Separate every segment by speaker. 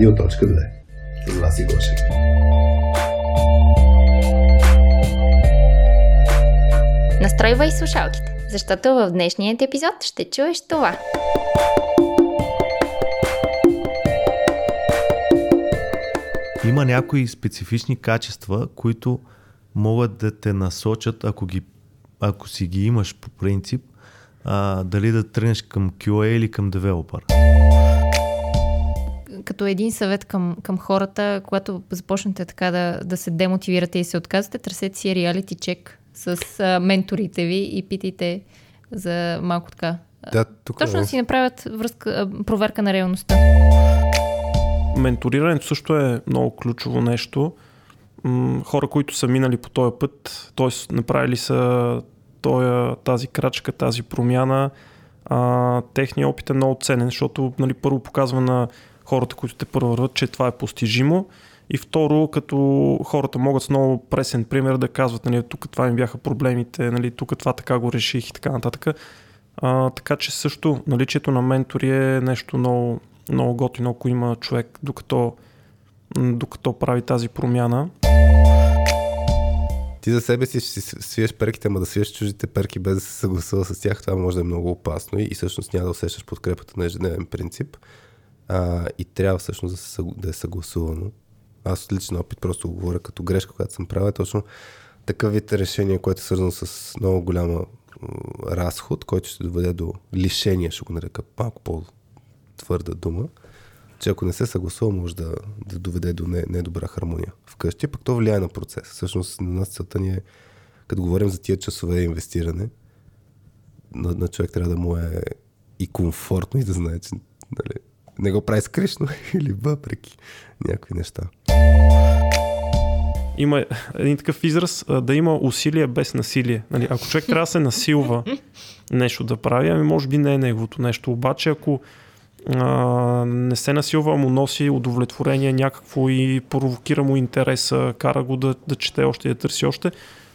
Speaker 1: Радио.2 с Васи Гошев.
Speaker 2: Настройвай слушалките, защото в днешният епизод ще чуеш това.
Speaker 3: Има някои специфични качества, които могат да те насочат, ако, ги, ако си ги имаш по принцип, а, дали да тръгнеш към QA или към девелопър.
Speaker 2: Като един съвет към, към хората, когато започнете така да, да се демотивирате и се отказвате, търсете си реалити чек с а, менторите ви и питайте за малко така.
Speaker 1: Да, тук
Speaker 2: Точно
Speaker 1: е.
Speaker 2: да си направят връзка, проверка на реалността.
Speaker 4: Менторирането също е много ключово нещо. Хора, които са минали по този път, т.е. направили са тоя, тази крачка, тази промяна, а, техният опит е много ценен, защото нали, първо показва на хората, които те първо върват, че това е постижимо. И второ, като хората могат с много пресен пример да казват, нали, тук това ми бяха проблемите, нали, тук това така го реших и така нататък. А, така че също наличието на ментори е нещо много, много готино, ако има човек, докато, докато прави тази промяна.
Speaker 1: Ти за себе си свиеш перките, ама да свиеш чуждите перки без да се съгласува с тях, това може да е много опасно и, и всъщност няма да усещаш подкрепата на ежедневен принцип. А, и трябва всъщност да, е съгласувано. Аз от личен опит просто го говоря като грешка, която съм правил, е точно такъв вид решение, което е свързано с много голяма разход, който ще доведе до лишение, ще го нарека малко по-твърда дума, че ако не се съгласува, може да, да доведе до не, недобра хармония вкъщи, пък то влияе на процес. Всъщност на нас целта ни е, като говорим за тия часове инвестиране, на, на човек трябва да му е и комфортно и да знае, че нали, не го прави скришно или въпреки някакви неща.
Speaker 4: Има един такъв израз да има усилие без насилие. Нали, ако човек трябва да се насилва нещо да прави, ами може би не е неговото нещо. Обаче ако а, не се насилва, му носи удовлетворение някакво и провокира му интереса, кара го да, да чете още и да търси още,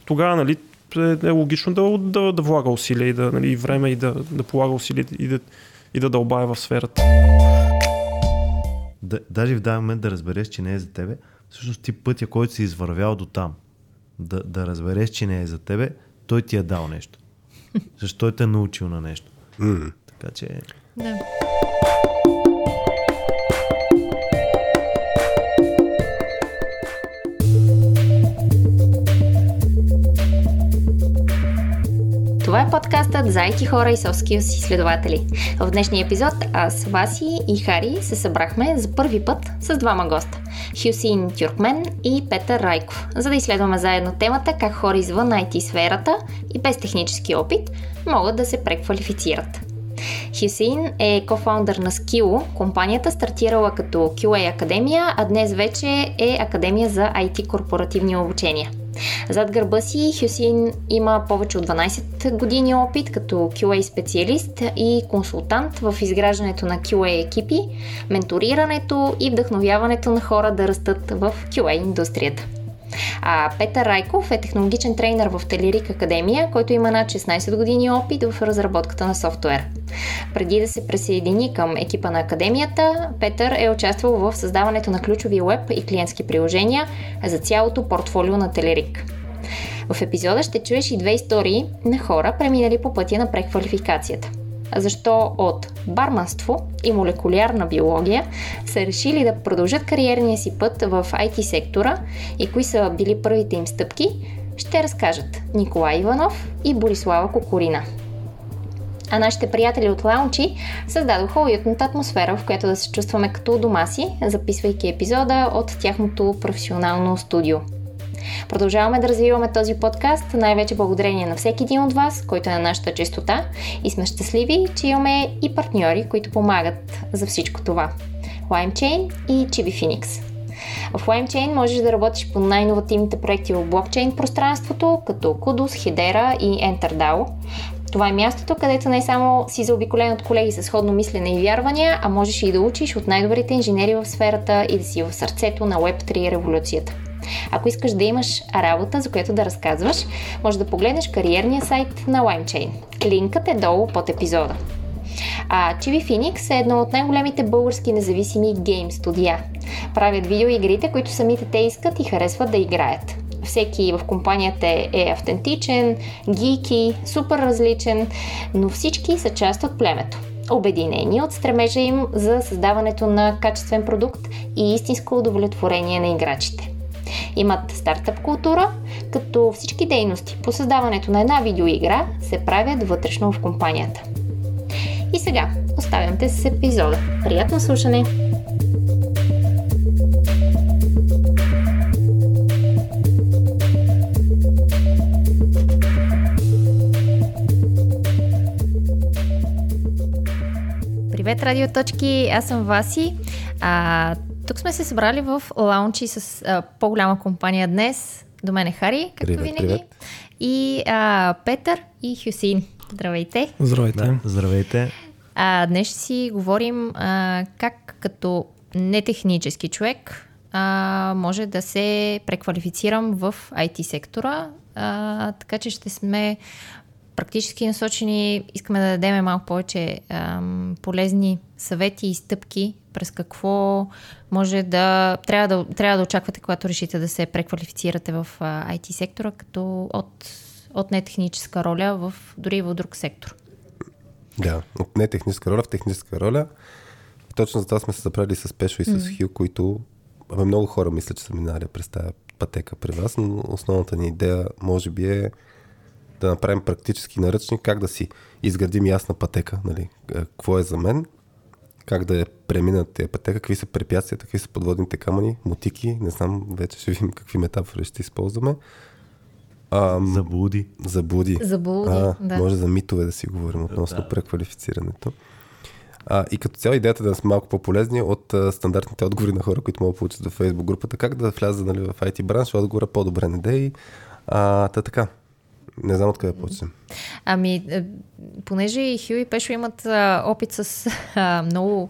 Speaker 4: тогава нали, е, е логично да, да, да влага усилия и, да, нали, време и да, да полага усилия и да, и да дълбае в сферата.
Speaker 3: Да, даже в даден момент да разбереш, че не е за тебе, всъщност ти пътя, който си извървял до там, да, да разбереш, че не е за тебе, той ти е дал нещо. Защото той те е научил на нещо.
Speaker 1: М.
Speaker 3: Така че
Speaker 2: Да. Това е подкастът за IT хора и soft skills изследователи. В днешния епизод аз, Васи и Хари се събрахме за първи път с двама госта. Хюсин Тюркмен и Петър Райков, за да изследваме заедно темата как хора извън IT сферата и без технически опит могат да се преквалифицират. Хюсейн е кофаундър на Skillo, компанията стартирала като QA Академия, а днес вече е Академия за IT корпоративни обучения. Зад гърба си Хюсин има повече от 12 години опит като QA специалист и консултант в изграждането на QA екипи, менторирането и вдъхновяването на хора да растат в QA индустрията. А Петър Райков е технологичен трейнер в Телерик Академия, който има над 16 години опит в разработката на софтуер. Преди да се присъедини към екипа на Академията, Петър е участвал в създаването на ключови веб и клиентски приложения за цялото портфолио на Телерик. В епизода ще чуеш и две истории на хора, преминали по пътя на преквалификацията. Защо от барманство и молекулярна биология са решили да продължат кариерния си път в IT сектора и кои са били първите им стъпки, ще разкажат Николай Иванов и Борислава Кокорина. А нашите приятели от Лаунчи създадоха уютната атмосфера, в която да се чувстваме като дома си, записвайки епизода от тяхното професионално студио. Продължаваме да развиваме този подкаст, най-вече благодарение на всеки един от вас, който е на нашата честота и сме щастливи, че имаме и партньори, които помагат за всичко това. LimeChain и Chibi Phoenix. В LimeChain можеш да работиш по най-инновативните проекти в блокчейн пространството, като Kudos, Hedera и EnterDAO. Това е мястото, където не само си заобиколен от колеги с сходно мислене и вярвания, а можеш и да учиш от най-добрите инженери в сферата и да си в сърцето на Web3 революцията. Ако искаш да имаш работа, за която да разказваш, може да погледнеш кариерния сайт на LimeChain. Линкът е долу под епизода. А Chibi Phoenix е едно от най-големите български независими гейм студия. правят видеоигрите, които самите те искат и харесват да играят. Всеки в компанията е автентичен, гики, супер различен, но всички са част от племето. Обединени от стремежа им за създаването на качествен продукт и истинско удовлетворение на играчите. Имат стартъп култура, като всички дейности по създаването на една видеоигра се правят вътрешно в компанията. И сега, оставям те с епизода. Приятно слушане! Привет, радиоточки! Аз съм Васи. А, тук сме се събрали в лаунчи с а, по-голяма компания днес. До мен е Хари, както
Speaker 1: Привет,
Speaker 2: винаги.
Speaker 1: привет.
Speaker 2: И а, Петър и Хюсин. Здравейте!
Speaker 4: Здравейте.
Speaker 3: Да, здравейте.
Speaker 2: А, днес ще си говорим а, как като нетехнически човек а, може да се преквалифицирам в IT сектора. А, така че ще сме практически насочени, искаме да дадем малко повече ам, полезни съвети и стъпки през какво може да трябва, да трябва да очаквате, когато решите да се преквалифицирате в IT сектора, като от, от нетехническа роля в, дори в друг сектор.
Speaker 1: Да, от не техническа роля в техническа роля. Точно за това сме се заправили с Пешо и с mm. Хил, които абе, много хора мисля, че са минали през тази пътека при вас, но основната ни идея може би е да направим практически наръчник, как да си изградим ясна пътека, нали, е, какво е за мен, как да я преминат тези пътека, какви са препятствията, какви са подводните камъни, мотики, не знам, вече ще видим какви метафори ще използваме. Ам,
Speaker 3: Заблуди.
Speaker 1: Заблуди.
Speaker 2: Заблуди,
Speaker 1: а,
Speaker 2: да.
Speaker 1: Може за митове да си говорим относно
Speaker 3: Да.
Speaker 1: преквалифицирането. А, и като цяло идеята е да сме малко по-полезни от а, стандартните отговори на хора, които могат да получат в Facebook групата, как да вляза нали, в IT бранш, отговора по-добре не дей. А, та така. Не знам откъде почнем.
Speaker 2: Ами, е, понеже и Хю и Пешо имат а, опит с а, много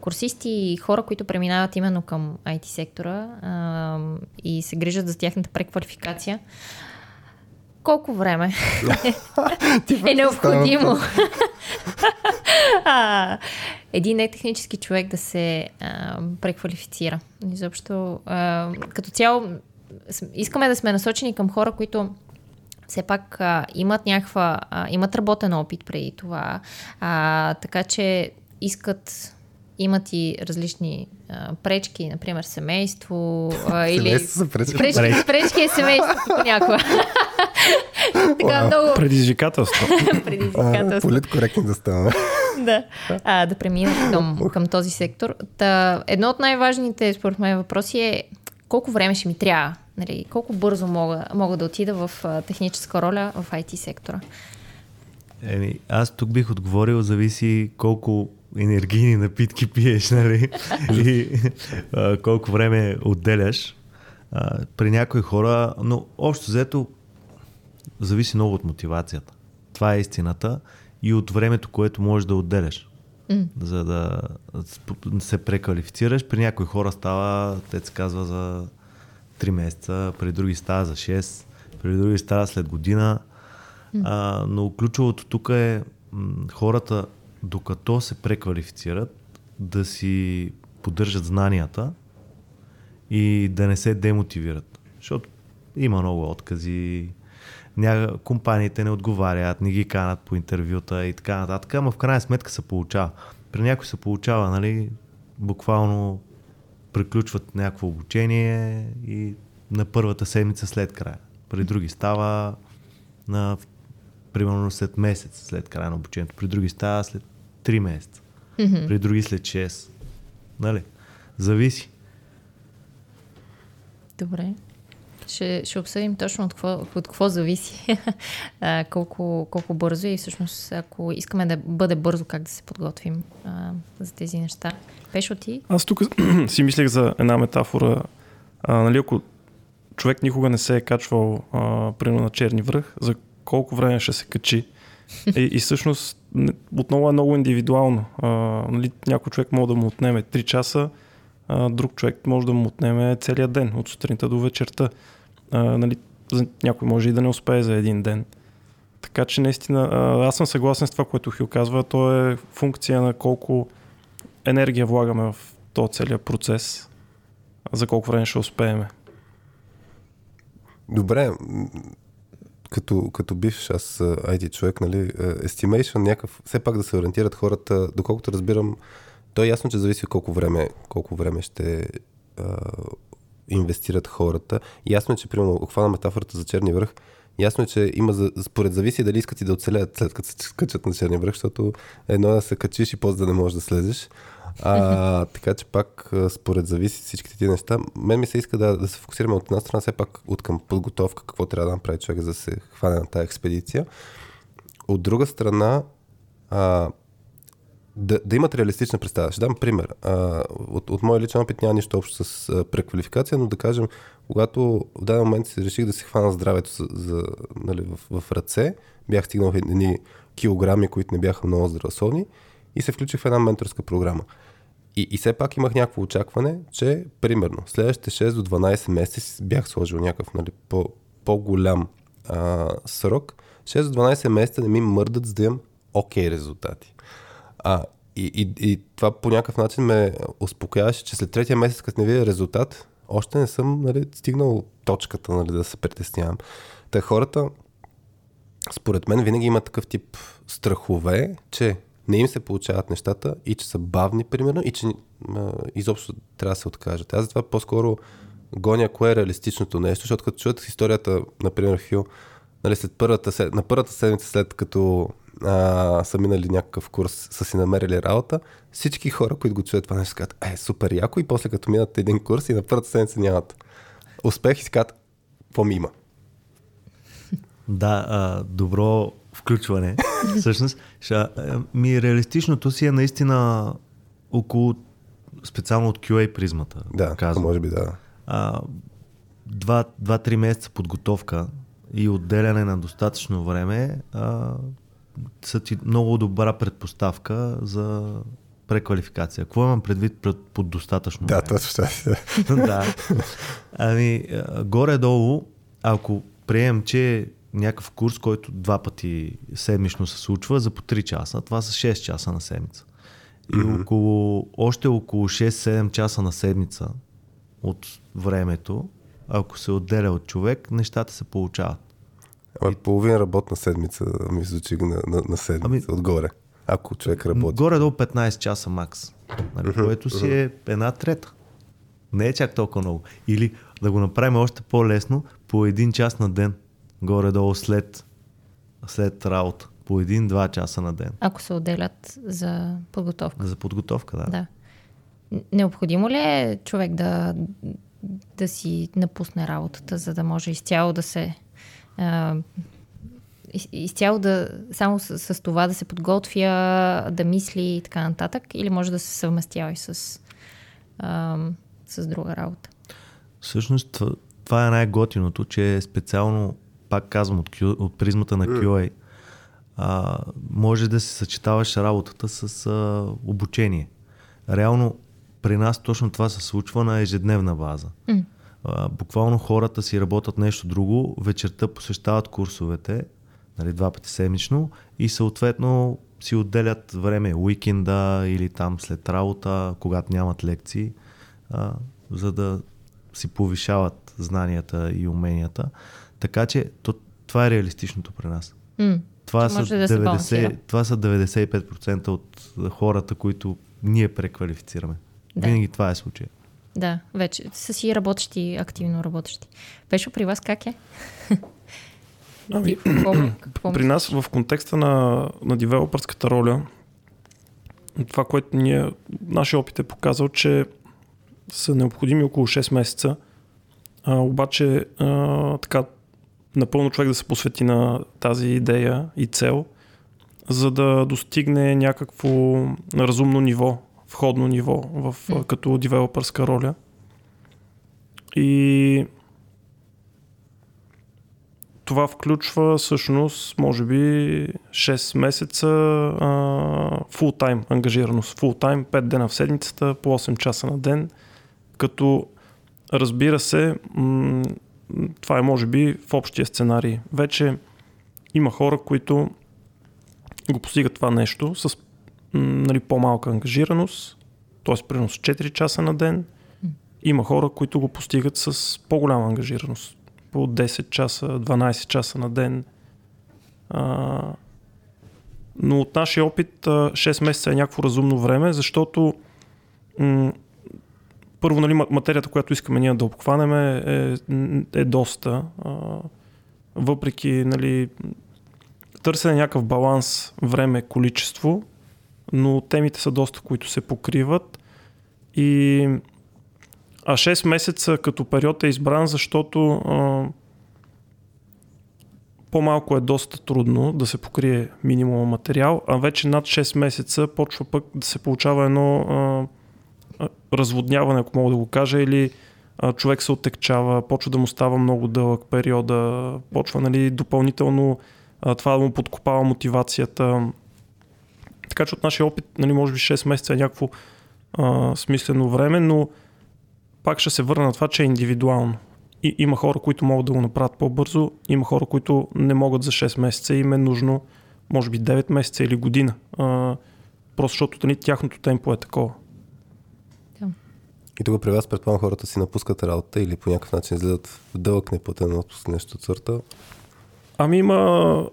Speaker 2: курсисти и хора, които преминават именно към IT сектора а, и се грижат за тяхната преквалификация. Колко време е необходимо един нетехнически човек да се а, преквалифицира? Изобщо, а, като цяло, искаме да сме насочени към хора, които все пак а, имат някаква, а, имат работен опит преди това, а, така че искат, имат и различни а, пречки, например семейство а, или...
Speaker 1: Семейство са пречки.
Speaker 2: Пречки, пречки е семейство понякога. така много
Speaker 4: Предизвикателство.
Speaker 2: Предизвикателство
Speaker 1: политкоректни да ставаме.
Speaker 2: да, а, да преминат към, към този сектор. Та, едно от най-важните, според мен, въпроси е колко време ще ми трябва, нали, колко бързо мога, мога да отида в а, техническа роля в IT сектора.
Speaker 3: Еми, аз тук бих отговорил, зависи колко енергийни напитки пиеш, нали? И а, колко време отделяш. А, при някои хора, но общо взето зависи много от мотивацията. Това е истината и от времето, което можеш да отделяш. За да се преквалифицираш. При някои хора става, те се казва за 3 месеца, при други става за 6, при други става след година. А, но ключовото тук е м, хората, докато се преквалифицират, да си поддържат знанията и да не се демотивират. Защото има много откази, ня... компаниите не отговарят, не ги канат по интервюта и така нататък, ама в крайна сметка се получава. При някой се получава, нали, буквално приключват някакво обучение и на първата седмица след края. При други става на примерно след месец след края на обучението. При други става след 3 месеца.
Speaker 2: Мгм.
Speaker 3: При други след 6. Нали? Зависи.
Speaker 2: Добре. Ще, ще обсъдим точно от какво, от какво зависи, а, колко, колко бързо и всъщност ако искаме да бъде бързо, как да се подготвим а, за тези неща. Пешо ти?
Speaker 4: Аз тук си мислех за една метафора. А, нали, ако човек никога не се е качвал а, примерно на черни връх, за колко време ще се качи? И, и всъщност отново е много индивидуално. А, нали, някой човек може да му отнеме 3 часа, а, друг човек може да му отнеме целият ден, от сутринта до вечерта. Нали, някой може и да не успее за един ден. Така че наистина, аз съм съгласен с това, което Хил казва. То е функция на колко енергия влагаме в този целият процес. за колко време ще успеем.
Speaker 1: Добре, като, като бивш аз IT човек, нали, estimation някакъв, все пак да се ориентират хората, доколкото разбирам, то е ясно, че зависи колко време, колко време ще инвестират хората. Ясно е, че, примерно, хвана метафората за черни връх, ясно е, че има, за, според зависи дали искат и да оцелеят след като се качат на черния връх, защото едно е да се качиш и после да не можеш да слезеш. А, така че пак според зависи всичките тези неща. Мен ми се иска да, да се фокусираме от една страна все пак от към подготовка, какво трябва да направи човек за да се хване на тази експедиция. От друга страна, а, да, да имат реалистична представа. Ще дам пример. А, от, от моя личен опит няма нищо общо с а, преквалификация, но да кажем, когато в даден момент си реших да си хвана здравето за, за, нали, в, в ръце, бях стигнал едни килограми, които не бяха много здравословни и се включих в една менторска програма. И, и все пак имах някакво очакване, че примерно следващите 6 до 12 месеца бях сложил някакъв нали, по, по-голям а, срок. 6 до 12 месеца не ми мърдат, за да имам окей резултати. А, и, и, и това по някакъв начин ме успокояваше, че след третия месец, като не видя резултат, още не съм нали, стигнал точката нали, да се притеснявам. Та хората, според мен, винаги има такъв тип страхове, че не им се получават нещата и че са бавни, примерно, и че а, изобщо трябва да се откажат. Аз затова по-скоро гоня кое е реалистичното нещо, защото като чуят историята, например, Хил, нали, след първата, на първата седмица, след като а, са минали някакъв курс, са си намерили работа, всички хора, които го чуят това нещо, казват, е, супер яко, и после като минат един курс и на първата седмица нямат успех и си казват, какво ми има?
Speaker 3: Да, а, добро включване. Всъщност, ша, ми реалистичното си е наистина около, специално от QA призмата.
Speaker 1: Да,
Speaker 3: казвам.
Speaker 1: може би да.
Speaker 3: А, два, два-три месеца подготовка и отделяне на достатъчно време а, са ти много добра предпоставка за преквалификация. Какво имам предвид пред, под достатъчно
Speaker 1: Да, точно така.
Speaker 3: да. Ами, горе-долу, ако приемем, че някакъв курс, който два пъти седмично се случва за по 3 часа, това са 6 часа на седмица. И
Speaker 1: Мгм.
Speaker 3: около, още около 6-7 часа на седмица от времето, ако се отделя от човек, нещата се получават.
Speaker 1: Ама половин работна седмица ми звучи на, на, на седмица,
Speaker 3: Ами-
Speaker 1: отгоре. Ако човек работи.
Speaker 3: Горе-долу 15 часа макс, нали, което си е една трета. Не е чак толкова много. Или да го направим още по-лесно, по един час на ден, горе-долу след, след работа. По един-два часа на ден.
Speaker 5: Ако се отделят за подготовка.
Speaker 3: За подготовка, да.
Speaker 5: Да. Необходимо ли е човек да, да си напусне работата, за да може изцяло да се. А, из- изцяло да. Само с, с това да се подготвя, да мисли и така нататък, или може да се съвместява и с, а, с друга работа?
Speaker 3: Всъщност това, това е най-готиното, че е специално, пак казвам, от, Q, от призмата на QA, а, може да се съчетаваш работата с а, обучение. Реално при нас точно това се случва на ежедневна база.
Speaker 5: М.
Speaker 3: А, буквално хората си работят нещо друго, вечерта посещават курсовете, нали, два пъти седмично и съответно си отделят време, уикенда или там след работа, когато нямат лекции, а, за да си повишават знанията и уменията. Така че то, това е реалистичното при нас.
Speaker 5: М.
Speaker 3: Това са,
Speaker 5: може да се
Speaker 3: 90,
Speaker 5: балансира.
Speaker 3: това са 95% от хората, които ние преквалифицираме.
Speaker 5: Да.
Speaker 3: Винаги това е случай.
Speaker 5: Да, вече са си работещи, активно работещи. Пешо, при вас как е?
Speaker 4: Ами,
Speaker 5: Какво, какво
Speaker 4: При нас в контекста на, на девелопърската роля, това, което ние, нашия опит е показал, че са необходими около 6 месеца, а, обаче а, така напълно човек да се посвети на тази идея и цел, за да достигне някакво разумно ниво, входно ниво в, като девелопърска роля. И това включва всъщност, може би, 6 месеца фул тайм ангажираност. Фул тайм, 5 дена в седмицата, по 8 часа на ден. Като, разбира се, м- това е може би в общия сценарий. Вече има хора, които го постигат това нещо с нали, по-малка ангажираност, т.е. примерно с 4 часа на ден Има хора, които го постигат с по-голяма ангажираност. По 10 часа, 12 часа на ден. А, но от нашия опит 6 месеца е някакво разумно време, защото м- първо, нали, материята, която искаме ние да обхванем е, е, е доста. А, въпреки нали, търсене някакъв баланс време-количество, но темите са доста, които се покриват. И а 6 месеца като период е избран, защото а, по-малко е доста трудно да се покрие минимум материал, а вече над 6 месеца почва пък да се получава едно а, разводняване, ако мога да го кажа, или а, човек се оттекчава, почва да му става много дълъг периода, почва нали, допълнително а, това да му подкопава мотивацията. Така че от нашия опит, нали, може би 6 месеца е някакво а, смислено време, но пак ще се върна на това, че е индивидуално. И, има хора, които могат да го направят по-бързо, има хора, които не могат за 6 месеца и им е нужно, може би 9 месеца или година. А, просто защото нали, тяхното темпо е такова.
Speaker 1: И тук при вас, предполагам, хората си напускат работа или по някакъв начин излизат в дълъг неплатен отпуск, нещо от сорта.
Speaker 4: Ами има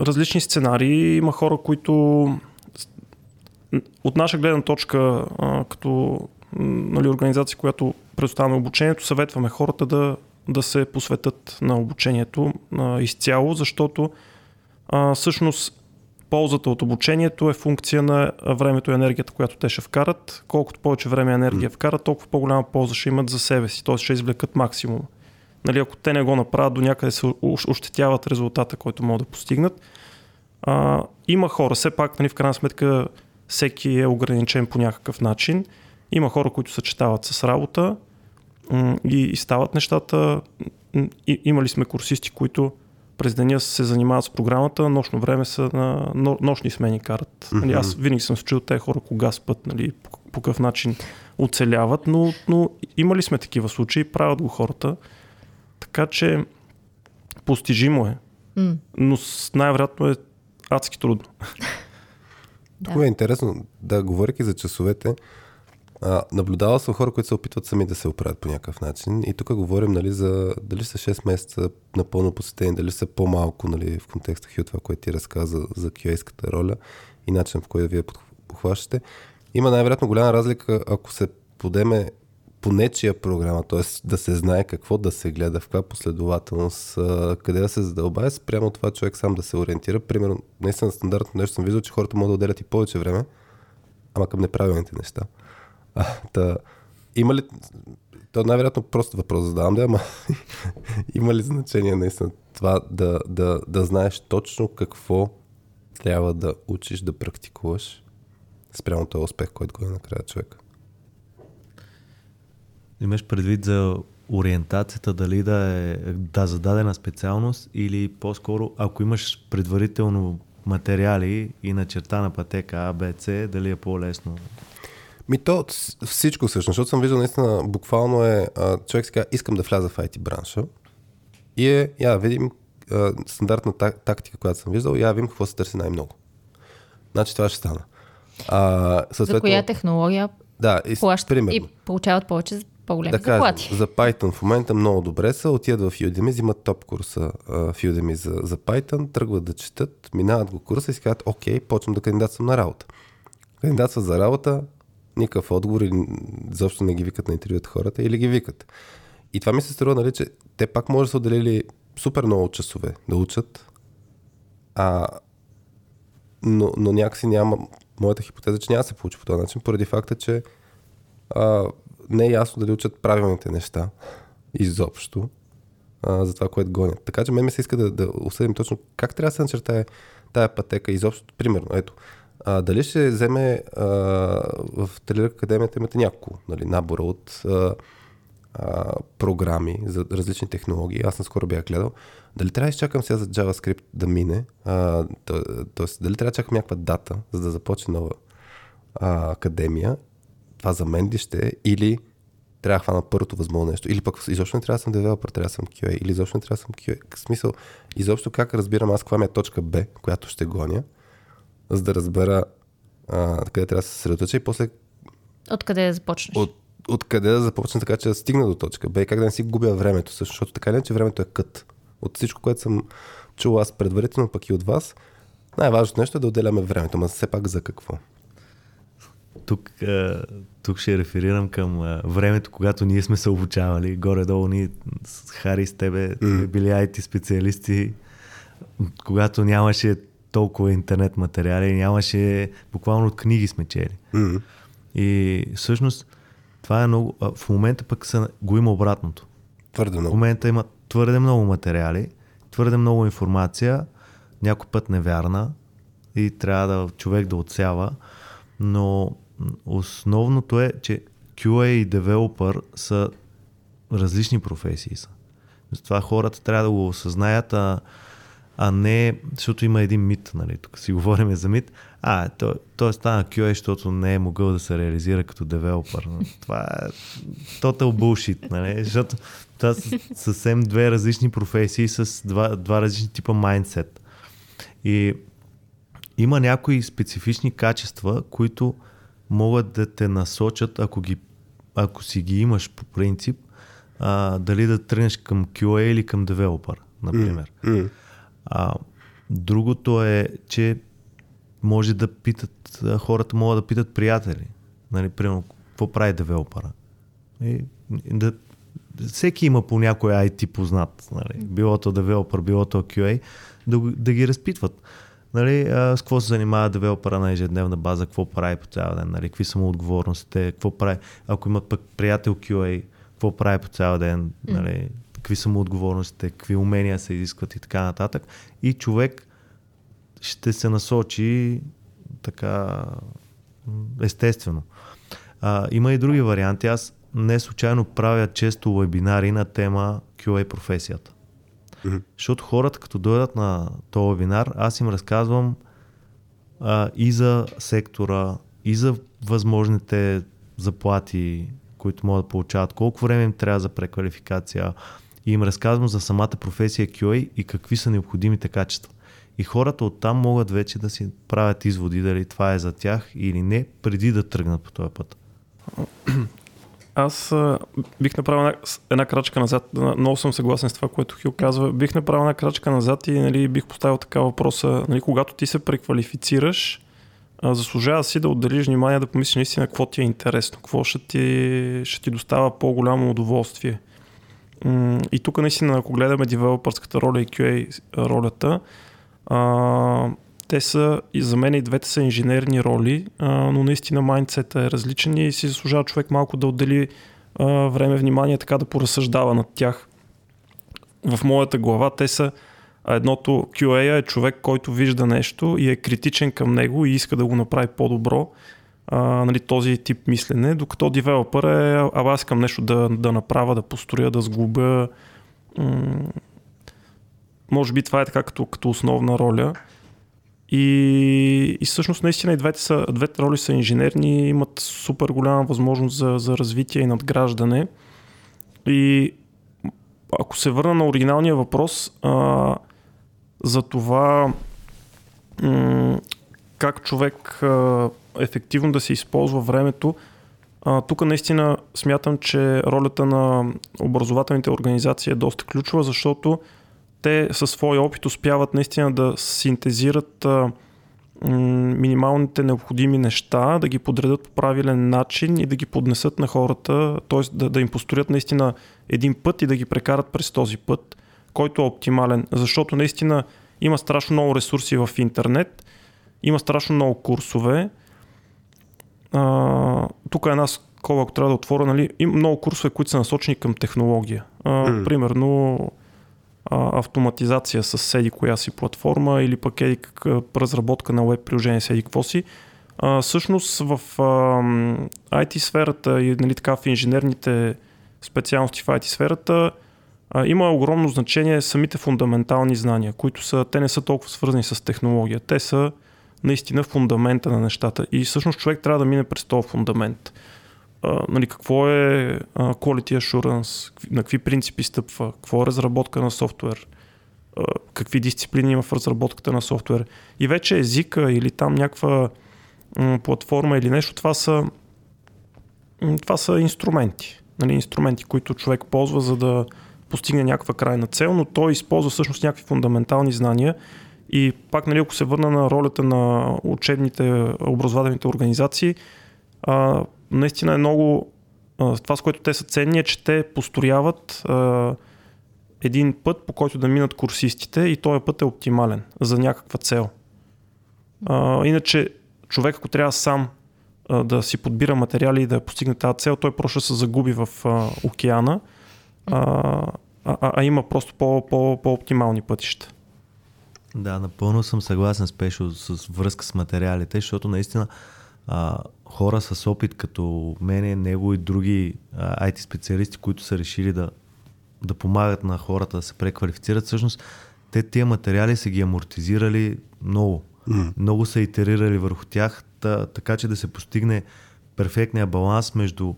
Speaker 4: различни сценарии. Има хора, които от наша гледна точка, а, като нали, организация, която предоставяме обучението, съветваме хората да, да се посветят на обучението а, изцяло, защото а, всъщност ползата от обучението е функция на времето и енергията, която те ще вкарат. Колкото повече време и енергия вкарат, толкова по-голяма полза ще имат за себе си, т.е. ще извлекат максимум. Нали, ако те не го направят, до някъде се ощетяват резултата, който могат да постигнат. А, има хора, все пак, нали, в крайна сметка, всеки е ограничен по някакъв начин. Има хора, които съчетават с работа и, и стават нещата. И, имали сме курсисти, които през деня се занимават с програмата, нощно време са на нощни смени карат. Mm-hmm. Нали, аз винаги съм се чул тези хора кога спът, нали, по, по какъв начин оцеляват, но, но имали сме такива случаи, правят го хората. Така че постижимо е, mm. но най-вероятно е адски трудно.
Speaker 1: Тук е интересно, да, говоряки за часовете, а, наблюдавал съм хора, които се опитват сами да се оправят по някакъв начин. И тук говорим нали, за дали са 6 месеца напълно посетени, дали са по-малко нали, в контекста Хю, това, което ти разказа за QA-ската роля и начин, в който вие похващате. Има най-вероятно голяма разлика, ако се подеме по нечия програма, т.е. да се знае какво да се гледа, в каква последователност, къде да се задълбае, спрямо това човек сам да се ориентира. Примерно, наистина стандартно нещо съм виждал, че хората могат да отделят и повече време, ама към неправилните неща. А, та, има ли... То най-вероятно просто въпрос задавам, да, ама има ли значение наистина това да, да, да знаеш точно какво трябва да учиш, да практикуваш спрямо този успех, който го е накрая човек?
Speaker 3: Имаш предвид за ориентацията дали да е да зададена специалност или по-скоро ако имаш предварително материали и начертана пътека А, Б, С, дали е по-лесно?
Speaker 1: Ми то всичко всъщност, защото съм виждал наистина буквално е, човек си казва, искам да вляза в IT бранша и е, я видим стандартна тактика, която съм виждал, я видим какво се търси най-много. Значи това ще стана.
Speaker 5: А, съответно, за коя технология
Speaker 1: да, и, плащат примерно.
Speaker 5: и получават повече по-големи да заплати.
Speaker 1: Кажем, за Python в момента много добре са, отидат в Udemy, взимат топ курса в Udemy за, за Python, тръгват да четат, минават го курса и си казват, окей, почвам да кандидатствам на работа. Кандидатстват за работа, никакъв отговор или заобщо не ги викат на интервюта хората или ги викат. И това ми се струва, нали, че те пак може да са отделили супер много часове да учат, а, но, но някакси няма, моята хипотеза, че няма да се получи по този начин, поради факта, че а, не е ясно дали учат правилните неща изобщо а, за това, което гонят. Така че мен ми се иска да, да осъдим точно как трябва да се начертае тая пътека изобщо. Примерно, ето, а, дали ще вземе а, в Трилък Академията имате няколко нали, набора от а, а, програми за различни технологии. Аз наскоро бях гледал. Дали трябва да изчакам сега за JavaScript да мине, а, тоест дали трябва да чакам някаква дата, за да започне нова а, академия това за мен ли ще е, или трябва да хвана първото възможно нещо, или пък изобщо не трябва да съм девелопер, трябва да съм QA, или изобщо не трябва да съм QA. В смисъл, изобщо как разбирам аз каква ми е точка B, която ще гоня, за да разбера а, къде трябва да се съсредоточа и после...
Speaker 5: Откъде да започнеш?
Speaker 1: От, откъде да започна така, че да стигна до точка Б, как да не си губя времето, също, защото така не, че времето е кът. От всичко, което съм чул аз предварително, пък и от вас, най-важното нещо е да отделяме времето, но все пак за какво?
Speaker 3: Тук, тук ще реферирам към времето, когато ние сме се обучавали. Горе-долу ние с Хари с тебе mm. били IT специалисти, когато нямаше толкова интернет материали, нямаше, буквално от книги сме чели.
Speaker 1: Mm.
Speaker 3: И всъщност това е много, в момента пък са, го има обратното.
Speaker 1: Твърде много.
Speaker 3: В момента има твърде много материали, твърде много информация, някой път невярна и трябва да човек да отсява, но основното е, че QA и developer са различни професии са. Това хората трябва да го осъзнаят, а, а не, защото има един мит, нали, тук си говорим за мит, а, той, той стана QA, защото не е могъл да се реализира като девелопър. Това е total bullshit, нали, защото това са съвсем две различни професии с два, два различни типа майндсет. И има някои специфични качества, които могат да те насочат, ако, ги, ако си ги имаш по принцип, а, дали да тръгнеш към QA или към девелопър, например.
Speaker 1: Mm, mm.
Speaker 3: А, другото е, че може да питат, хората могат да питат приятели. Нали, примерно, какво прави девелопъра? И, да, всеки има по някой IT познат. Нали, било то девелопър, било то QA, да, да ги разпитват. Нали, а, с какво се занимава девелопера на ежедневна база, какво прави по цял ден, нали, какви са му отговорностите, какво прави, ако имат пък приятел QA, какво прави по цял ден, нали, какви са му отговорностите, какви умения се изискват и така нататък. И човек ще се насочи така естествено. А, има и други варианти. Аз не случайно правя често вебинари на тема QA професията.
Speaker 1: Mm-hmm.
Speaker 3: Защото хората, като дойдат на този вебинар, аз им разказвам а, и за сектора, и за възможните заплати, които могат да получават, колко време им трябва за преквалификация и им разказвам за самата професия QA и какви са необходимите качества. И хората оттам могат вече да си правят изводи дали това е за тях или не, преди да тръгнат по този път.
Speaker 4: Аз а, бих направил една, една крачка назад. Много съм съгласен с това, което Хил казва. Бих направил една крачка назад и нали, бих поставил така въпроса. Нали, когато ти се преквалифицираш, а, заслужава си да отделиш внимание да помислиш наистина какво ти е интересно, какво ще ти, ще ти достава по-голямо удоволствие. И тук наистина, ако гледаме девелопърската роля и QA ролята, а, те са, и за мен и двете са инженерни роли, а, но наистина майндсета е различен и си заслужава човек малко да отдели а, време, внимание, така да поразсъждава над тях. В моята глава те са едното QA е човек, който вижда нещо и е критичен към него и иска да го направи по-добро. А, нали, този тип мислене, докато девелопър е, а аз искам нещо да, да направя, да построя, да сглобя. М- може би това е така като, като основна роля. И, и всъщност наистина и двете, са, двете роли са инженерни, имат супер голяма възможност за, за развитие и надграждане. И ако се върна на оригиналния въпрос, а, за това м- как човек а, ефективно да се използва времето, тук наистина смятам, че ролята на образователните организации е доста ключова, защото те със своя опит успяват наистина да синтезират а, м- минималните необходими неща, да ги подредят по правилен начин и да ги поднесат на хората, т.е. Да, да им построят наистина един път и да ги прекарат през този път, който е оптимален. Защото наистина има страшно много ресурси в интернет, има страшно много курсове. А, тук е една скоба, ако трябва да отворя, нали, има много курсове, които са насочени към технология. А, mm. Примерно автоматизация с седи коя си платформа или пък еди разработка на веб приложение седи какво си. А, всъщност в а, IT сферата и нали, така в инженерните специалности в IT сферата а, има огромно значение самите фундаментални знания, които са, те не са толкова свързани с технология. Те са наистина фундамента на нещата. И всъщност човек трябва да мине през този фундамент а, нали, какво е а, quality assurance, на какви принципи стъпва, какво е разработка на софтуер, а, какви дисциплини има в разработката на софтуер. И вече езика или там някаква м, платформа или нещо, това са м, това са инструменти. Нали, инструменти, които човек ползва, за да постигне някаква крайна цел, но той използва всъщност някакви фундаментални знания. И пак, нали, ако се върна на ролята на учебните, образователните организации, а, наистина е много. Това, с което те са ценни, е, че те построяват един път, по който да минат курсистите и този път е оптимален за някаква цел. А, иначе, човек, ако трябва сам а, да си подбира материали и да постигне тази цел, той просто се загуби в а, океана, а, а, а има просто по, по, по-оптимални пътища.
Speaker 3: Да, напълно съм съгласен с Пешо с връзка с материалите, защото наистина а, хора с опит като мене, него и други а, IT специалисти, които са решили да, да помагат на хората да се преквалифицират, всъщност те тия материали са ги амортизирали много.
Speaker 1: М.
Speaker 3: Много са итерирали върху тях, та, така че да се постигне перфектния баланс между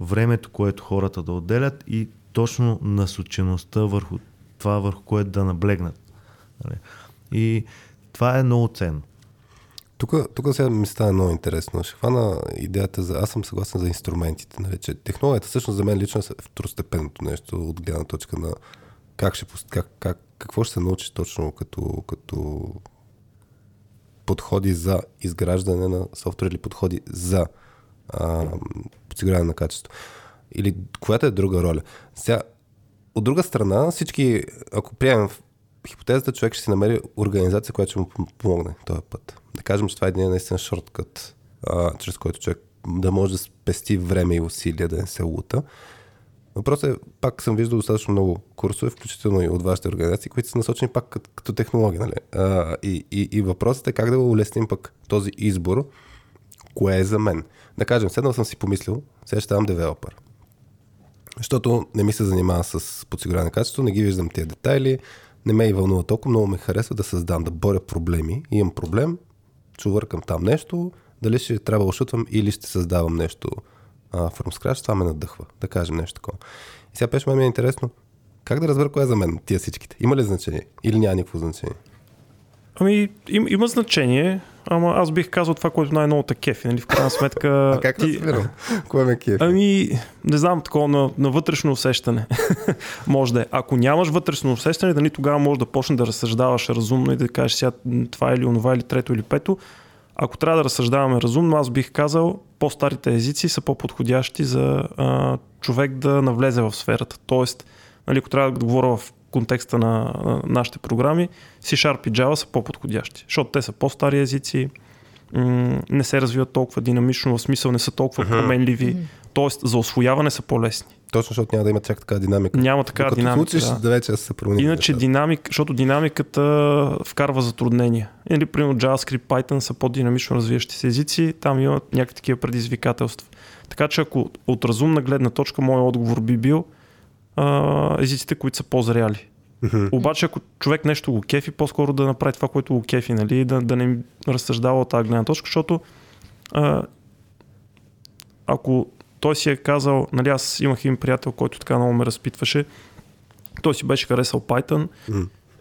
Speaker 3: времето, което хората да отделят и точно насочеността върху това, върху което да наблегнат. Нали? И това е много ценно.
Speaker 1: Тук, сега ми става много интересно. Ще хвана идеята за... Аз съм съгласен за инструментите. Нали, че технологията всъщност за мен лично е второстепенното нещо от гледна точка на как ще, как, как, какво ще се научиш точно като, като подходи за изграждане на софтуер или подходи за а, подсигуряване на качество. Или която е друга роля. Сега, от друга страна, всички, ако приемем хипотезата, човек ще си намери организация, която ще му пом- помогне този път. Да кажем, че това е един наистина шорткът, чрез който човек да може да спести време и усилия да не се лута. Въпросът е, пак съм виждал достатъчно много курсове, включително и от вашите организации, които са насочени пак като, технология. Нали? А, и, и, и въпросът е как да улесним пък този избор, кое е за мен. Да кажем, седнал съм си помислил, сега ще ставам девелопър. Защото не ми се занимава с подсигуряване качество, не ги виждам тези детайли, не ме и вълнува толкова, много ме харесва да създам, да боря проблеми. Имам проблем, чувъркам там нещо, дали ще трябва да шутвам или ще създавам нещо а, from scratch, това ме надъхва, да кажем нещо такова. И сега пеше ми е интересно, как да разбера кое е за мен тия всичките? Има ли значение или няма никакво значение?
Speaker 4: Ами, им, има значение, ама аз бих казал това, което най-много те кефи, нали? В крайна сметка...
Speaker 1: А как
Speaker 4: ти-
Speaker 1: разбирам? Кое ме кефи?
Speaker 4: Ами, не знам, такова на, на вътрешно усещане. може да е. Ако нямаш вътрешно усещане, дали тогава може да почнеш да разсъждаваш разумно и да кажеш сега това или онова, или трето, или пето. Ако трябва да разсъждаваме разумно, аз бих казал, по-старите езици са по-подходящи за а, човек да навлезе в сферата. Тоест, нали, ако трябва да говоря в контекста на, на нашите програми, C-Sharp и Java са по-подходящи, защото те са по-стари езици, м- не се развиват толкова динамично, в смисъл не са толкова променливи, т.е. за освояване са по-лесни.
Speaker 1: Точно защото няма да има чак така динамика.
Speaker 4: Няма такава
Speaker 1: Докато
Speaker 4: динамика.
Speaker 1: случиш,
Speaker 4: да.
Speaker 1: да вече се промени.
Speaker 4: Иначе динамик, защото динамиката вкарва затруднения. Или, примерно, JavaScript, Python са по-динамично развиващи се езици, там имат някакви такива предизвикателства. Така че ако от разумна гледна точка, моят отговор би бил а, езиците, които са по-зряли. Обаче, ако човек нещо го кефи, по-скоро да направи това, което го кефи, нали? да, да не разсъждава от тази гледна точка, защото а, ако той си е казал, нали аз имах един приятел, който така много ме разпитваше, той си беше харесал Python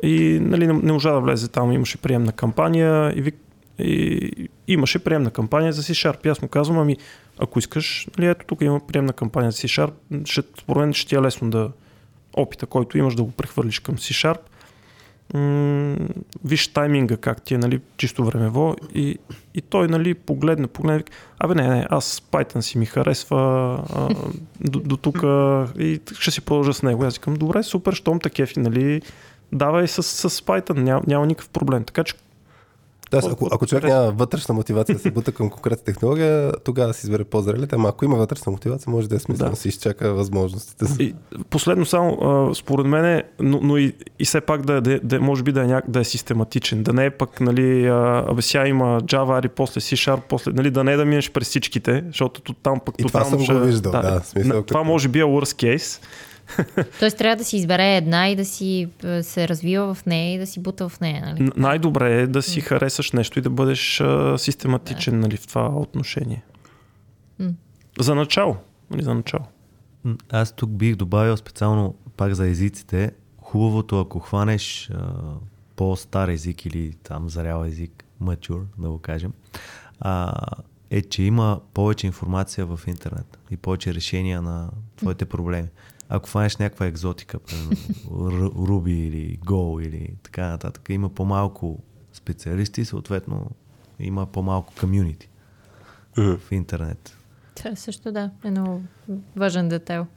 Speaker 4: и нали, не, не можа да влезе там, имаше приемна кампания и, вик, и имаше приемна кампания за C-Sharp. И аз му казвам, ами ако искаш, нали, ето тук има приемна кампания за C-Sharp, ще, мен ще ти е лесно да опита, който имаш да го прехвърлиш към C-Sharp. М- виж тайминга как ти е, нали, чисто времево и, и той, нали, погледна, погледна, абе не, не, аз Python си ми харесва а, до, до тук и ще си продължа с него. Аз викам, добре, супер, щом те кефи, нали, давай с, с Python, няма, няма никакъв проблем. Така че
Speaker 1: Да, ако, ако човек няма вътрешна мотивация да се бута към конкретна технология, тогава да си избере по-зрелите, ама ако има вътрешна мотивация, може да е смисъл да,
Speaker 4: Да.
Speaker 1: си изчака възможностите.
Speaker 4: И последно само, а, според мен, но, но и, и все пак да, да, да, може би да е, няк, да е систематичен, да не е пък, нали, абе сега има Java, после C-Sharp, после, нали, да не е да минеш през всичките, защото там пък
Speaker 1: И това съм го виждал, да, в смисъл,
Speaker 4: на-
Speaker 1: като-
Speaker 4: Това може би е worst case.
Speaker 5: Тоест трябва да си избере една и да си е, се развива в нея и да си бута в нея. Нали?
Speaker 4: Н- Най-добре е да си харесаш нещо и да бъдеш а, систематичен нали, в това отношение.
Speaker 5: М.
Speaker 4: За начало. Нали, за начало.
Speaker 3: Аз тук бих добавил специално пак за езиците. Хубавото, ако хванеш а, по-стар език или там зарял език, mature, да го кажем, а, е, че има повече информация в интернет и повече решения на твоите проблеми. Ако фанеш някаква екзотика, Ruby или Go или така нататък, има по-малко специалисти съответно има по-малко комюнити в интернет.
Speaker 2: Това също да, е много важен детайл.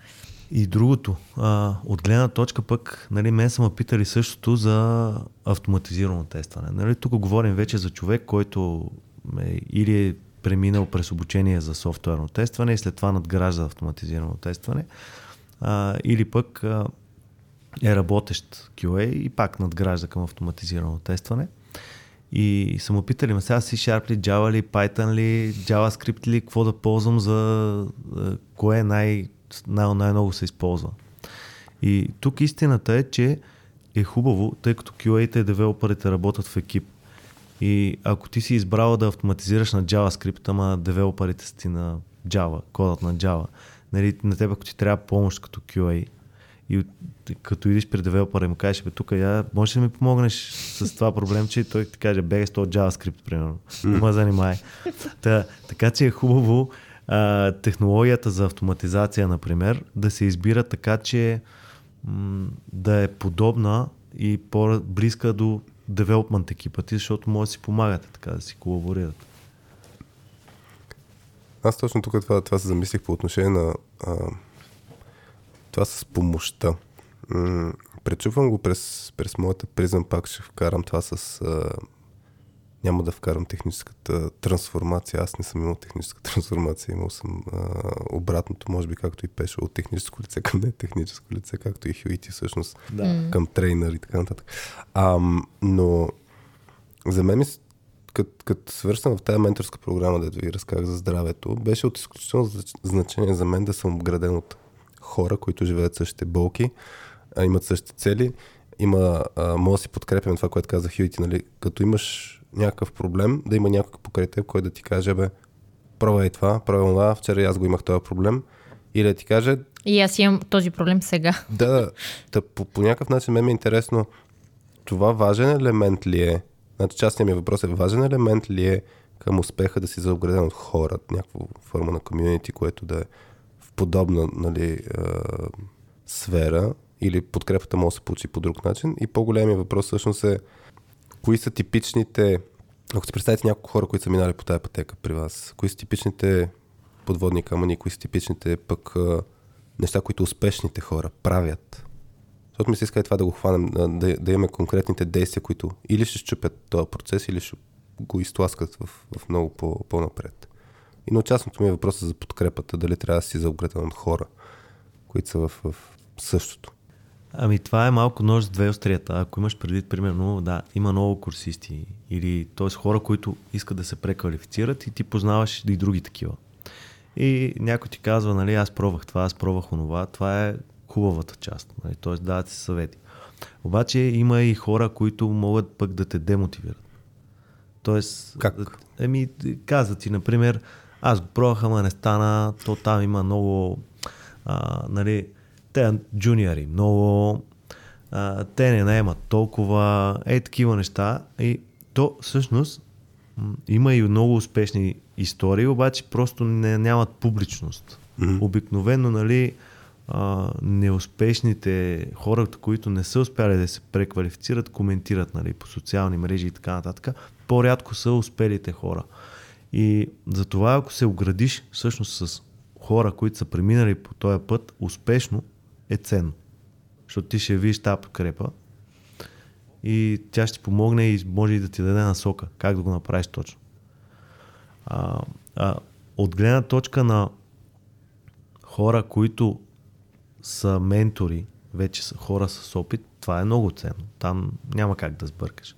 Speaker 3: И другото, а, от гледна точка пък, нали, мен са ме питали същото за автоматизирано тестване. Нали, тук говорим вече за човек, който е, или е преминал през обучение за софтуерно тестване и след това надгражда автоматизирано тестване, а, или пък а, е работещ QA и пак надгражда към автоматизирано тестване. И са му питали, ма сега C-Sharp ли, Java ли, Python ли, JavaScript ли, какво да ползвам за а, кое най- най- най-много се използва. И тук истината е, че е хубаво, тъй като QA-те и девелоперите работят в екип. И ако ти си избрал да автоматизираш на JavaScript, ама девелоперите си на Java, кодът на Java, нали, на теб ако ти трябва помощ като QA, и от- като идиш при девелопера и му кажеш, бе, тук я, можеш ли да ми помогнеш с това проблем, че той ти каже, бегай с този JavaScript, примерно. Не ме занимай. Та, така че е хубаво а, технологията за автоматизация, например, да се избира така, че м- да е подобна и по-близка до девелопмент екипа ти, защото може да си помагате, така да си колаборират.
Speaker 1: Аз точно тук това, това се замислих по отношение на а, това с помощта. М- пречупвам го през, през моята призъм, пак ще вкарам това с... А, няма да вкарам техническата трансформация. Аз не съм имал техническа трансформация, имал съм а, обратното, може би както и Пешо, от техническо лице към не техническо лице, както и Хюити всъщност
Speaker 3: Да.
Speaker 1: към трейнер и така нататък. А, но за мен, като кът свършвам в тази менторска програма, дето ви разказах за здравето, беше от изключително значение за мен да съм обграден от хора, които живеят същите болки, а, имат същите цели. Има, а, може да си подкрепяме това, което каза Хюити, нали? като имаш някакъв проблем, да има някой покрай теб, който да ти каже, бе, пробвай това, пробвай това, вчера аз го имах този проблем. Или да ти каже,
Speaker 2: И аз имам този проблем сега.
Speaker 1: да, да, да по, по някакъв начин мен ми е интересно това важен елемент ли е, значи частният ми въпрос е важен елемент ли е към успеха да си заобграден от хора, някаква форма на комьюнити, което да е в подобна нали, е, сфера или подкрепата може да се получи по друг начин. И по-големия въпрос всъщност е кои са типичните, ако си представите няколко хора, които са минали по тази пътека при вас, кои са типичните подводни камъни, кои са типичните пък неща, които успешните хора правят. Защото ми се иска и това да го хванем, да, да имаме конкретните действия, които или ще щупят този процес, или ще го изтласкат в, в много по, по-напред. И на частното ми е въпроса за подкрепата, дали трябва да си заобграден от хора, които са в, в същото.
Speaker 3: Ами това е малко нож с две острията. Ако имаш предвид, примерно, да, има много курсисти или т.е. хора, които искат да се преквалифицират и ти познаваш и други такива. И някой ти казва, нали, аз пробвах това, аз пробвах онова, това е хубавата част, нали, т.е. дават си съвети. Обаче има и хора, които могат пък да те демотивират. Тоест,
Speaker 1: Как?
Speaker 3: Еми, казват ти, например, аз го пробвах, ама не стана, то там има много, а, нали, те джуниори, много, а, те не наемат толкова, е такива неща. И то всъщност има и много успешни истории, обаче просто не, нямат публичност.
Speaker 1: Мгм.
Speaker 3: Обикновено, нали, а, неуспешните хората, които не са успяли да се преквалифицират, коментират нали, по социални мрежи и така нататък. По-рядко са успелите хора. И затова, ако се оградиш всъщност с хора, които са преминали по този път, успешно е ценно. Защото ти ще видиш тази подкрепа и тя ще помогне и може и да ти даде насока как да го направиш точно. А, а, от гледна точка на хора, които са ментори, вече са хора с опит, това е много ценно. Там няма как да сбъркаш.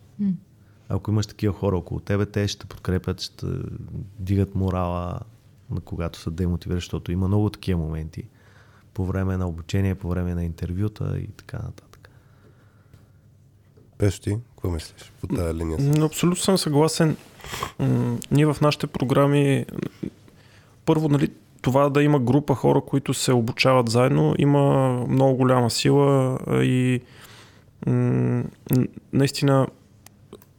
Speaker 3: Ако имаш такива хора около тебе, те ще подкрепят, ще дигат морала, на когато са демотивирани, защото има много такива моменти по време на обучение, по време на интервюта и така нататък.
Speaker 1: Пеш ти, какво мислиш по тази линия?
Speaker 4: М, Абсолютно съм съгласен. М, Ние в нашите програми, първо, нали, това да има група хора, които се обучават заедно, има много голяма сила и наистина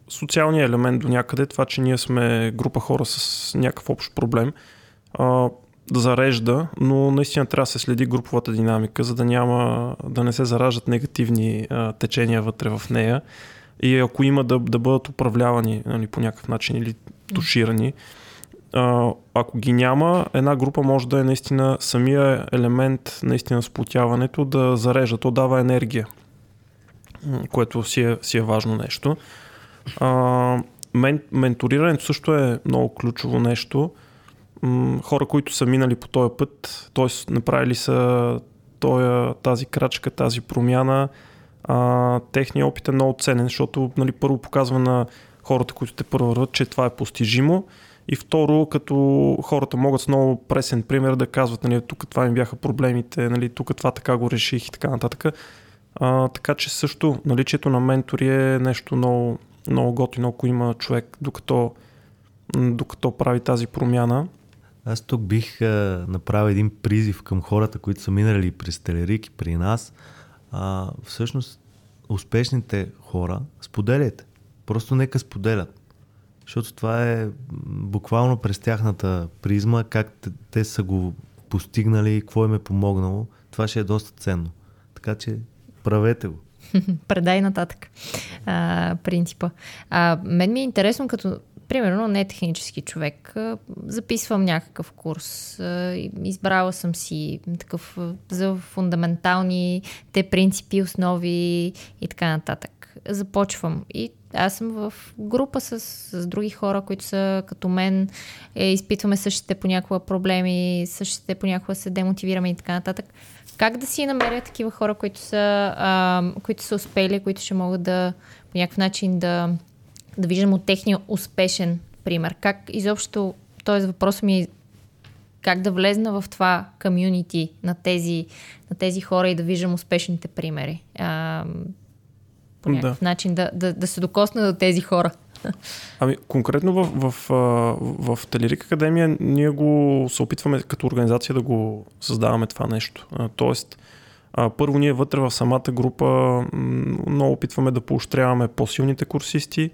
Speaker 4: социалния елемент до някъде, това, че ние сме група хора с някакъв общ проблем, зарежда, но наистина трябва да се следи груповата динамика, за да няма, да не се зараждат негативни течения вътре в нея и ако има да, да бъдат управлявани нали, по някакъв начин или туширани. А, ако ги няма, една група може да е наистина самия елемент наистина сплотяването да зарежда, то дава енергия, което си е, си е важно нещо. А, мен, менторирането също е много ключово нещо. Хора, които са минали по този път, т.е. направили са тоя, тази крачка, тази промяна, а, техният опит е много ценен, защото нали, първо показва на хората, които те първо че това е постижимо и второ, като хората могат с много пресен пример да казват, нали, тук това ми бяха проблемите, нали, тук това така го реших и така нататък. А, така че също наличието на ментори е нещо много, много готино, ако има човек, докато, докато прави тази промяна.
Speaker 3: Аз тук бих а, направил един призив към хората, които са минали през Телерик и при нас. А, всъщност, успешните хора споделяйте. Просто нека споделят. Защото това е буквално през тяхната призма, как те, те са го постигнали, какво им е помогнало. Това ще е доста ценно. Така че правете го.
Speaker 2: Предай нататък а, принципа. А, мен ми е интересно, като примерно не технически човек, записвам някакъв курс, избрала съм си такъв за фундаментални те принципи, основи и така нататък. Започвам и аз съм в група с, с други хора, които са като мен, е, изпитваме същите понякога проблеми, същите понякога се демотивираме и така нататък. Как да си намеря такива хора, които са, а, които са успели, които ще могат да по някакъв начин да, да виждам от техния успешен пример? Как изобщо, т.е. въпросът ми е как да влезна в това комюнити на тези, на тези хора и да виждам успешните примери. А, по някакъв да. начин да, да, да се докосна до тези хора.
Speaker 4: Ами, конкретно в, в, в, в Телерик Академия ние го се опитваме като организация да го създаваме това нещо. Тоест, първо ние вътре в самата група много опитваме да поощряваме по-силните курсисти,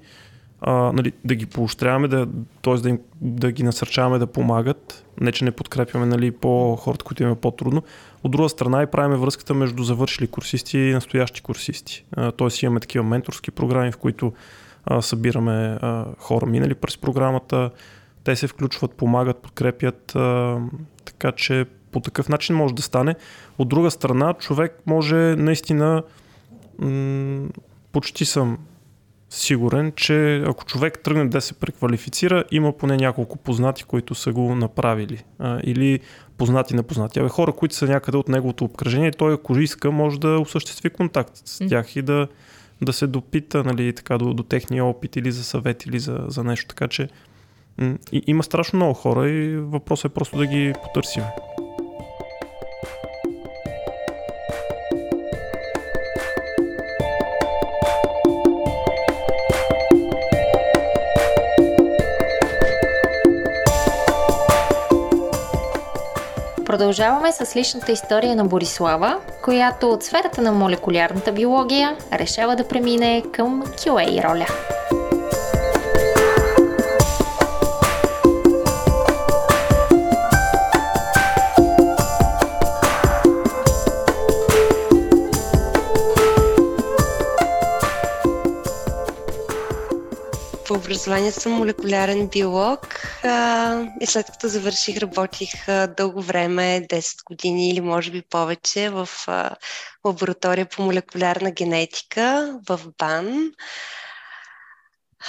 Speaker 4: а, нали, да ги поощряваме, да, т.е. Да, им, да ги насърчаваме да помагат, не че не подкрепяме нали, по хората, които им е по-трудно. От друга страна и правиме връзката между завършили курсисти и настоящи курсисти. Т.е. имаме такива менторски програми, в които събираме хора минали през програмата, те се включват, помагат, подкрепят, така че по такъв начин може да стане. От друга страна, човек може наистина, почти съм сигурен, че ако човек тръгне да се преквалифицира, има поне няколко познати, които са го направили. А, или познати непознати. Абе, хора, които са някъде от неговото обкръжение, той ако иска, може да осъществи контакт с тях и да, да се допита нали, така, до, до техния опит или за съвет или за, за нещо. Така че и, има страшно много хора и въпросът е просто да ги потърсим.
Speaker 5: Продължаваме с личната история на Борислава, която от сферата на молекулярната биология решава да премине към QA роля.
Speaker 6: Образование съм молекулярен биолог а, и след като завърших, работих а, дълго време, 10 години или може би повече, в а, лаборатория по молекулярна генетика в БАН.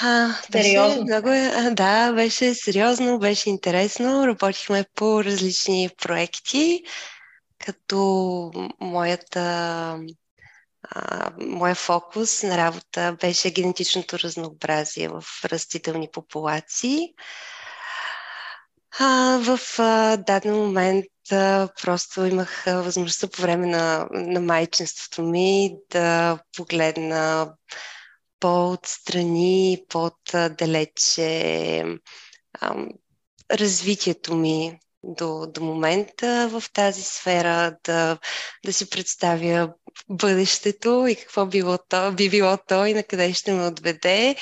Speaker 6: А, сериозно? Много, а, да, беше сериозно, беше интересно. Работихме по различни проекти, като моята а, моя фокус на работа беше генетичното разнообразие в растителни популации. А, в а, даден момент а, просто имах възможността по време на, на майчинството ми да погледна по-отстрани, по-далече развитието ми до, до момента в тази сфера, да, да си представя бъдещето и какво било то, би било то и на къде ще ме отведе.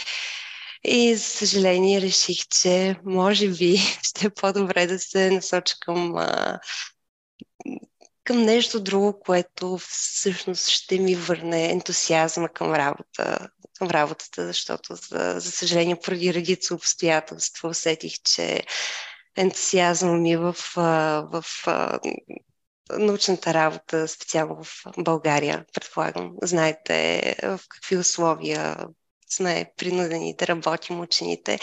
Speaker 6: И за съжаление реших, че може би ще е по-добре да се насоча към, а, към нещо друго, което всъщност ще ми върне ентусиазма към работа, към работата, защото за, за съжаление поради редица обстоятелства усетих, че ентусиазма ми в, в, в научната работа, специално в България, предполагам. Знаете в какви условия сме принудени да работим учените.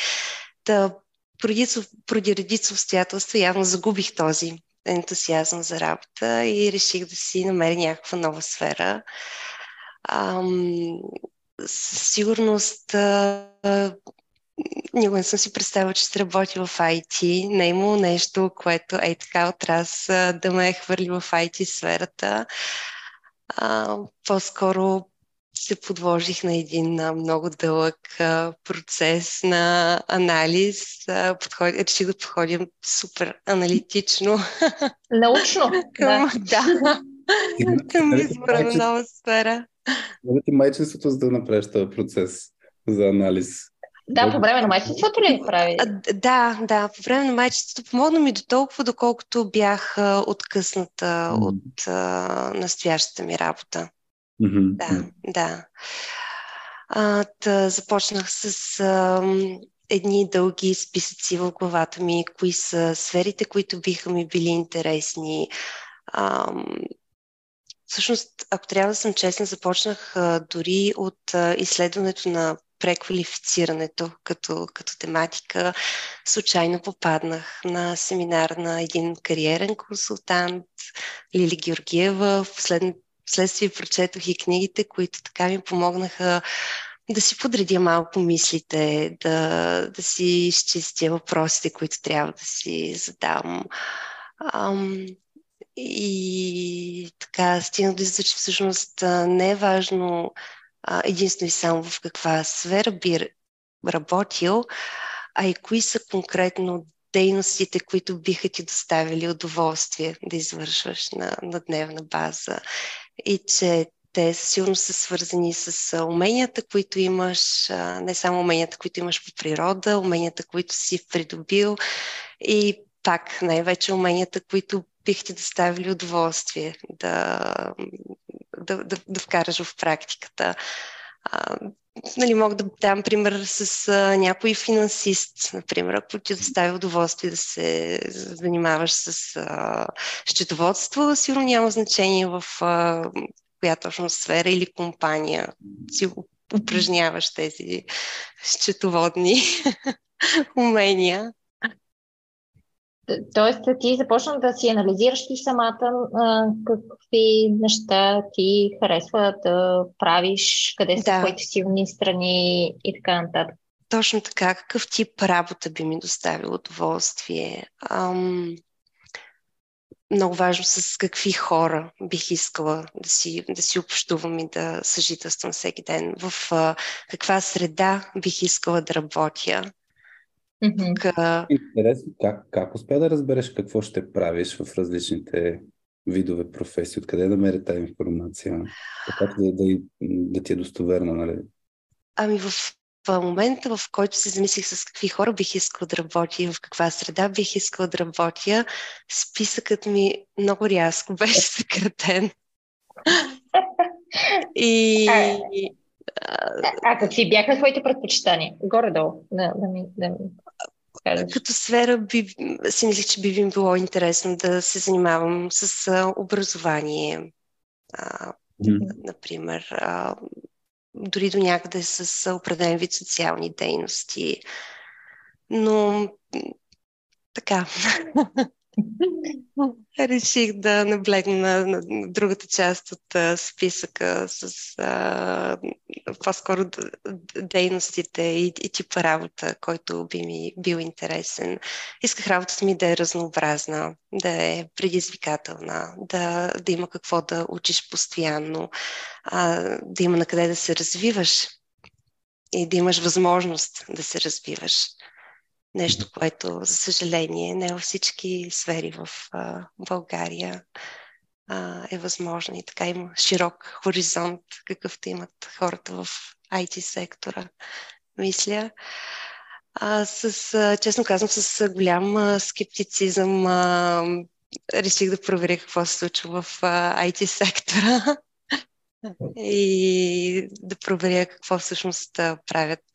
Speaker 6: Поради, поради редица обстоятелства явно загубих този ентусиазъм за работа и реших да си намеря някаква нова сфера. Ам, със сигурност никога не съм си представила, че ще работи в IT. Не е имало нещо, което е така от раз да ме е хвърли в IT сферата. А, по-скоро се подложих на един а, много дълъг а, процес на анализ. Подход... Реших да подходим супер аналитично.
Speaker 5: Научно.
Speaker 6: към, да. да. към избора на нова сфера.
Speaker 1: Много ти майчинството, за да направиш този процес за анализ.
Speaker 5: Да, по време на майчинството ли прави?
Speaker 6: Да, да, по време на майчинството помогна ми до толкова, доколкото бях откъсната mm. от а, настоящата ми работа.
Speaker 1: Mm-hmm.
Speaker 6: Да, да. А, тъ, започнах с а, едни дълги списъци в главата ми, кои са сферите, които биха ми били интересни. А, всъщност, ако трябва да съм честна, започнах а, дори от а, изследването на преквалифицирането като, като тематика. Случайно попаднах на семинар на един кариерен консултант, Лили Георгиева. Вслед, вследствие прочетох и книгите, които така ми помогнаха да си подредя малко мислите, да, да си изчистя въпросите, които трябва да си задам. Ам, и така стигна до че всъщност не е важно единствено и само в каква сфера би работил, а и кои са конкретно дейностите, които биха ти доставили удоволствие да извършваш на, на дневна база. И че те силно са свързани с уменията, които имаш, не само уменията, които имаш по природа, уменията, които си придобил и пак най-вече уменията, които бих ти доставили удоволствие да, да, да, да вкараш в практиката. А, нали, мога да дам пример с а, някой финансист, например, ако ти достави удоволствие да се занимаваш с а, счетоводство, сигурно няма значение в а, коя точно сфера или компания си упражняваш тези счетоводни умения.
Speaker 5: Тоест, ти започна да си анализираш ти самата а, какви неща ти харесва да правиш, къде са да. твоите силни страни и така нататък.
Speaker 6: Точно така. Какъв тип работа би ми доставил удоволствие? Ам, много важно с какви хора бих искала да си, да си общувам и да съжителствам всеки ден. В а, каква среда бих искала да работя
Speaker 1: Mm-hmm. Интересно, как, как успя да разбереш какво ще правиш в различните видове професии, откъде да тази информация, така да, да, да ти е достоверна, нали?
Speaker 6: Ами в, в момента, в който се замислих с какви хора бих искала да работя и в каква среда бих искала да работя, списъкът ми много рязко беше съкратен. и...
Speaker 5: А, а какви бяха твоите предпочитания? Горе-долу. Да, да ми, да ми
Speaker 6: като сфера би, си мислих, че би ми било интересно да се занимавам с а, образование, а, mm. например, а, дори до някъде с определен вид социални дейности. Но така. Реших да наблегна на, другата част от списъка с а, по-скоро дейностите и, и типа работа, който би ми бил интересен. Исках работата ми да е разнообразна, да е предизвикателна, да, да има какво да учиш постоянно, а, да има на къде да се развиваш и да имаш възможност да се развиваш. Нещо, което, за съжаление, не във всички сфери в а, България а, е възможно. И така има широк хоризонт, какъвто имат хората в IT сектора. мисля. А, с, а, честно казвам, с голям а, скептицизъм а, реших да проверя какво се случва в а, IT сектора и да проверя какво всъщност правят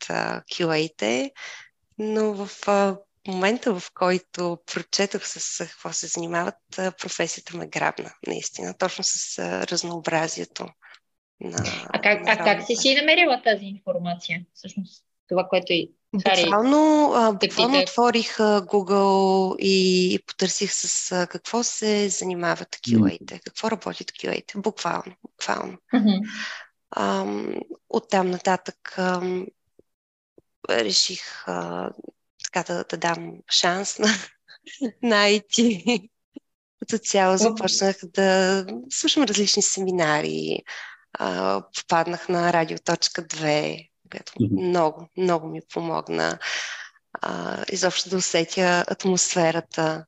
Speaker 6: QA-те. Но в момента, в който прочетох с какво се занимават, професията ме грабна, наистина, точно с разнообразието. На,
Speaker 5: а как, на а как си си намерила тази информация? Всъщност, това, което и
Speaker 6: Буквално, буквално отворих Google и, и потърсих с какво се занимават QA-те, какво работят QA-те. Буквално, буквално.
Speaker 5: Mm-hmm.
Speaker 6: Оттам нататък реших а, така да, да дам шанс на, на IT. Като цяло започнах да слушам различни семинари. А, попаднах на радио.2, което mm-hmm. много, много ми помогна а, изобщо да усетя атмосферата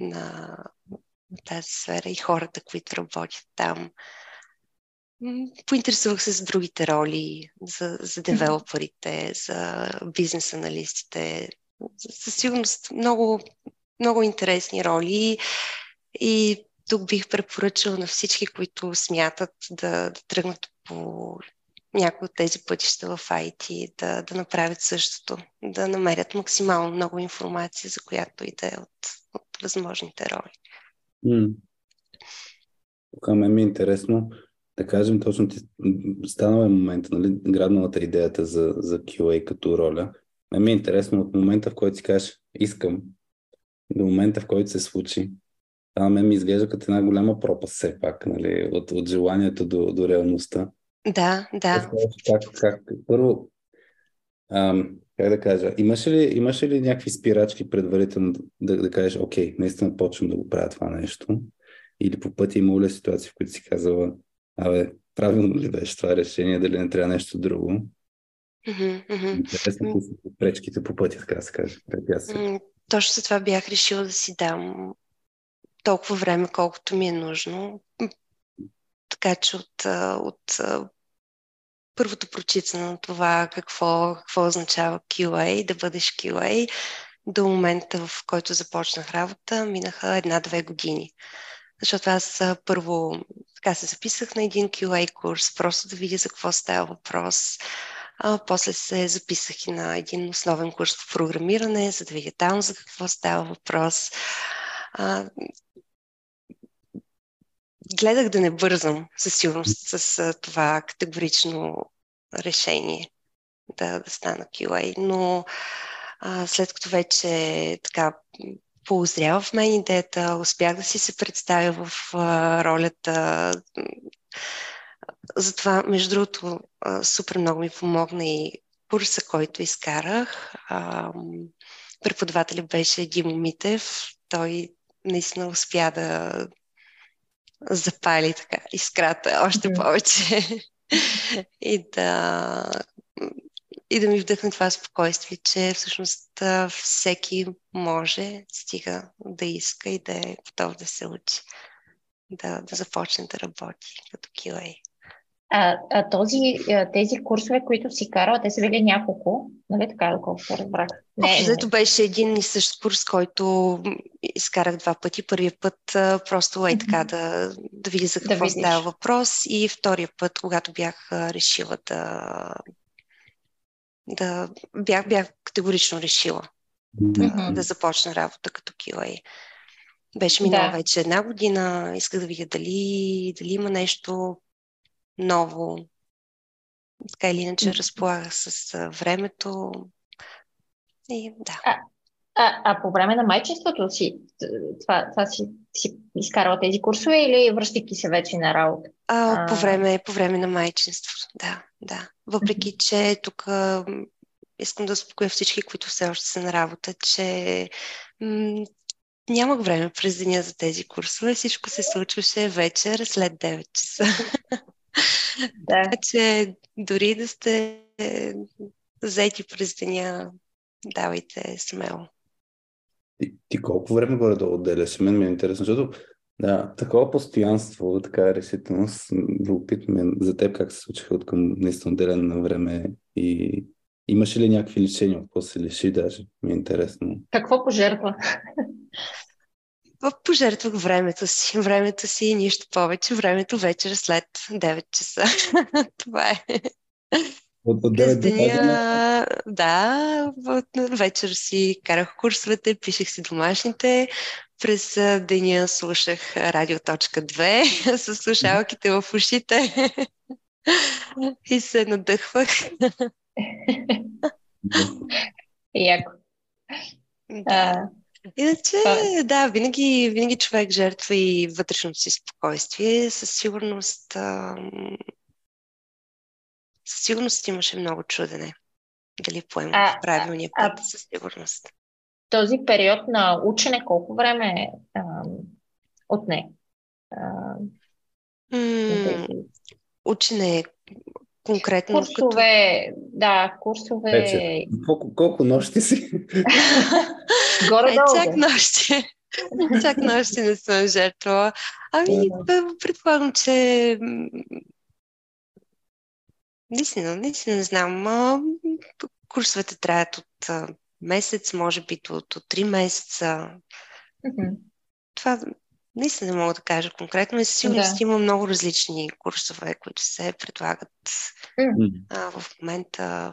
Speaker 6: на, на тази сфера и хората, които работят там. Поинтересувах се за другите роли, за, за девелоперите, за бизнес аналистите. Със сигурност много, много интересни роли. И тук бих препоръчал на всички, които смятат да, да тръгнат по някои от тези пътища в IT да, да направят същото, да намерят максимално много информация, за която и да е от, от възможните роли.
Speaker 7: Тук мен ми е интересно да кажем точно ти станал е момента, нали, градналата идеята за, за QA като роля. Мен ми е интересно от момента, в който си кажеш искам, до момента, в който се случи. Това мен ми изглежда като една голяма пропаст все пак, нали, от, от желанието до, до реалността.
Speaker 6: Да, да.
Speaker 7: Как, как, първо, ам, как да кажа, имаше ли, имаше ли някакви спирачки предварително да, да кажеш, окей, наистина почвам да го правя това нещо? Или по пътя има ли ситуации, в които си казала, абе, правилно ли беше това решение, дали не трябва нещо друго?
Speaker 6: Mm-hmm,
Speaker 7: Интересно са пречките по пътя, така да се каже.
Speaker 6: Точно за това бях решила да си дам толкова време, колкото ми е нужно. Така че от, от първото прочитане на това какво, какво означава QA, да бъдеш QA, до момента, в който започнах работа, минаха една-две години. Защото аз първо така се записах на един QA курс, просто да видя за какво става въпрос. А, после се записах и на един основен курс по програмиране, за да видя там за какво става въпрос. А, гледах да не бързам със сигурност с това категорично решение да, да стана QA, но а, след като вече така поозрява в мен идеята, успях да си се представя в а, ролята. Затова, между другото, а, супер много ми помогна и курса, който изкарах. А, преподавателят беше Димо Митев. Той наистина успя да запали така искрата още повече и да и да ми вдъхне това спокойствие, че всъщност всеки може, стига да иска и да е готов да се учи, да, да започне да работи като QA.
Speaker 5: А, а този, тези курсове, които си карал, те са били няколко, нали така, доколкото разбрах?
Speaker 6: Не, Общо беше един и същ курс, който изкарах два пъти. Първият път просто е така да, да видя за какво да става въпрос и втория път, когато бях решила да да бях, бях категорично решила да, mm-hmm. да започна работа като QA. Беше минала да. вече една година, исках да видя дали, дали има нещо ново. Така или иначе mm-hmm. разполагах с времето. И да.
Speaker 5: А, а, а по време на майчинството си, това, това си, си изкарала тези курсове или връщайки се вече на работа?
Speaker 6: А, а... По, време, по време на майчинството, да. Да. Въпреки, че тук искам да успокоя всички, които все още са на работа, че м- нямах време през деня за тези курсове. Всичко се случваше вечер след 9 часа. Да. така че дори да сте заети през деня, давайте смело.
Speaker 7: Ти, ти колко време горе да отделяш? Мен ми е интересно, защото да, такова постоянство, така решителност, любопитно ми е за теб как се случиха от към наистина отделяне на време и Имаше ли някакви лишения? Какво се лиши даже? Ми е интересно.
Speaker 5: Какво пожертва?
Speaker 6: Пожертвах времето си. Времето си и нищо повече. Времето вечер след 9 часа. Това е.
Speaker 7: От, от
Speaker 6: През
Speaker 7: 9 до
Speaker 6: деня, да, от вечер си карах курсовете, пишех си домашните. През деня слушах радио.2 с слушалките в ушите и се надъхвах.
Speaker 5: Яко.
Speaker 6: Да. Иначе, да, винаги, винаги човек жертва и вътрешното си спокойствие. Със сигурност, със сигурност имаше много чудене. Дали поемам
Speaker 5: А,
Speaker 6: в правилния
Speaker 5: а-
Speaker 6: път, със сигурност.
Speaker 5: Този период на учене колко време а, отне? А, тези
Speaker 6: Учене конкретно като...
Speaker 5: курсове, да, курсове.
Speaker 7: Колко, колко нощи си?
Speaker 6: Е,
Speaker 5: горе-долу.
Speaker 6: чак нощи. чак нощи не съм жертвала. Ами, предполагам, че наистина, наистина не знам. Курсовете траят от месец, може би до, до 3 месеца.
Speaker 5: Мгм.
Speaker 6: Това наистина не мога да кажа конкретно. И със сигурност
Speaker 5: Да.
Speaker 6: има много различни курсове, които се предлагат
Speaker 7: М.
Speaker 6: а, в момента.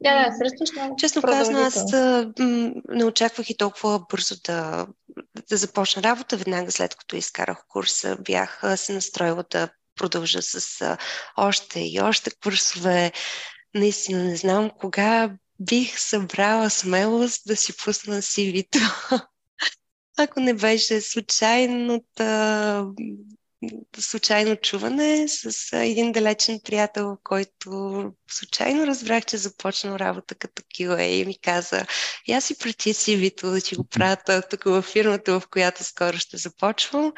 Speaker 5: Да, да, срещаш много
Speaker 6: Честно казано, аз а, м, не очаквах и толкова бързо да, да започна работа. Веднага след като изкарах курса, бях а, се настроила да продължа с а, още и още курсове. Наистина не знам кога бих събрала смелост да си пусна CV-то. Ако не беше случайната, случайно чуване с един далечен приятел, който случайно разбрах, че започнал работа като QA и ми каза, аз си прати CV-то да ти го пратя тук в фирмата, в която скоро ще започвам.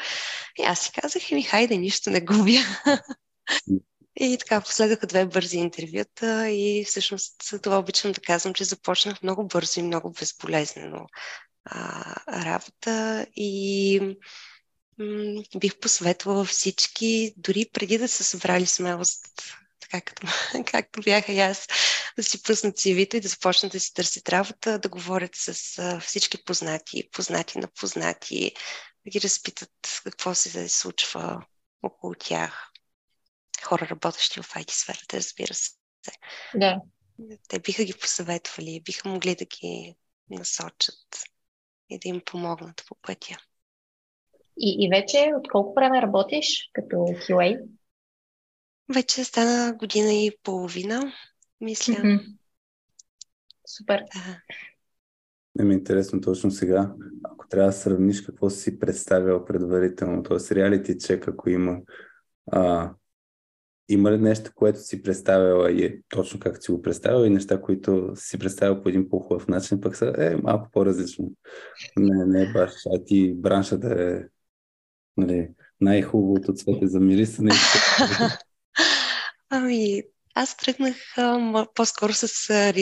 Speaker 6: И аз си казах, еми хайде, нищо не губя. И така последваха две бързи интервюта и всъщност това обичам да казвам, че започнах много бързо и много безболезнено а, работа и м- бих посъветвала всички, дори преди да са събрали смелост, така като, както бяха и аз, да си пуснат CV-то и да започнат да си търсят работа, да говорят с а, всички познати, познати на познати, да ги разпитат какво се случва около тях. Хора, работещи в IT сферата, разбира се.
Speaker 5: Да.
Speaker 6: Те биха ги посъветвали, биха могли да ги насочат и да им помогнат по пътя.
Speaker 5: И, и вече от колко време работиш като QA?
Speaker 6: Вече стана година и половина, мисля.
Speaker 5: Мгм. Супер.
Speaker 6: Да.
Speaker 7: Не ми е интересно точно сега, ако трябва да сравниш какво си представял предварително, т.е. реалити чек, ако има, а, има ли нещо, което си представяла и е точно както си го представил и неща, които си представил по един по-хубав начин, пък са е малко по-различно. Не, не е баш, а ти бранша да е нали, най-хубавото цвете за мирисане.
Speaker 6: Ами, аз тръгнах а, по-скоро с а,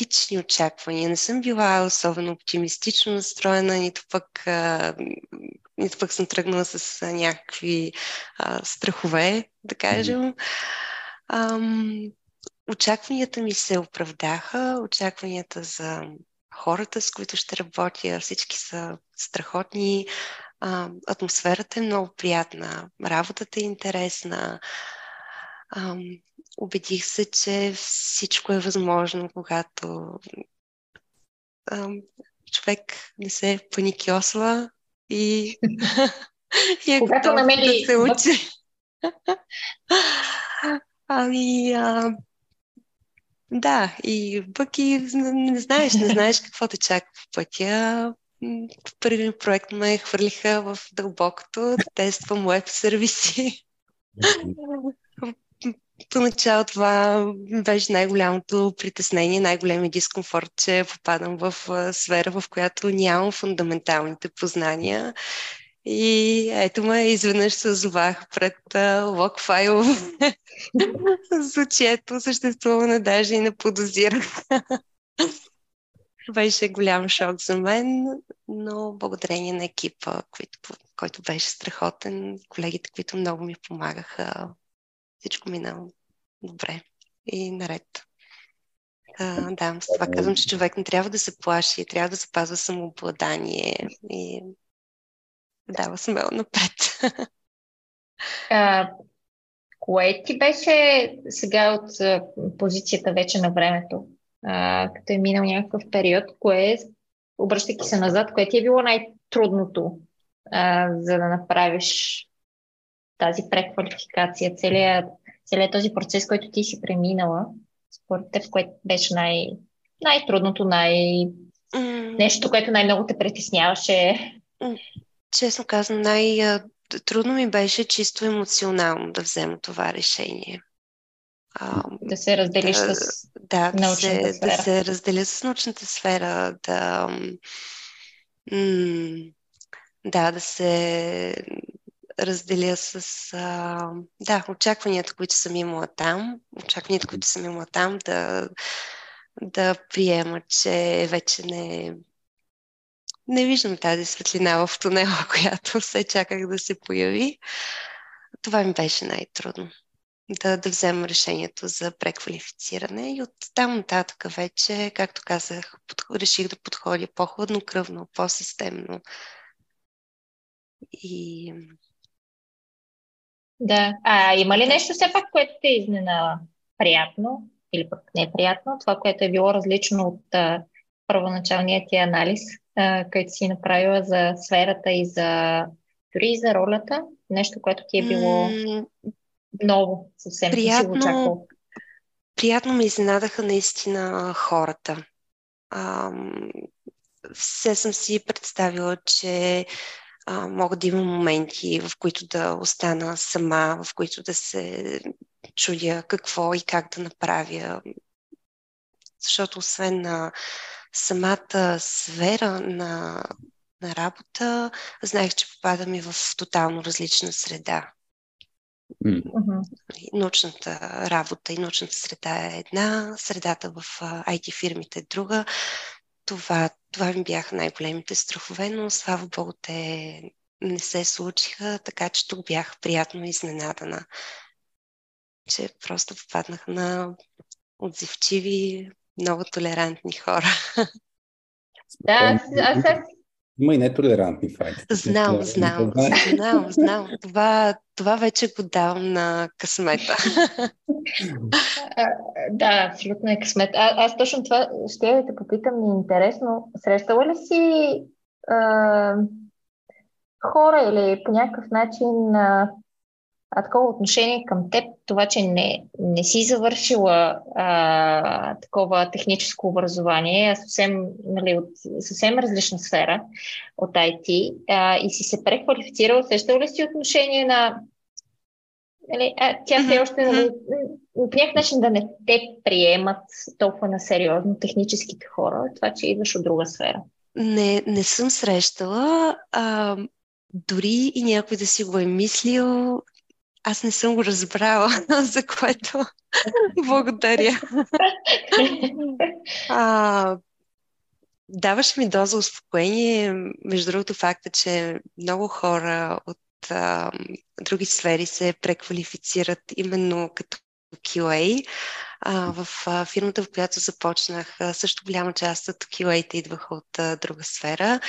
Speaker 6: реалистични очаквания. Не съм била особено оптимистично настроена, нито пък, а, нито пък съм тръгнала с а, някакви а, страхове, да кажем. Ам, очакванията ми се оправдаха, очакванията за хората, с които ще работя, всички са страхотни. А, атмосферата е много приятна, работата е интересна. Ам, убедих се, че всичко е възможно, когато ам, човек не се паникьосва и, и е
Speaker 5: Когато
Speaker 6: готов
Speaker 5: намери
Speaker 6: да се учи. Ами, а, да, и пък и не, знаеш, не знаеш какво те чака по пътя. М, В първи ми проект ме хвърлиха в дълбокото да тествам веб сервиси. Поначало това беше най-голямото притеснение, най-големия дискомфорт, че попадам в сфера, в която нямам фундаменталните познания. И ето ме, изведнъж се озовах пред а, лог файл, за чието съществуване даже и не подозирах. Беше голям шок за мен, но благодарение на екипа, който, който беше страхотен, колегите, които много ми помагаха, всичко мина добре и наред. А, да, с това казвам, че човек не трябва да се плаши, трябва да запазва самообладание и дава смело напред.
Speaker 5: А, кое ти беше сега от позицията вече на времето, а, като е минал някакъв период, кое, обръщайки се назад, кое ти е било най-трудното, а, за да направиш тази преквалификация, целият, целият този процес, който ти си преминала, според теб, което беше най- най-трудното, най- нещо, което най-много те притесняваше?
Speaker 6: Честно казвам, най-трудно ми беше чисто емоционално да взема това решение.
Speaker 5: А, да се разделиш
Speaker 6: да,
Speaker 5: с
Speaker 6: да, да се, сфера. да се разделя с научната сфера, да, м- да, да се разделя с а, да, очакванията, които съм имала там, очакванията, които съм имала там, да, да приема, че вече не, не виждам тази светлина в тунела, която все чаках да се появи. Това ми беше най-трудно. Да, да взема решението за преквалифициране и от там нататък вече, както казах, под, реших да подходя по-хладнокръвно, по-системно. И
Speaker 5: да. А има ли нещо все пак, което те изненава приятно или пък неприятно? Това, което е било различно от а, първоначалния ти анализ, а, който си направила за сферата и за дори и за ролята? Нещо, което ти е било ново, съвсем приятно, си го
Speaker 6: Приятно ме изненадаха наистина хората. А, все съм си представила, че а, мога да има моменти, в които да остана сама, в които да се чудя какво и как да направя. Защото освен на самата сфера на, на работа, знаех, че попадам и в тотално различна среда. Mm-hmm. Научната работа и научната среда е една, средата в IT фирмите е друга. Това, това ми бяха най-големите страхове, но слава Богу те не се случиха, така че тук бях приятно изненадана, че просто попаднах на отзивчиви, много толерантни хора.
Speaker 5: Да, аз, аз
Speaker 7: има и нетолерантни файти.
Speaker 6: Знам, знам, знам, знам. Това, това вече го давам на късмета.
Speaker 5: да, абсолютно е късмет. А, аз точно това ще я те попитам, ми е интересно. Срещала ли си а, хора или по някакъв начин а, а такова отношение към теб, това, че не, не си завършила а, такова техническо образование, а съвсем, нали, от съвсем различна сфера от IT а, и си се преквалифицирала, сещала ли си отношение на нали, а, тя все още нали, по някакъв начин да не те приемат толкова на сериозно техническите хора, това, че идваш от друга сфера?
Speaker 6: Не, не съм срещала. А, дори и някой да си го е мислил, аз не съм го разбрала, за което благодаря. а, даваш ми доза успокоение. Между другото, факта, че много хора от а, други сфери се преквалифицират именно като QA. А, в а, фирмата, в която започнах, а, също голяма част от QA-те идваха от а, друга сфера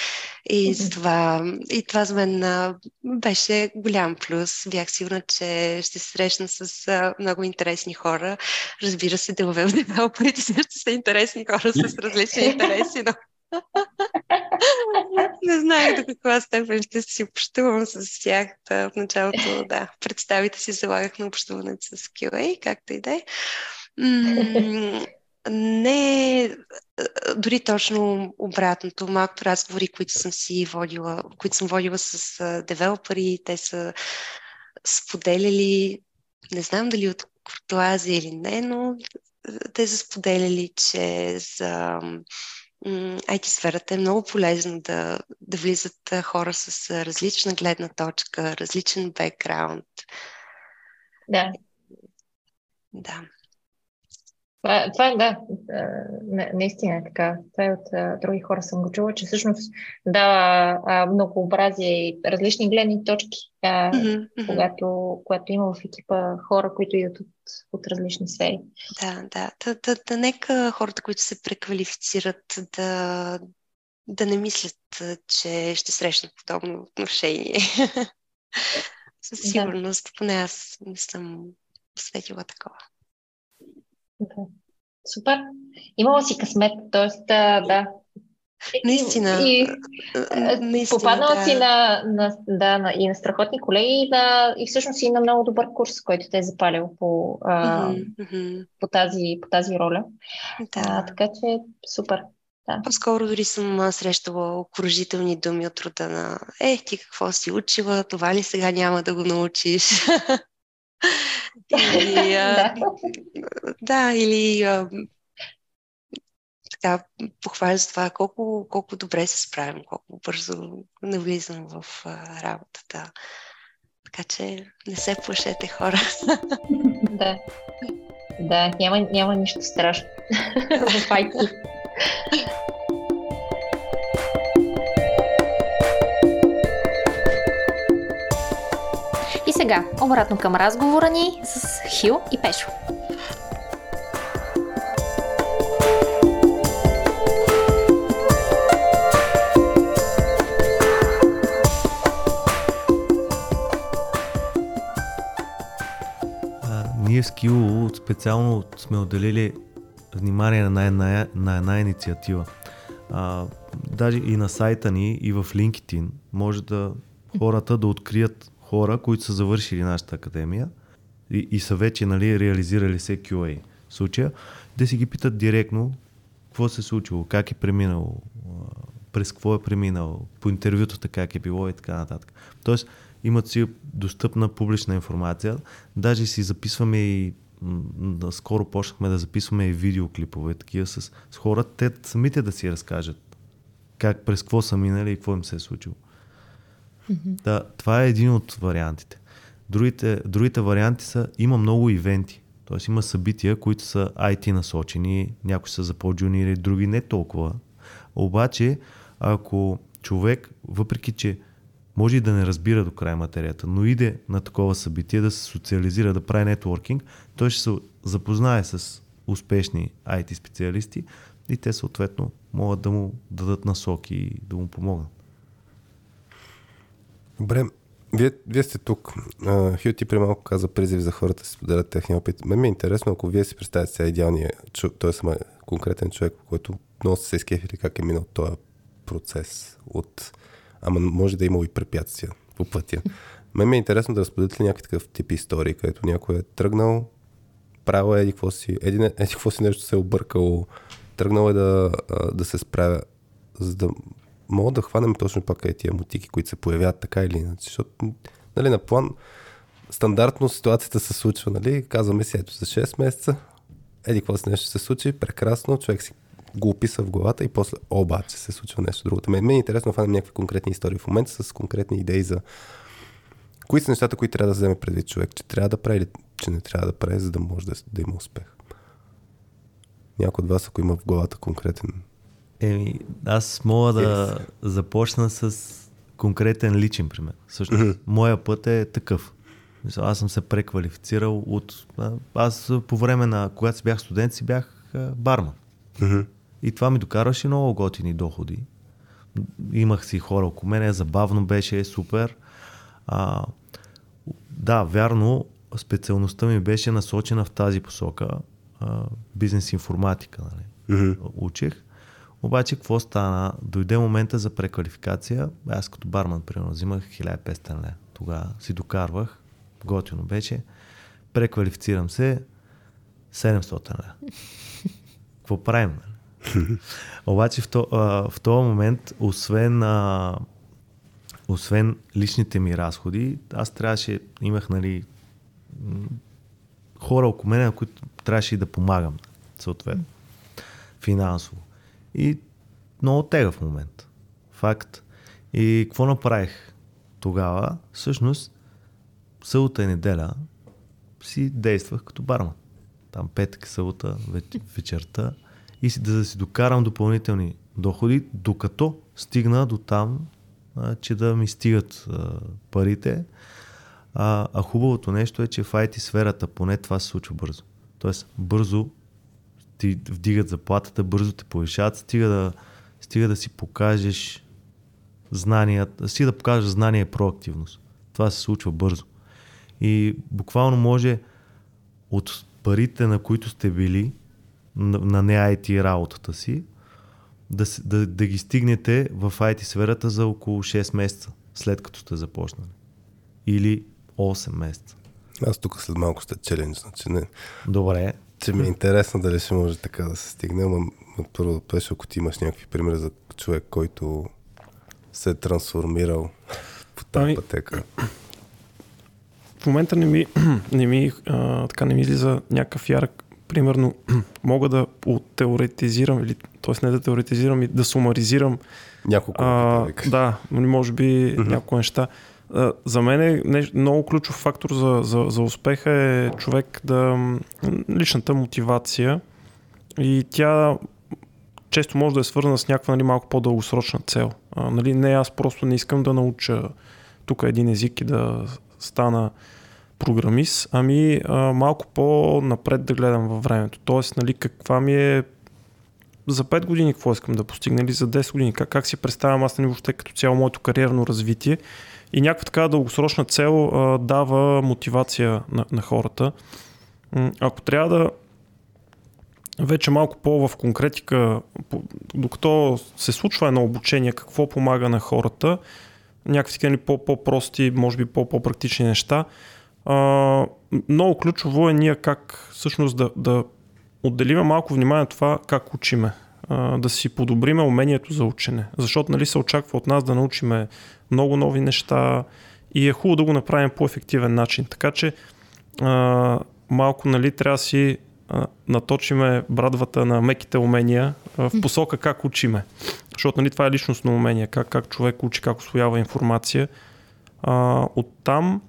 Speaker 6: и, mm-hmm. това, и това за мен а, беше голям плюс. Бях сигурна, че ще се срещна с а, много интересни хора. Разбира се, делове в девелоперите също са интересни хора с различни интереси, но не знаех до каква степен ще си общувам с тях. в началото, да, представите си залагах на общуването с QA, както и да е. Не, дори точно обратното. Малкото разговори, които съм си водила, които съм водила с девелопери, те са споделяли, не знам дали от куртуазия или не, но те са споделяли, че за IT сферата е много полезно да, да влизат хора с различна гледна точка, различен бекграунд.
Speaker 5: Да.
Speaker 6: Да.
Speaker 5: Това, това да, наистина е така. Това е от други хора съм го чула, че всъщност дава многообразие и различни гледни точки, mm-hmm. когато, когато има в екипа хора, които идват от, от различни сфери.
Speaker 6: Да, да. Да, да, да. Нека хората, които се преквалифицират, да, да не мислят, че ще срещнат подобно отношение. Със сигурност, да. поне аз не съм усетила такова.
Speaker 5: Супер. Имала си късмет, т.е. да.
Speaker 6: Наистина. И,
Speaker 5: наистина, попаднала да. си на, на, да, на, и на страхотни колеги и, на, и всъщност и на много добър курс, който те е запалил по, а, mm-hmm. по, тази, по тази роля. Да. А, така че супер. Да.
Speaker 6: По-скоро дори съм срещала окружителни думи от рода на Е, ти какво си учила, това ли сега няма да го научиш? или, а, да, или а, така, похваля за това колко, колко добре се справим, колко бързо навлизам в а, работата. Така че не се плашете хора.
Speaker 5: да. Да, няма, няма нищо страшно в IT. Сега, обратно към разговора ни с Хил и Пешо.
Speaker 3: ние в Скило специално сме отделили внимание на една, на една инициатива. А, даже и на сайта ни, и в LinkedIn може да хората да открият хора, които са завършили нашата академия и, и са вече нали, реализирали се QA случая, да си ги питат директно какво се е случило, как е преминало, през какво е преминал, по интервютата как е било и така нататък. Тоест, имат си достъпна публична информация. Даже си записваме и скоро почнахме да записваме и видеоклипове такива с, с хората, те самите да си разкажат как, през какво са минали и какво им се е случило. Mm-hmm. Да, това е един от вариантите. Другите, другите варианти са, има много ивенти. Тоест има събития, които са IT насочени, някои са за по-джуниори, други не толкова. Обаче, ако човек, въпреки че може и да не разбира до края материята, но иде на такова събитие да се социализира, да прави нетворкинг, той ще се запознае с успешни IT специалисти и те съответно могат да му дадат насоки и да му помогнат.
Speaker 1: Добре, вие, вие сте тук. Хил ти при малко каза призив за хората да си споделят техния опит. Мен ми е интересно, ако вие си представяте сега идеалния, е сама конкретен човек, който много се изкефили как е минал този процес от... Ама може да има и препятствия по пътя. Мен ми е интересно да разподелите ли някакъв такъв тип истории, където някой е тръгнал, правил е еди какво си, еди, еди какво си нещо се е объркало, тръгнал е да, да се справя, за да мога да хванем точно пак е тия мутики, които се появяват така или иначе. Защото, нали, на план, стандартно ситуацията се случва, нали, казваме си, ето за 6 месеца, еди какво си нещо се случи, прекрасно, човек си го описва в главата и после обаче се случва нещо друго. Мен, мен е интересно да фанем някакви конкретни истории в момента с конкретни идеи за кои са нещата, които трябва да вземе предвид човек, че трябва да прави или че не трябва да прави, за да може да, да има успех. Някой от вас, ако има в главата конкретен
Speaker 3: Еми, аз мога да yes. започна с конкретен личен пример. Също, mm-hmm. моя път е такъв. Аз съм се преквалифицирал от... Аз по време на... Когато си бях студент, си бях барман. Mm-hmm. И това ми докарваше много готини доходи. Имах си хора около мене, забавно беше, супер. А, да, вярно, специалността ми беше насочена в тази посока. А, бизнес информатика, нали? Mm-hmm. Учих. Обаче, какво стана? Дойде момента за преквалификация. Аз като барман, примерно, взимах 1500 лева. Тогава си докарвах. Готино беше. Преквалифицирам се 700 лева. Какво правим? Нали? Обаче в, то, а, в този момент, освен, а, освен личните ми разходи, аз трябваше, имах нали, хора около мен, на които трябваше и да помагам, съответно, финансово. И много тега в момент. Факт. И какво направих тогава? Всъщност, събота и неделя си действах като барман. там петък, събота, вечерта и си, да си докарам допълнителни доходи, докато стигна до там, а, че да ми стигат а, парите. А, а хубавото нещо е, че в IT сферата поне това се случва бързо. Тоест, бързо ти вдигат заплатата, бързо те повишават, стига да, стига да си покажеш знанията, стига да покажеш знание и проактивност. Това се случва бързо. И буквално може от парите, на които сте били, на, на не IT работата си, да, да, да ги стигнете в IT сферата за около 6 месеца, след като сте започнали. Или 8 месеца.
Speaker 1: Аз тук след малко ще челендж, значи не.
Speaker 3: Добре.
Speaker 1: Че ми е интересно дали ще може така да се стигне, но първо да ако ти имаш някакви примери за човек, който се е трансформирал по тази ами, пътека.
Speaker 4: В момента не ми, не ми, а, така не ми излиза някакъв ярък. Примерно, мога да теоретизирам, или, т.е. не да теоретизирам, и да сумаризирам.
Speaker 1: Няколко.
Speaker 4: А, да, може би mm-hmm. няколко неща. За мен е много ключов фактор за, за, за успеха е човек да... личната мотивация и тя често може да е свързана с някаква нали, малко по-дългосрочна цел. А, нали, не, аз просто не искам да науча тук един език и да стана програмист, ами а, малко по-напред да гледам във времето. Тоест, нали, каква ми е за 5 години какво искам да постигна или за 10 години, как, как си представям аз нали, въобще като цяло моето кариерно развитие и някаква така дългосрочна цел а, дава мотивация на, на хората. Ако трябва да вече малко по в конкретика, докато се случва едно обучение, какво помага на хората, някакви такива по-прости, може би по-практични неща. А, много ключово е ние как всъщност да, да отделиме малко внимание на това как учиме. Да си подобриме умението за учене. Защото нали, се очаква от нас да научиме много нови неща и е хубаво да го направим по ефективен начин. Така че а, малко нали, трябва да си а, наточиме брадвата на меките умения а, в посока как учиме. Защото нали, това е личностно умение, как, как човек учи, как освоява информация. А, оттам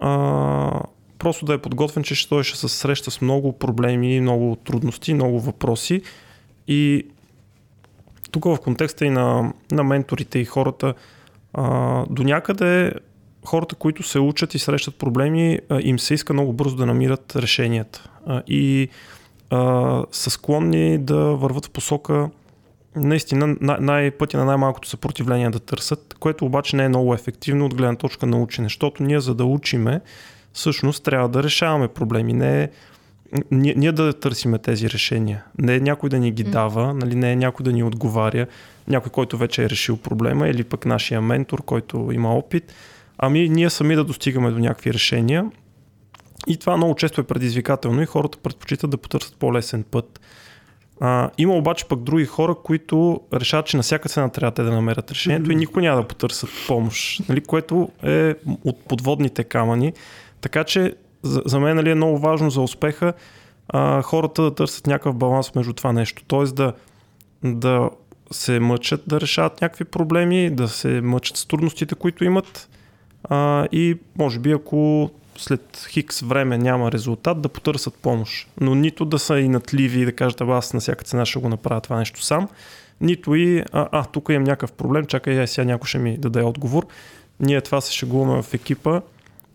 Speaker 4: а, просто да е подготвен, че той ще се среща с много проблеми, много трудности, много въпроси. И тук в контекста и на, на менторите и хората, а, до някъде хората, които се учат и срещат проблеми, а, им се иска много бързо да намират решенията. А, и а, са склонни да върват в посока наистина най- пътя на най-малкото съпротивление да търсят, което обаче не е много ефективно от гледна точка на учене, защото ние за да учиме, всъщност трябва да решаваме проблеми, не е ние, ние да търсиме тези решения. Не е някой да ни ги дава, нали, не е някой да ни отговаря, някой, който вече е решил проблема или пък нашия ментор, който има опит, ами ние сами да достигаме до някакви решения. И това много често е предизвикателно и хората предпочитат да потърсят по-лесен път. А, има обаче пък други хора, които решават, че на всяка цена трябва те да намерят решението mm-hmm. и никой няма да потърсят помощ, нали, което е от подводните камъни. Така че за, за мен нали, е много важно за успеха а, хората да търсят някакъв баланс между това нещо. Тоест да, да се мъчат да решават някакви проблеми, да се мъчат с трудностите, които имат а, и може би ако след хикс време няма резултат, да потърсят помощ. Но нито да са и натливи и да кажат, аз на всяка цена ще го направя това нещо сам, нито и, а, а тук имам някакъв проблем, чакай, сега някой ще ми даде отговор. Ние това се шегуваме в екипа.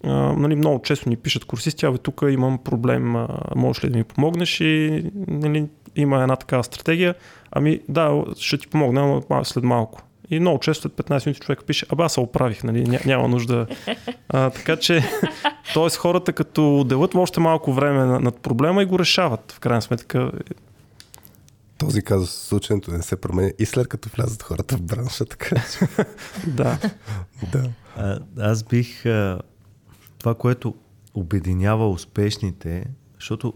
Speaker 4: А, нали, много често ни пишат курсисти, абе тук имам проблем, а, можеш ли да ми помогнеш и нали, има една такава стратегия. Ами да, ще ти помогна след малко. И много често след 15 минути човек пише, аба се оправих, нали, Ня, няма нужда. А, така че, т.е. хората като отделят още малко време над проблема и го решават, в крайна сметка.
Speaker 1: Този казус случайното не се променя и след като влязат хората в бранша, така
Speaker 4: Да.
Speaker 1: да.
Speaker 3: А, аз бих... А, това, което обединява успешните, защото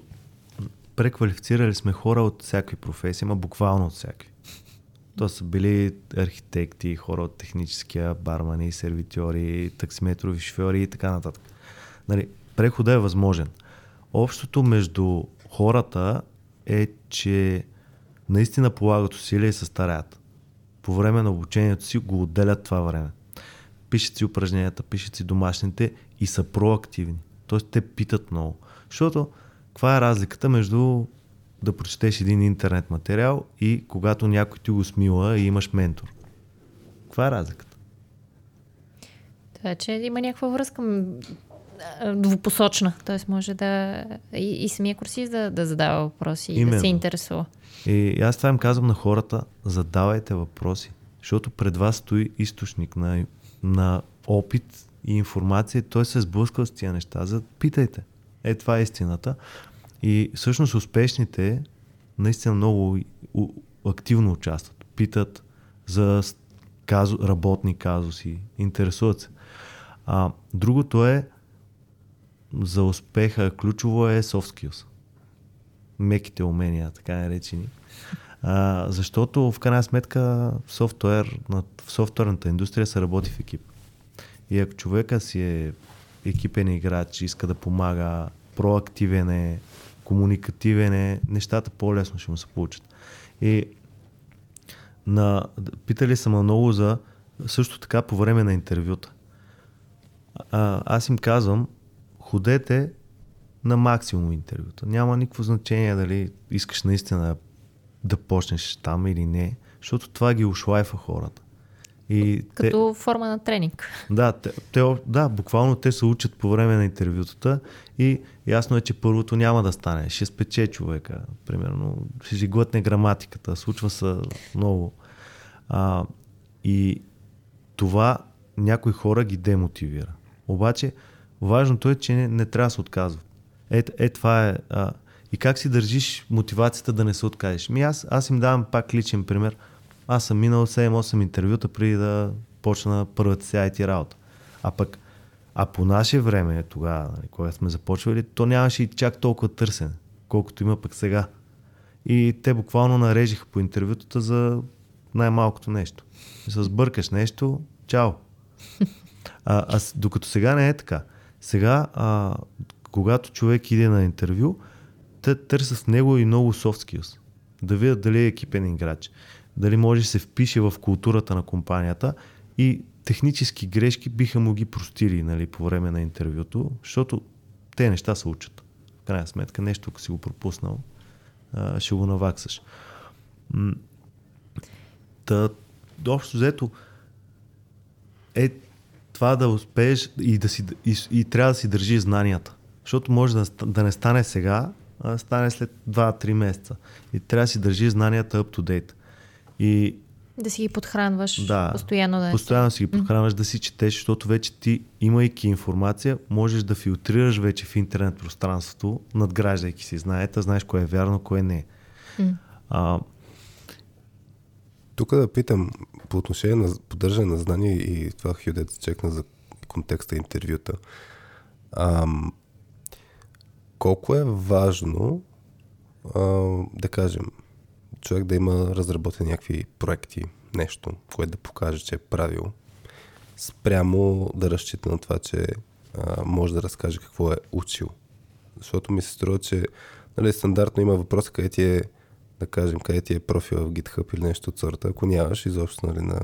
Speaker 3: преквалифицирали сме хора от всякакви професии, ма буквално от всякакви. То са били архитекти, хора от техническия, бармани, сервитьори, таксиметрови шофьори и така нататък. Нали, прехода е възможен. Общото между хората е, че наистина полагат усилия и се стараят. По време на обучението си го отделят това време. Пишат си упражненията, пишат си домашните и са проактивни. Тоест те питат много. Защото Каква е разликата между да прочетеш един интернет материал и когато някой ти го смила и имаш ментор? Каква е разликата?
Speaker 2: Това е, че има някаква връзка двупосочна. Т.е. може да и, и самия курсист да, да задава въпроси и да се интересува.
Speaker 3: И аз това им казвам на хората, задавайте въпроси, защото пред вас стои източник на, на опит и информация, той се сблъскал с тия неща, запитайте. Е, това е истината. И всъщност успешните наистина много активно участват, питат за казу, работни казуси, интересуват се. А, другото е за успеха ключово е soft skills меките умения, така наречени. А, защото в крайна сметка софтуер, в софтуерната индустрия се работи в екип. И ако човека си е екипен играч, иска да помага, проактивен е, комуникативен е, нещата по-лесно ще му се получат. И на, питали са ме много за също така по време на интервюта. А, аз им казвам, ходете на максимум интервюта. Няма никакво значение дали искаш наистина да почнеш там или не, защото това ги ушлайфа хората. И
Speaker 2: Като форма на тренинг.
Speaker 3: те, да, те, те, да, буквално те се учат по време на интервютата и ясно е, че първото няма да стане. Ще спече човека, примерно, ще си глътне граматиката, случва се много. А, и това някои хора ги демотивира. Обаче, важното е, че не, не трябва да се отказват. Е, е това е. А, и как си държиш мотивацията да не се откажеш? Ми аз, аз им давам пак личен пример. Аз съм минал 7-8 интервюта преди да почна първата си IT работа. А пък, а по наше време, тогава, нали, когато сме започвали, то нямаше и чак толкова търсене, колкото има пък сега. И те буквално нарежиха по интервютата за най-малкото нещо. Се сбъркаш нещо, чао. А, а с- докато сега не е така. Сега, а, когато човек иде на интервю, те търсят в него и много soft skills. Да видят дали е екипен играч, дали може да се впише в културата на компанията и технически грешки биха му ги простили нали, по време на интервюто, защото те неща се учат. В крайна сметка, нещо, ако си го пропуснал, ще го наваксаш. Та, общо взето, е това да успееш и, да си, и, и трябва да си държи знанията. Защото може да, да не стане сега, а стане след 2-3 месеца. И трябва да си държи знанията up to date. И
Speaker 2: Да си ги подхранваш
Speaker 3: Да.
Speaker 2: постоянно. Да
Speaker 3: постоянно си ги подхранваш да си четеш, защото вече ти, имайки информация, можеш да филтрираш вече в интернет пространството, надграждайки си знаете, знаеш кое е вярно, кое не е.
Speaker 2: М.
Speaker 3: А,
Speaker 1: Тук да питам по отношение на поддържане на знания и това Хюдет чекна за контекста интервюта. Ам, колко е важно а, да кажем, човек да има разработени някакви проекти, нещо, което да покаже, че е правил, спрямо да разчита на това, че а, може да разкаже какво е учил. Защото ми се струва, че нали, стандартно има въпрос, къде ти е да кажем, къде ти е профил в GitHub или нещо от сорта. Ако нямаш, изобщо, нали, на,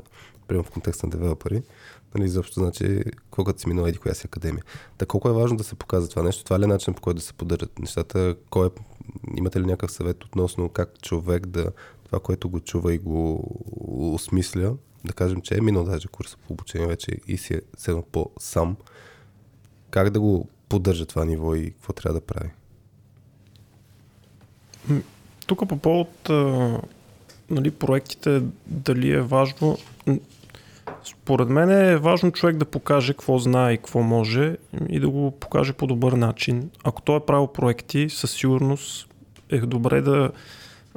Speaker 1: примерно в контекста на девелопери, нали, изобщо значи колко като си минал еди коя си академия. Така колко е важно да се показва това нещо? Това ли е начин по който да се поддържат нещата? Кой е, имате ли някакъв съвет относно как човек да, това, което го чува и го осмисля, да кажем, че е минал даже курса по обучение вече и си е седнал по-сам, как да го поддържа това ниво и какво трябва да прави?
Speaker 4: Тук по повод нали, проектите, дали е важно. Според мен е важно човек да покаже какво знае и какво може и да го покаже по добър начин. Ако той е правил проекти, със сигурност е добре да,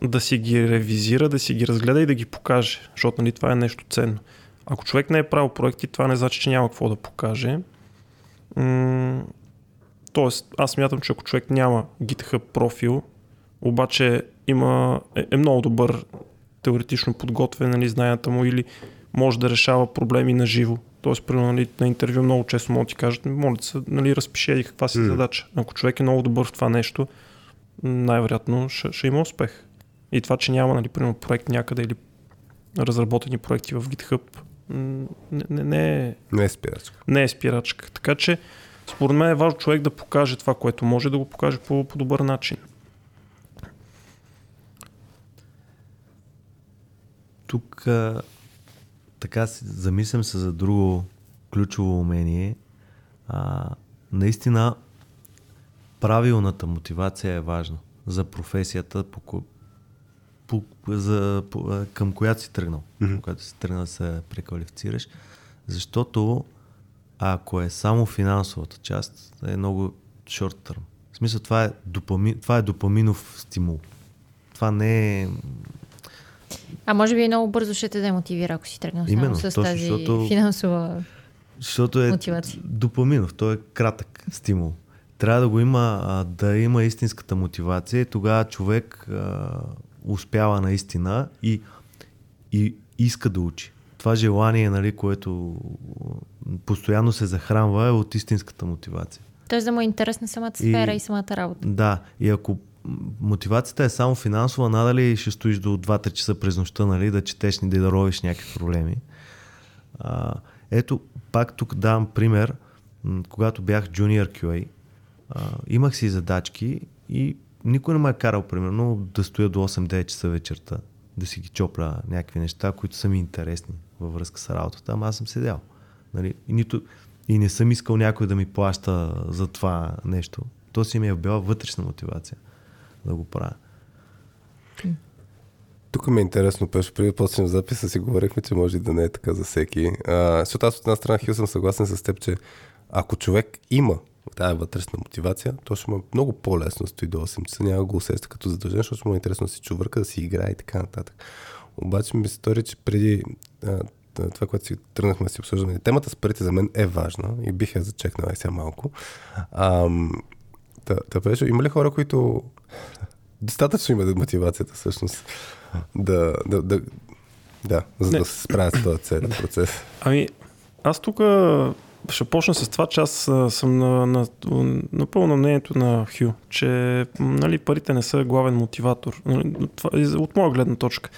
Speaker 4: да си ги ревизира, да си ги разгледа и да ги покаже, защото нали, това е нещо ценно. Ако човек не е правил проекти, това не значи, че няма какво да покаже. М- Тоест, аз смятам, че ако човек няма GitHub профил, обаче има, е, е много добър теоретично подготвен, нали, знанията му или може да решава проблеми на живо. Тоест, примерно, нали, на интервю много често могат да ти кажат, моля се, нали, разпиши еди каква си
Speaker 1: М.
Speaker 4: задача. Ако човек е много добър в това нещо, най-вероятно ще, ще има успех. И това, че няма, нали, примерно, проект някъде или разработени проекти в GitHub, не, не, не, е,
Speaker 1: Не е спирачка.
Speaker 4: не е спирачка. Така че Според мен е важно човек да покаже това, което може да го покаже по, по добър начин.
Speaker 3: Тук а, така замислям се за друго ключово умение. А, наистина правилната мотивация е важна за професията, по, по, за, по, към която си тръгнал, mm-hmm. когато си тръгнал да се преквалифицираш. Защото ако е само финансовата част, е много short term. В смисъл, това е, допами, това е допаминов стимул. Това не е...
Speaker 2: А може би много бързо ще те демотивира, ако си тръгнал само
Speaker 3: Именно,
Speaker 2: с
Speaker 3: точно,
Speaker 2: тази
Speaker 3: защото-
Speaker 2: финансова...
Speaker 3: Защото е
Speaker 2: Мотивация.
Speaker 3: допаминов, той е кратък стимул. Трябва да го има, да има истинската мотивация и тогава човек а, успява наистина и, и иска да учи. Това желание, нали, което постоянно се захранва е от истинската мотивация.
Speaker 2: Тоест да му е интересна самата
Speaker 3: И-
Speaker 2: сфера и, самата работа.
Speaker 3: Да, и ако мотивацията е само финансова, надали ще стоиш до 2-3 часа през нощта, нали, да четеш и да ровиш някакви проблеми. А, ето, пак тук давам пример. Когато бях Junior QA, а, имах си задачки и никой не ме е карал, примерно, да стоя до 8-9 часа вечерта, да си ги чопля някакви неща, които са ми интересни във връзка с работата, ама аз съм седял. Нали? И, нито, и не съм искал някой да ми плаща за това нещо. То си ми е била вътрешна мотивация да го правя.
Speaker 1: Тук ми е интересно, Пешо, преди да почнем записа си говорихме, че може и да не е така за всеки. А, защото аз от една страна Хил съм съгласен с теб, че ако човек има тази вътрешна мотивация, то ще му е много по-лесно стои до 8 часа, няма го усеща като задължен, защото му е интересно да си чувърка, да си играе и така нататък. Обаче ми се стори, че преди а, това, което си тръгнахме да си обсъждаме, темата с парите за мен е важна и бих я зачекнал и сега малко. Та, та има ли хора, които достатъчно имат мотивацията всъщност да, да, да, да за
Speaker 4: Не.
Speaker 1: да се справят с този целен процес.
Speaker 4: Ами, аз тук ще почна с това, че аз съм на, на, напълно на мнението на Хю, че нали, парите не са главен мотиватор. Нали, Това, от моя гледна точка.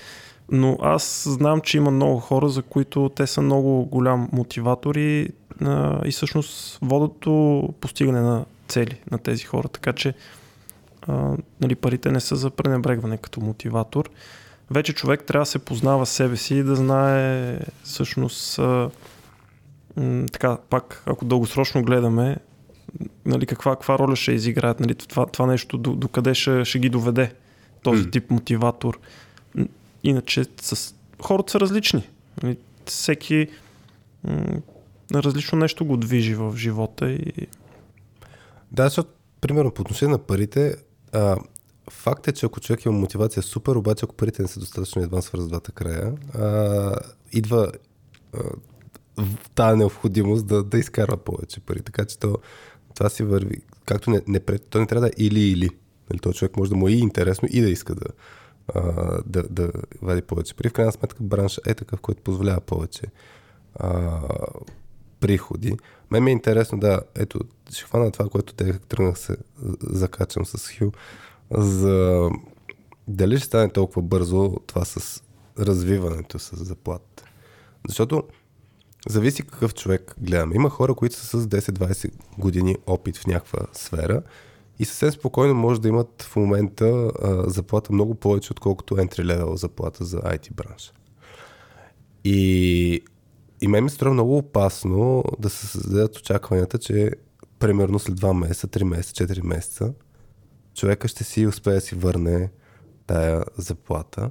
Speaker 4: Но аз знам, че има много хора, за които те са много голям мотиватор и, а, и всъщност водят до постигане на цели на тези хора. Така че а, нали, парите не са за пренебрегване като мотиватор. Вече човек трябва да се познава себе си и да знае всъщност а, м, така, пак, ако дългосрочно гледаме, нали, каква, каква роля ще изиграят, нали, това, това нещо до, до къде ще, ще ги доведе този тип мотиватор. Иначе с... хората са различни. Нали, всеки м, различно нещо го движи в живота и
Speaker 1: Да, защото, примерно, по отношение на парите, а, факт е, че ако човек има мотивация, супер, обаче ако парите не са достатъчно, едва свърз двата края, а, идва а, тази необходимост да, да изкарва повече пари. Така че то, това си върви. Както не, не, то не трябва да е или-или. Нали, този човек може да му е и интересно и да иска да, а, да, да вади повече пари. В крайна сметка бранша е такъв, който позволява повече а, приходи. Мен ми е интересно да, ето, ще хвана това, което те тръгнах се закачам с Хю, за дали ще стане толкова бързо това с развиването с заплатите. Защото зависи какъв човек гледаме. Има хора, които са с 10-20 години опит в някаква сфера и съвсем спокойно може да имат в момента а, заплата много повече, отколкото entry level заплата за IT бранша. И, и мен ми струва много опасно да се създадат очакванията, че примерно след 2 месеца, 3 месеца, 4 месеца човека ще си успее да си върне тая заплата.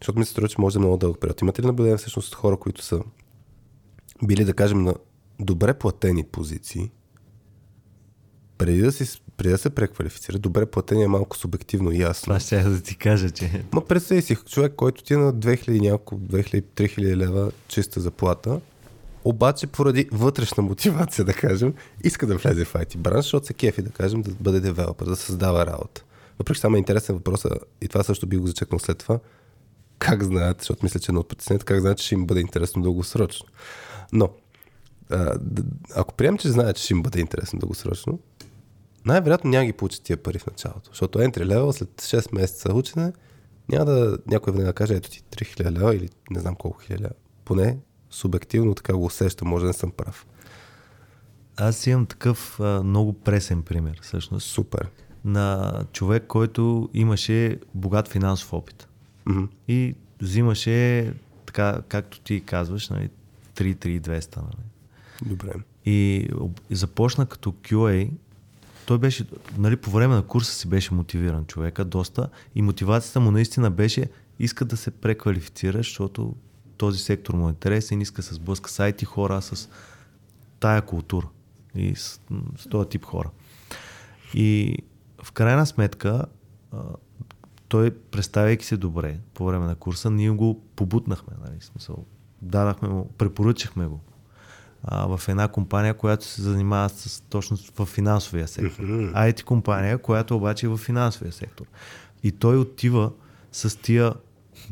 Speaker 1: Защото ми се струва, че може да е много дълъг период. Имате ли наблюдение всъщност хора, които са били, да кажем, на добре платени позиции, преди да, си, преди да се преквалифицира, добре платени е малко субективно ясно.
Speaker 3: Това ще да ти кажа, че
Speaker 1: Ма представи си човек, който ти е на 2000 няколко, 2000-3000 лева чиста заплата, обаче поради вътрешна мотивация, да кажем, иска да влезе в IT бранш, защото се кефи, да кажем, да бъде девелопер, да създава работа. Въпреки само е интересен въпрос, и това също би го зачекнал след това, как знаят, защото мисля, че е едно от притесненията, как знаят, че ще им бъде интересно дългосрочно. Но, а, ако приемем, че знаят, че ще им бъде интересно дългосрочно, най-вероятно няма ги получат тия пари в началото. Защото entry level след 6 месеца учене няма да някой веднага каже, ето ти 3000 лева или не знам колко хиляди лева. Поне субективно така го усещам, може да не съм прав.
Speaker 3: Аз имам такъв а, много пресен пример, всъщност,
Speaker 1: Супер.
Speaker 3: на човек, който имаше богат финансов опит.
Speaker 1: Мгм.
Speaker 3: И взимаше, така, както ти казваш, нали, 3-3-200. Нали.
Speaker 1: Добре.
Speaker 3: И, и започна като QA. Той беше, нали, по време на курса си беше мотивиран човека доста и мотивацията му наистина беше иска да се преквалифицира, защото този сектор му е интересен, иска с IT хора, с тая култура и с, с този тип хора. И в крайна сметка той, представяйки се добре по време на курса, ние го побутнахме, нали, смисъл, дадахме му, препоръчахме го а, в една компания, която се занимава с точно в финансовия сектор. IT компания, която обаче е в финансовия сектор. И той отива с тия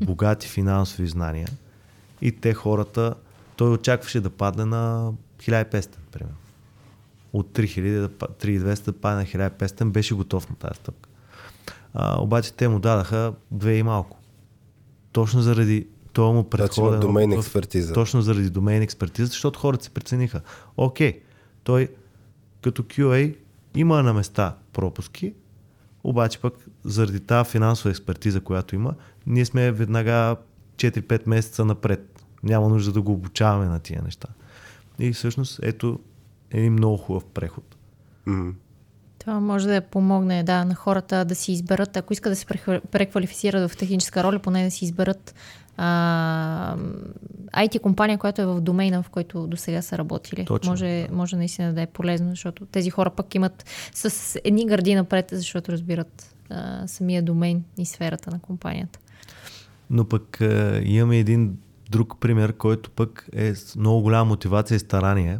Speaker 3: богати финансови знания и те хората, той очакваше да падне на 1500, примерно. От 3000 да, па- 3200 да падне на 1500, беше готов на тази стъпка. А, обаче те му дадаха две и малко. Точно заради това му
Speaker 1: Значи
Speaker 3: предходен
Speaker 1: домейн експертиза.
Speaker 3: Точно заради домейн експертиза, защото хората се прецениха. Окей, той като QA има на места пропуски, обаче пък заради тази финансова експертиза, която има, ние сме веднага 4-5 месеца напред. Няма нужда да го обучаваме на тия неща. И всъщност ето е един много хубав преход.
Speaker 1: Мгм.
Speaker 2: Това може да помогне да, на хората да си изберат, ако искат да се прехва- преквалифицират в техническа роля, поне да си изберат а, IT компания, която е в домейна, в който до сега са работили.
Speaker 3: Точно,
Speaker 2: може, може наистина да е полезно, защото тези хора пък имат с едни гърди напред, защото разбират а, самия домейн и сферата на компанията.
Speaker 3: Но пък е, имаме един друг пример, който пък е с много голяма мотивация и старание.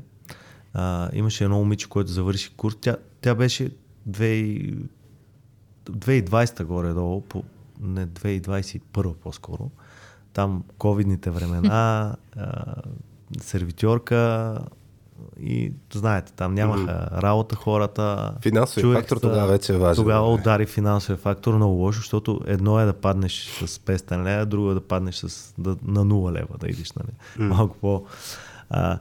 Speaker 3: А, имаше едно момиче, което завърши курс. Тя, тя беше 2 2020 горе-долу, по, не 2021 по-скоро. Там ковидните времена, а, сервитьорка и знаете, там нямаха работа хората.
Speaker 1: Финансовия
Speaker 3: Чуех
Speaker 1: фактор тогава вече е важен.
Speaker 3: Тогава удари финансовия фактор много лошо, защото едно е да паднеш с 500 лева, друго е да паднеш с, да, на 0 лева, да идиш, нали? Малко по... А,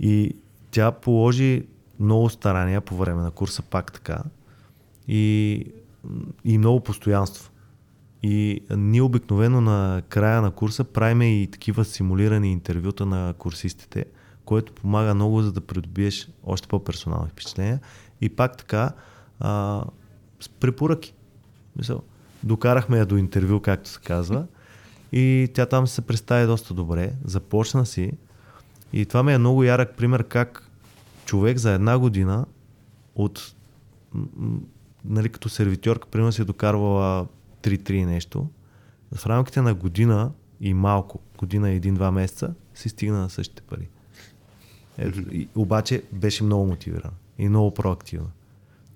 Speaker 3: и тя положи много старания по време на курса, пак така, и, и много постоянство. И ние обикновено на края на курса правиме и такива симулирани интервюта на курсистите, което помага много за да придобиеш още по-персонални впечатления. И пак така, а, с препоръки. Мисъл, докарахме я до интервю, както се казва, и тя там се представи доста добре, започна си. И това ми е много ярък пример как човек за една година от нали, като сервитьорка, примерно си е докарвала 3-3 нещо, в рамките на година и малко, година и един-два месеца, си стигна на същите пари. Ето, и, обаче беше много мотивирана и много проактивна.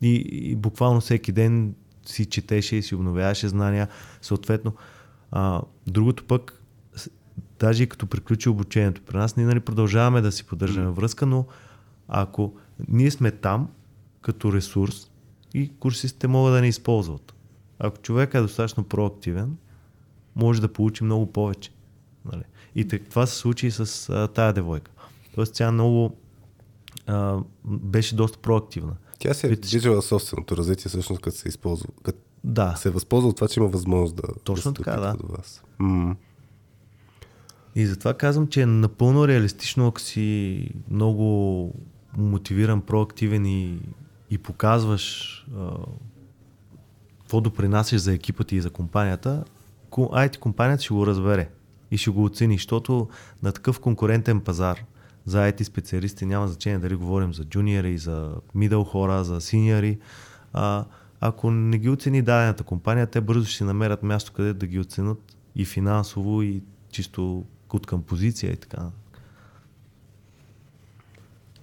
Speaker 3: И, и буквално всеки ден си четеше и си обновяваше знания. Съответно, а, другото пък, даже и като приключи обучението при нас, ние нали, продължаваме да си поддържаме връзка, но ако ние сме там като ресурс и курсистите могат да ни използват. Ако човек е достатъчно проактивен, може да получи много повече. Нали? И това се случи и с а, тая девойка. Тоест тя много а, беше доста проактивна.
Speaker 1: Тя се е
Speaker 3: Виж-
Speaker 1: движила собственото развитие, всъщност, като се използва. Като
Speaker 3: Да,
Speaker 1: се е възползва от това, че има възможност да,
Speaker 3: Точно
Speaker 1: да
Speaker 3: така, да.
Speaker 1: до вас. М.
Speaker 3: И затова казвам, че е напълно реалистично, ако си много мотивиран, проактивен и, и показваш а, какво допринасяш за екипа ти и за компанията, ко- IT компанията ще го разбере и ще го оцени, защото на такъв конкурентен пазар за IT специалисти няма значение дали говорим за джуниори, за мидъл хора, за синьори. А, ако не ги оцени дадената компания, те бързо ще си намерят място, къде да ги оценят и финансово, и чисто от към позиция и така.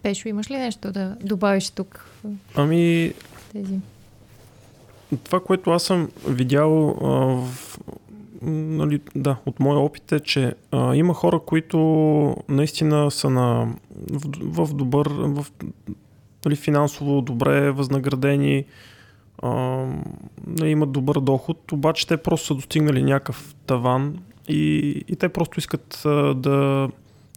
Speaker 2: Пешо, имаш ли нещо да добавиш тук
Speaker 4: Ами,
Speaker 2: тези?
Speaker 4: Това, което аз съм видял в, нали, да, от моя опит е, че а, има хора, които наистина са на, в, в добър, в, нали, финансово добре възнаградени, а, нали, имат добър доход, обаче те просто са достигнали някакъв таван и, и те просто искат а, да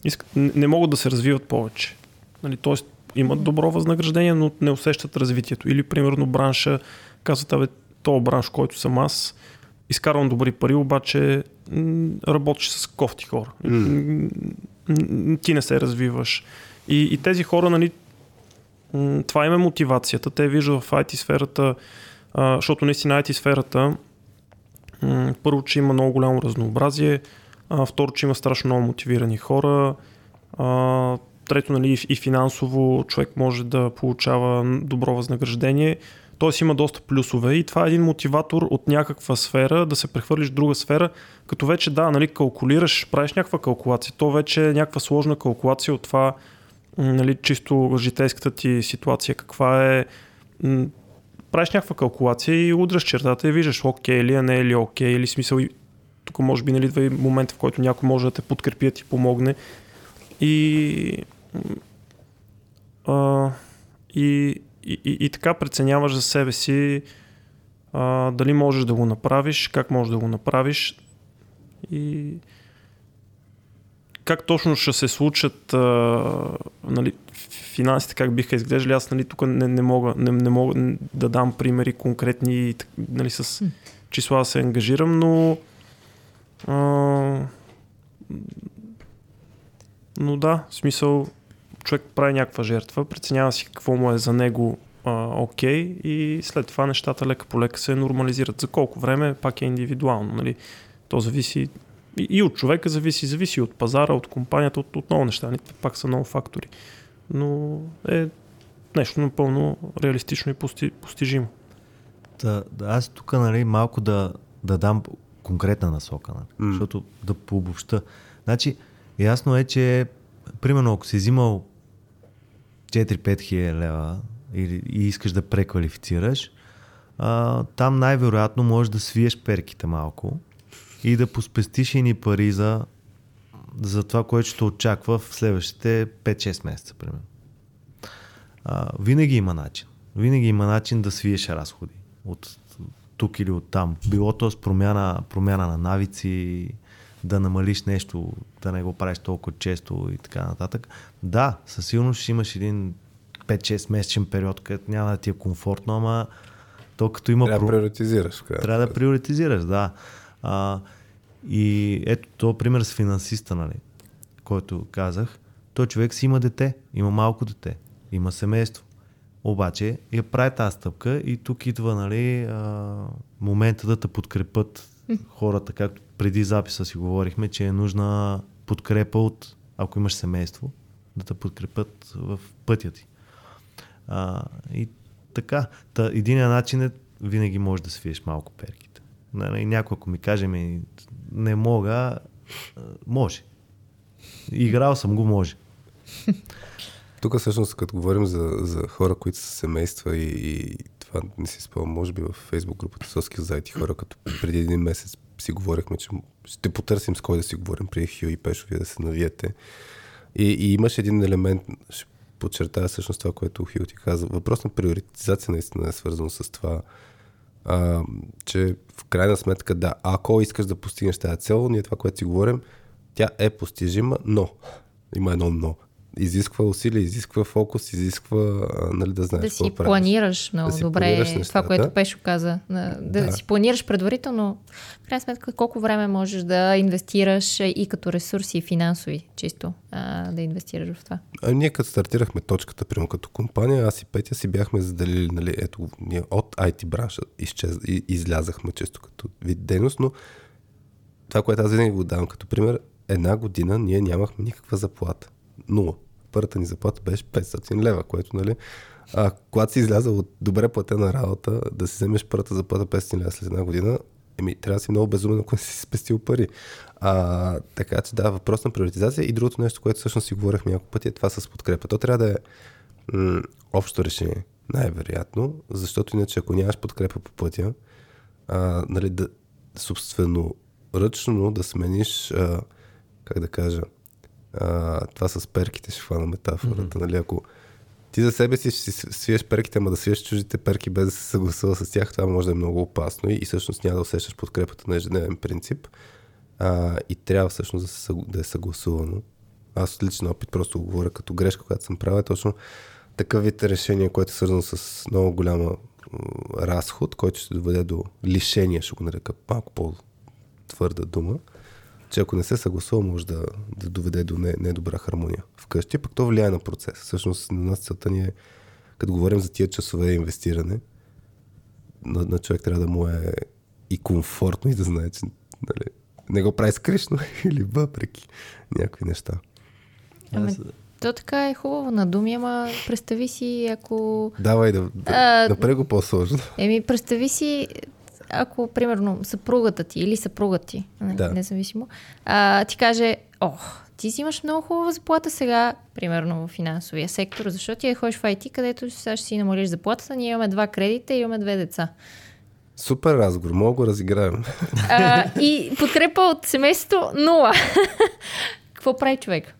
Speaker 4: искат, не не могат да се развиват повече. Нали, тоест, имат добро възнаграждение, но не усещат развитието. Или, примерно, бранша казват, абе, то бранш, който съм аз, изкарвам добри пари, обаче работиш с кофти хора. Mm. Ти не се развиваш. И, и тези хора, нали, това им е мотивацията. Те виждат в IT сферата, защото наистина IT сферата първо, че има много голямо разнообразие, второ, че има страшно много мотивирани хора, трето, нали, и финансово човек може да получава добро възнаграждение. Тоест има доста плюсове и това е един мотиватор от някаква сфера да се прехвърлиш в друга сфера, като вече да, нали, калкулираш, правиш някаква калкулация. То вече е някаква сложна калкулация от това, нали, чисто житейската ти ситуация, каква е правиш някаква калкулация и удръш чертата и виждаш окей ли, а не е ли окей, или смисъл тук може би нали, идва и момент, в който някой може да те подкрепи, да ти помогне. И, а, и, и, и, и така преценяваш за себе си а, дали можеш да го направиш, как можеш да го направиш и как точно ще се случат а, нали, финансите, как биха изглеждали. Аз нали, тук не, не, мога, не, не мога да дам примери конкретни нали, с числа да се ангажирам, но а, но да, в смисъл човек прави някаква жертва, преценява си какво му е за него окей okay, и след това нещата лека по лека се нормализират. За колко време пак е индивидуално. Нали? То зависи и, и от човека зависи, зависи от пазара, от компанията, от, от много неща. Нали? Пак са много фактори. Но е нещо напълно реалистично и пости, постижимо.
Speaker 3: Да, да, аз тук нали, малко да, да дам конкретна насока, нали? mm. защото да пообобща. Значи, ясно е, че примерно ако си взимал 4-5 хиляди лева и, и искаш да преквалифицираш, а, там най-вероятно можеш да свиеш перките малко и да поспестиш и ни пари за, за това, което ще очаква в следващите 5-6 месеца, примерно. А, винаги има начин. Винаги има начин да свиеш разходи от тук или от там. Било то с промяна, промяна на навици, да намалиш нещо, да не го правиш толкова често и така нататък. Да, със сигурност ще имаш един 5-6 месечен период, където няма да ти е комфортно, ама то като има...
Speaker 1: Трябва да приоритизираш.
Speaker 3: Трябва да приоритизираш, да. А, и ето то пример с финансиста, нали, който казах. Той човек си има дете, има малко дете, има семейство. Обаче я прави тази стъпка и тук идва нали, а, момента да те подкрепят хората, както преди записа си говорихме, че е нужна подкрепа от, ако имаш семейство, да те подкрепят в пътя ти. А, и така, та, единият начин е винаги можеш да свиеш малко перките. Нали, някой, ако ми каже, ми, не мога, може. Играл съм го, може.
Speaker 1: Тук всъщност, като говорим за, за хора, които са семейства и, и това не си спомням, може би в фейсбук групата Соски за хора, като преди един месец си говорихме, че ще потърсим с кой да си говорим при Хю и Пешо, вие да се навиете. И, и имаш един елемент, ще подчертая всъщност това, което Хил ти каза. Въпрос на приоритизация наистина е свързано с това, а, че в крайна сметка, да, ако искаш да постигнеш тази цел, ние това, което си говорим, тя е постижима, но има едно но изисква усилия, изисква фокус, изисква нали, да знаеш
Speaker 2: Да си правиш. планираш много да добре планираш това, което Пешо каза. Да, да, си планираш предварително, в крайна сметка, колко време можеш да инвестираш и като ресурси, и финансови, чисто а, да инвестираш в това.
Speaker 1: А ние като стартирахме точката, прямо като компания, аз и Петя си бяхме заделили, нали, ето, ние от IT бранша изчез, и, излязахме често като вид дейност, но това, което аз винаги го давам като пример, една година ние нямахме никаква заплата. Нула първата ни заплата беше 500 лева, което, нали, а, когато си излязал от добре платена работа, да си вземеш първата заплата 500 лева след една година, еми, трябва да си много безумен, ако не си спестил пари. А, така че да, въпрос на приоритизация. И другото нещо, което всъщност си говорихме няколко пъти, е това с подкрепа. То трябва да е м- общо решение, най-вероятно, защото иначе ако нямаш подкрепа по пътя, а, нали, да, собствено ръчно да смениш, а, как да кажа, а, това с перките ще хвана метафората. Mm-hmm. Нали? Ако ти за себе си ще свиеш перките, ама да свиеш чужите перки без да се съгласува с тях, това може да е много опасно и, и всъщност няма да усещаш подкрепата на ежедневен принцип. А, и трябва всъщност да, се, да е съгласувано. Аз от личен опит просто го говоря като грешка, която съм правил, е точно такъв вид решение, което е свързано с много голяма разход, който ще доведе до лишение, ще го нарека малко по-твърда дума, че ако не се съгласува, може да, да доведе до не, недобра хармония вкъщи, пък то влияе на процес. Всъщност на нас целта ни е, като говорим за тия часове инвестиране, на, на човек трябва да му е и комфортно и да знае, че нали, не го прави скришно или въпреки някакви неща.
Speaker 2: Ами,
Speaker 3: Аз-
Speaker 2: то така е хубаво на думи, ама представи си, ако...
Speaker 1: Давай да, да
Speaker 2: А,
Speaker 1: направи го по-сложно.
Speaker 2: Еми, представи си, ако, примерно, съпругата ти или съпругът ти, нали,
Speaker 1: Да.
Speaker 2: независимо, а, ти каже, ох, ти си имаш много хубава заплата сега, примерно в финансовия сектор, защото ти ходиш в IT, където сега ще си намалиш заплатата, ние имаме два кредита и имаме две деца.
Speaker 1: Супер разговор, мога да го разиграем.
Speaker 2: А, и подкрепа от семейството нула. Какво прави човек?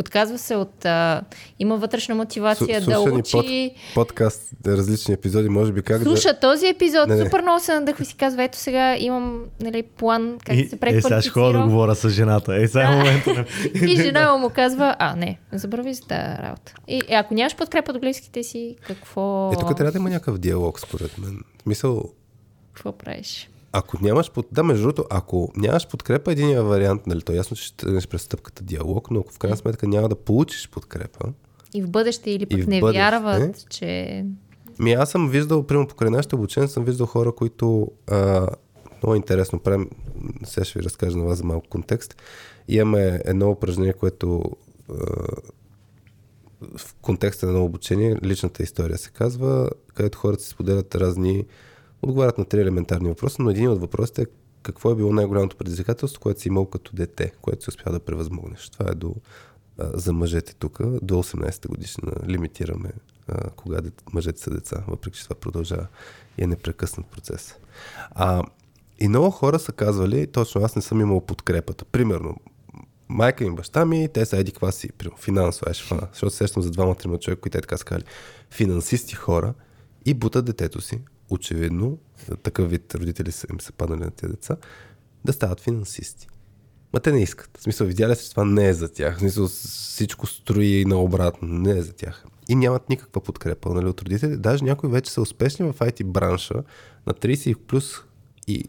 Speaker 2: Отказва се от... А, има вътрешна мотивация
Speaker 1: Су-
Speaker 2: да учи...
Speaker 1: Подкаст, различни епизоди, може би как
Speaker 2: Слуша този епизод,
Speaker 1: Не, не.
Speaker 2: супер много се надъхва и си казва, ето сега имам нали, план как да се
Speaker 3: И, е, сега ще ходя да
Speaker 2: преквалифицирам.
Speaker 3: говоря с жената. Е, сега е момента.
Speaker 2: И жена му казва, а не, забрави за тази работа. И е, ако нямаш подкрепа от близките си, какво,
Speaker 1: да... Е, тук трябва да има някакъв диалог, според мен. В Смисъл,
Speaker 2: какво правиш?
Speaker 1: Ако нямаш под... Да, между другото, ако нямаш подкрепа, единия вариант, нали, то е ясно, че ще тръгнеш през стъпката диалог, но ако в крайна сметка няма да получиш подкрепа,
Speaker 2: И в бъдеще или пък не
Speaker 1: бъдеще.
Speaker 2: вярват, че...
Speaker 1: Ми аз съм виждал, примерно покрай нашите обучения, съм виждал хора, които а, много интересно правим, сега ще ви разкажа на вас за малко контекст. Имаме едно упражнение, което а, в контекста на едно обучение, личната история се казва, където хората си споделят разни, отговарят на три елементарни въпроса, но един от въпросите е какво е било най-голямото предизвикателство, което си имал като дете, което си успя да превъзмогнеш. Това е до, за мъжете тук, до 18 годишна лимитираме кога мъжете са деца, въпреки че това продължава и е непрекъснат процес. А, и много хора са казвали, точно аз не съм имал подкрепата. Примерно, майка ми, баща ми, те са еди каква си, финансово, е шфана, защото сещам за двама-трима човека, които те така са казали, финансисти хора и бутат детето си, очевидно, такъв вид родители са, им са паднали на тези деца, да стават финансисти. Ма те не искат. В смисъл, видяли се, че това не е за тях. В смисъл, всичко строи наобратно. Не е за тях. И нямат никаква подкрепа нали, от родители. Даже някои вече са успешни в IT бранша на 30 плюс и,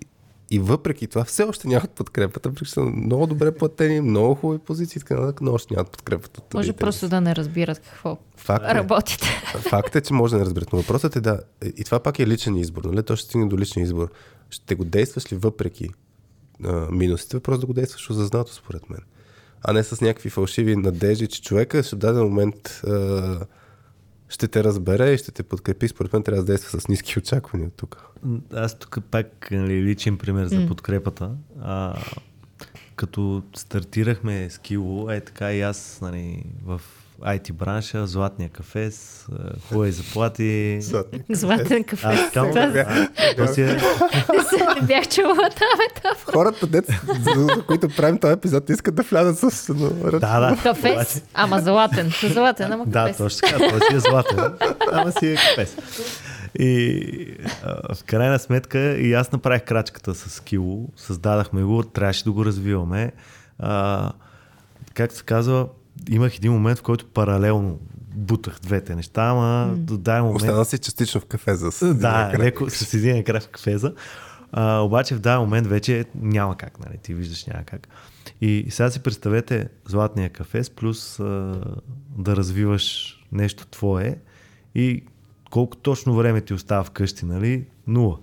Speaker 1: и въпреки това все още нямат подкрепата, че са много добре платени, много хубави позиции, така нататък, но още нямат подкрепата
Speaker 2: Може просто да не разбират какво
Speaker 1: Факт е.
Speaker 2: работите.
Speaker 1: Факт е, че може да не разберете. Но въпросът е да. И това пак е личен избор. Нали? То ще стигне до личен избор. Ще го действаш ли въпреки а, минусите? Въпрос да го действаш осъзнато, според мен. А не с някакви фалшиви надежди, че човека ще в даден момент а, ще те разбере и ще те подкрепи. Според мен трябва да действа с ниски очаквания тук.
Speaker 3: Аз тук пак нали, личен пример за подкрепата. А, като стартирахме с Кило, е така и аз нали, в IT бранша, златния кафес, а, хубави заплати.
Speaker 2: Златен кафе.
Speaker 3: А, там,
Speaker 2: Това
Speaker 3: а, то си е-
Speaker 2: не бях чула тази метафора.
Speaker 1: Хората, дет, за, които правим този епизод, искат да влязат собствено.
Speaker 3: Да, да.
Speaker 2: Кафе, ама златен. Златен, ама
Speaker 3: Да,
Speaker 2: кафе.
Speaker 3: точно така. Той си е златен. Ама си е кафес. И а, в крайна сметка и аз направих крачката с Кило. Създадахме го, трябваше да го развиваме. А, как се казва, имах един момент, в който паралелно бутах двете неща, ама до даден момент...
Speaker 1: Остана си частично в кафе за
Speaker 3: Да, леко с един край в кафеза. А, обаче в даден момент вече няма как, нали? Ти виждаш няма как. И сега си представете златния кафес плюс а, да развиваш нещо твое и колко точно време ти остава вкъщи, нали? Нула.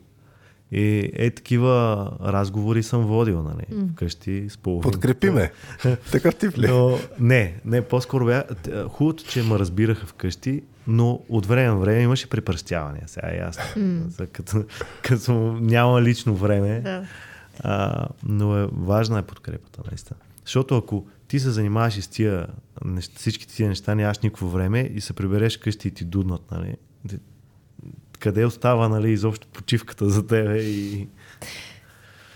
Speaker 3: И е такива разговори съм водил, нали? Вкъщи с половин.
Speaker 1: Подкрепи ме. Такъв тип ли?
Speaker 3: Но не, не, по-скоро бя... т- Хубавото, че ме разбираха вкъщи, но от време на време имаше препръстявания, сега е ясно. Като, като няма лично време.
Speaker 2: Да.
Speaker 3: А, но е, важна е подкрепата, наистина. Защото ако ти се занимаваш и с тия, всички тия неща, нямаш никакво време и се прибереш къщи и ти дуднат, нали? Къде остава, нали, изобщо почивката за тебе и...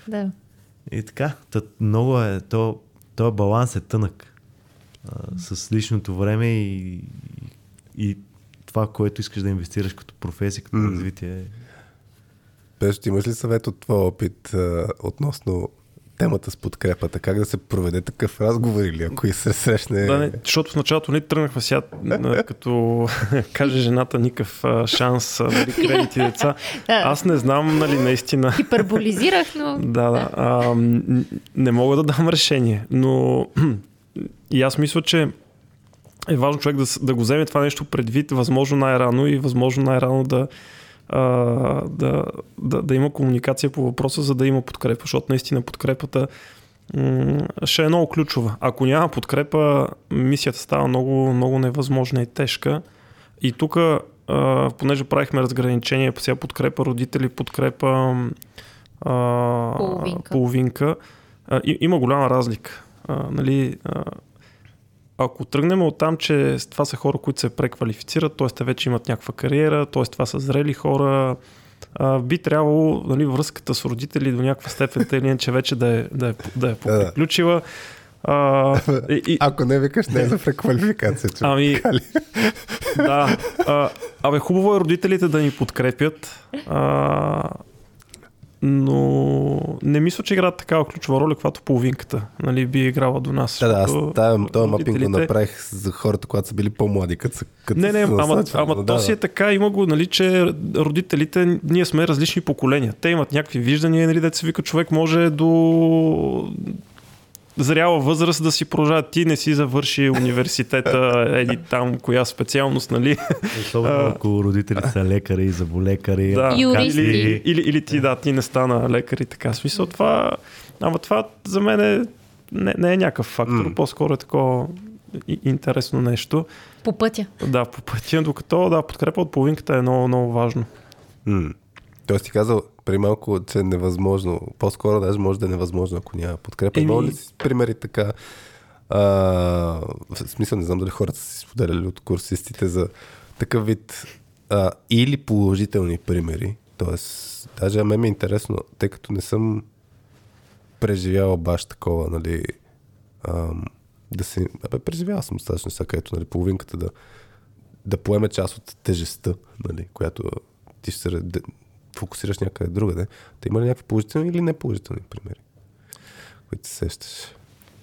Speaker 2: Да.
Speaker 3: И така, тът, много е, то, то баланс е тънък а, с личното време и, и това, което искаш да инвестираш като професия, като развитие.
Speaker 1: Пеш, ти имаш ли съвет от твоя опит а, относно темата с подкрепата. Как да се проведе такъв разговор или ако и се срещне...
Speaker 4: Да, не, защото в началото не тръгнахме сега, като каже жената никакъв шанс, а, нали, кредити деца. Аз не знам, нали, наистина.
Speaker 2: Хиперболизирах, но
Speaker 4: Да, да. А, не мога да дам решение, но и аз мисля, че е важно човек да, да го вземе това нещо предвид възможно най-рано и възможно най-рано да, а, да, да, да има комуникация по въпроса, за да има подкрепа, защото наистина подкрепата м, ще е много ключова. Ако няма подкрепа, мисията става много, много невъзможна и тежка. И тук, понеже правихме разграничение, сега подкрепа родители, подкрепа а,
Speaker 2: Половинка.
Speaker 4: половинка а, и, има голяма разлика. А, нали, а, ако тръгнем от там, че това са хора, които се преквалифицират, т.е. те вече имат някаква кариера, т.е. това са зрели хора, а, би трябвало нали, връзката с родители до някаква степен, или иначе вече да е, да е, да е приключила. А, и,
Speaker 1: Ако не викаш, не е за преквалификация. Че...
Speaker 4: Ами, да. А, абе, хубаво е родителите да ни подкрепят, а, но не мисля, че играят такава ключова роля, каквато половинката нали, би играла до нас.
Speaker 1: Да, да, аз този мапинг го направих за хората, когато са били по-млади, като са като
Speaker 4: Не, не, ама,
Speaker 1: насочени,
Speaker 4: ама
Speaker 1: но
Speaker 4: то
Speaker 1: да,
Speaker 4: си е
Speaker 1: да.
Speaker 4: така, има го, нали, че родителите, ние сме различни поколения. Те имат някакви виждания, нали, деца вика, човек може до зряла възраст да си продължава. Ти не си завърши университета, еди там, коя специалност, нали?
Speaker 3: Особено ако родителите са лекари, заболекари,
Speaker 4: Да.
Speaker 2: Юристи.
Speaker 4: Или, или, или ти, да, ти не стана лекар и така. Смисъл това, ама това за мен е, не, не е някакъв фактор,
Speaker 1: М.
Speaker 4: по-скоро е такова интересно нещо.
Speaker 2: по пътя.
Speaker 4: Да, по пътя, докато да, подкрепа от половинката е много, много важно.
Speaker 1: М. Тоест ти казал при малко, че е невъзможно. По-скоро даже може да е невъзможно, ако няма подкрепа.
Speaker 4: Еми-
Speaker 1: Има ли си примери така? А, в смисъл, не знам дали хората са си споделяли от курсистите за такъв вид а, или положителни примери. Тоест, даже а мен ми е интересно, тъй като не съм преживявал баш такова, нали, ам, да се... Абе, преживял съм достатъчно сега, където, нали, половинката да, да поеме част от тежестта, нали, която ти ще се фокусираш някъде другаде. Та има ли някакви положителни или неположителни примери, които се сещаш?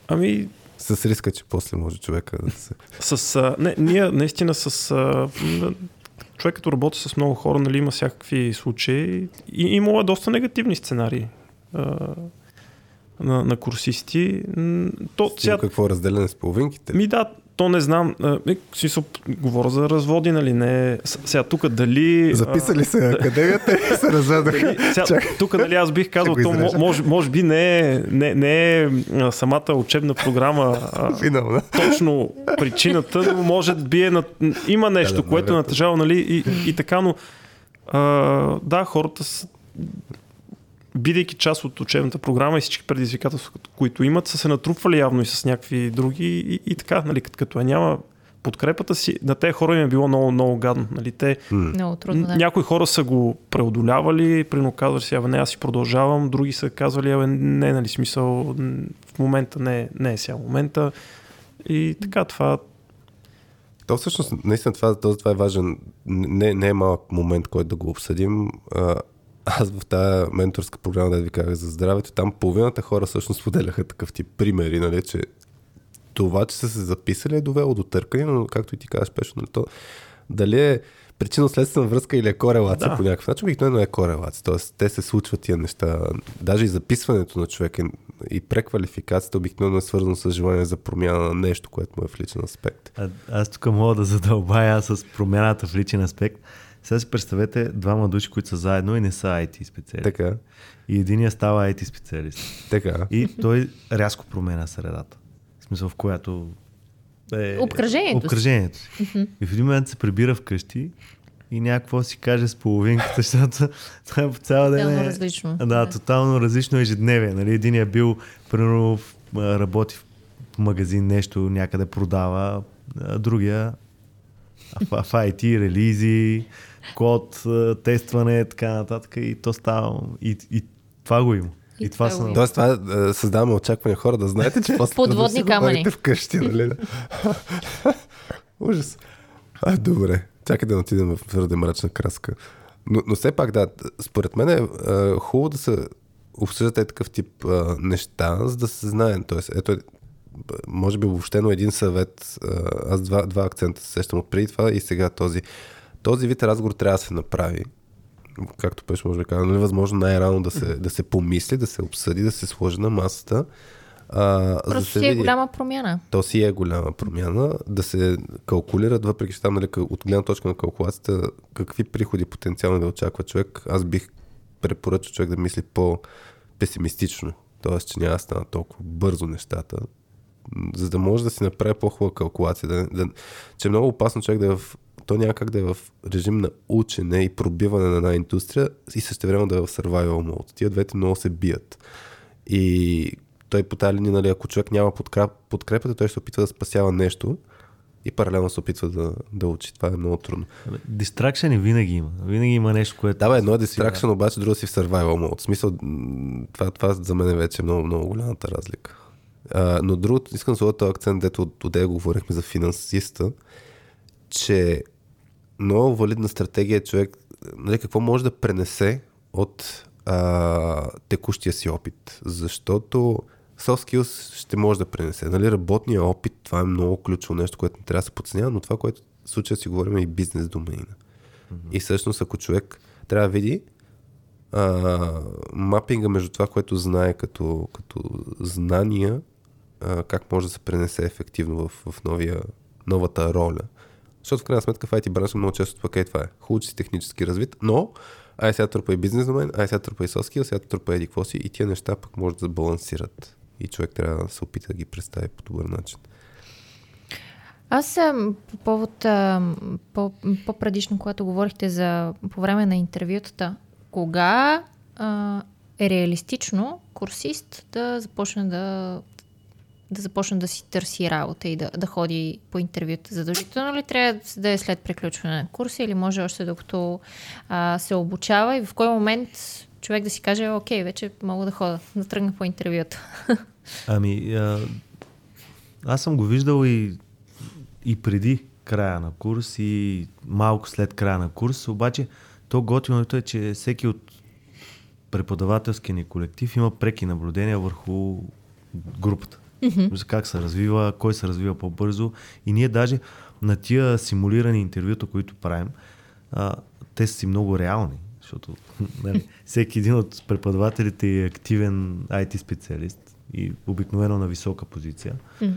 Speaker 4: Ами,
Speaker 1: С риска, че после може човека да се...
Speaker 4: с, а, не, ние наистина с... А, човек като работи с много хора, нали, има всякакви случаи. И имало е доста негативни сценарии а, на, на курсисти. То,
Speaker 1: Сега...
Speaker 4: сега,
Speaker 1: Какво е разделяне с половинките?
Speaker 4: Ми да, то не знам. а, е, смисъл, говоря за разводи, нали? Не, сега тук дали...
Speaker 1: Записали се академията и се разведаха.
Speaker 4: а, тук, нали, аз бих казал, то може, може би не е, не, не е а, самата учебна програма а, точно причината, но може би е на... има нещо,
Speaker 1: Да, да,
Speaker 4: което е натъжава, нали, и, и така, но а, да, хората са бидейки част от учебната програма и всички предизвикателства, които имат, са се натрупвали явно и с някакви други и, и така, нали, като, като я няма подкрепата си, на тези хора им е било много, много гадно. Нали, те,
Speaker 2: Много трудно, да.
Speaker 4: някои хора са го преодолявали, прино казвали си, абе не, аз си продължавам, други са казвали, абе не, нали, смисъл, в момента не, не е сега момента. И така, това
Speaker 1: То всъщност, наистина това, това, това е важен, не, не е малък момент, който да го обсъдим. А, аз в тази менторска програма, да ви казах за здравето, там половината хора всъщност споделяха такъв тип примери, нали, че това, че са се записали е довело до търкане, но както и ти казваш, Пешо, нали, то, дали е причинно-следствена връзка или е корелация
Speaker 4: Да.
Speaker 1: по някакъв начин, обикновено е корелация. Тоест, те се случват тия неща. Даже и записването на човека и преквалификацията обикновено е свързано с желание за промяна на нещо, което му е в личен аспект.
Speaker 3: А, аз тук мога да задълбая с промяната в личен аспект. Сега си представете двама души, които са заедно и не са IT специалисти.
Speaker 1: Така,
Speaker 3: И единия става IT специалист.
Speaker 1: така.
Speaker 3: И той рязко променя средата. В смисъл, в която е...
Speaker 2: Обкръжението.
Speaker 3: Обкръжението си. И в един момент се прибира вкъщи и някакво си каже с половинката, защото това е по цял ден.
Speaker 2: Тотално
Speaker 3: е-
Speaker 2: различно.
Speaker 3: Да,
Speaker 2: Да.
Speaker 3: тотално различно ежедневие. Нали? Един е бил, примерно, работи в магазин, нещо някъде продава, а другия в, в IT, релизи, код, тестване, така нататък. И то става. И, и това го има. И,
Speaker 2: И
Speaker 3: това
Speaker 2: това
Speaker 3: са.
Speaker 1: Тоест, това е, създаваме очаквания хора да знаете, че после
Speaker 2: Подводни
Speaker 1: да си
Speaker 2: камъни.
Speaker 1: вкъщи, нали? Ужас. А, добре. Чакай да отидем в твърде мрачна краска. Но, но все пак, да, според мен е а, хубаво да се обсъждате такъв тип а, неща, за да се знае. Тоест, ето, може би въобще един съвет, аз два, два акцента се сещам от преди това и сега този. Този вид разговор трябва да се направи. Както беше може да кажа, нали, възможно най-рано да се, да се помисли, да се обсъди, да се сложи на масата. А,
Speaker 2: Просто
Speaker 1: да се
Speaker 2: си е
Speaker 1: види.
Speaker 2: голяма промяна.
Speaker 1: То си е голяма промяна. Да се калкулират, въпреки че там нали, от гледна точка на калкулацията, какви приходи потенциално да очаква човек, аз бих препоръчал човек да мисли по-песимистично. Тоест, че няма да станат толкова бързо нещата, за да може да си направи по-хубава калкулация. Да, да, че е много опасно човек да е в то няма как да е в режим на учене и пробиване на една индустрия и също време да е в survival mode. Тия двете много се бият. И той по тази линия, нали, ако човек няма подкреп, подкрепата, той ще се опитва да спасява нещо и паралелно се опитва да, да учи. Това е много трудно.
Speaker 3: Дистракшени винаги има. Винаги има нещо, което...
Speaker 1: Да, бе, едно е distraction, обаче друго си в survival mode. В смисъл, това, това за мен е вече много, много голямата разлика. А, но другото, искам да този акцент, дето от, от говорихме за финансиста, че много валидна стратегия е човек, нали, какво може да пренесе от а, текущия си опит. Защото soft skills ще може да пренесе. Нали, работния опит, това е много ключово нещо, което не трябва да се подценява, но това, което в случая си говорим е и бизнес домейна. Mm-hmm. И всъщност, ако човек трябва да види а, мапинга между това, което знае като, като знания, а, как може да се пренесе ефективно в, в новия, новата роля. Защото в крайна сметка в IT бранша много често пък е това е. Хубаво, че си технически развит, но ай сега трупа и бизнес домен, ай сега трупа и соски, сега трупа какво си и тия неща пък може да балансират. И човек трябва да се опита да ги представи по добър начин.
Speaker 2: Аз по повод по, по-предишно, когато говорихте за по време на интервютата, кога а, е реалистично курсист да започне да да започне да си търси работа и да, да ходи по интервюта. Задължително ли трябва да е след приключване на курса или може още докато а, се обучава и в кой момент човек да си каже, окей, вече мога да хода, да тръгна по интервюта.
Speaker 3: Ами, а, аз съм го виждал и, и преди края на курс и малко след края на курс, обаче то готиното е, че всеки от преподавателския ни колектив има преки наблюдения върху групата. Mm-hmm. За как се развива, кой се развива по-бързо. И ние даже на тия симулирани интервюта, които правим, а, те са си много реални. Защото нали, всеки един от преподавателите е активен IT специалист и обикновено на висока позиция.
Speaker 2: Mm.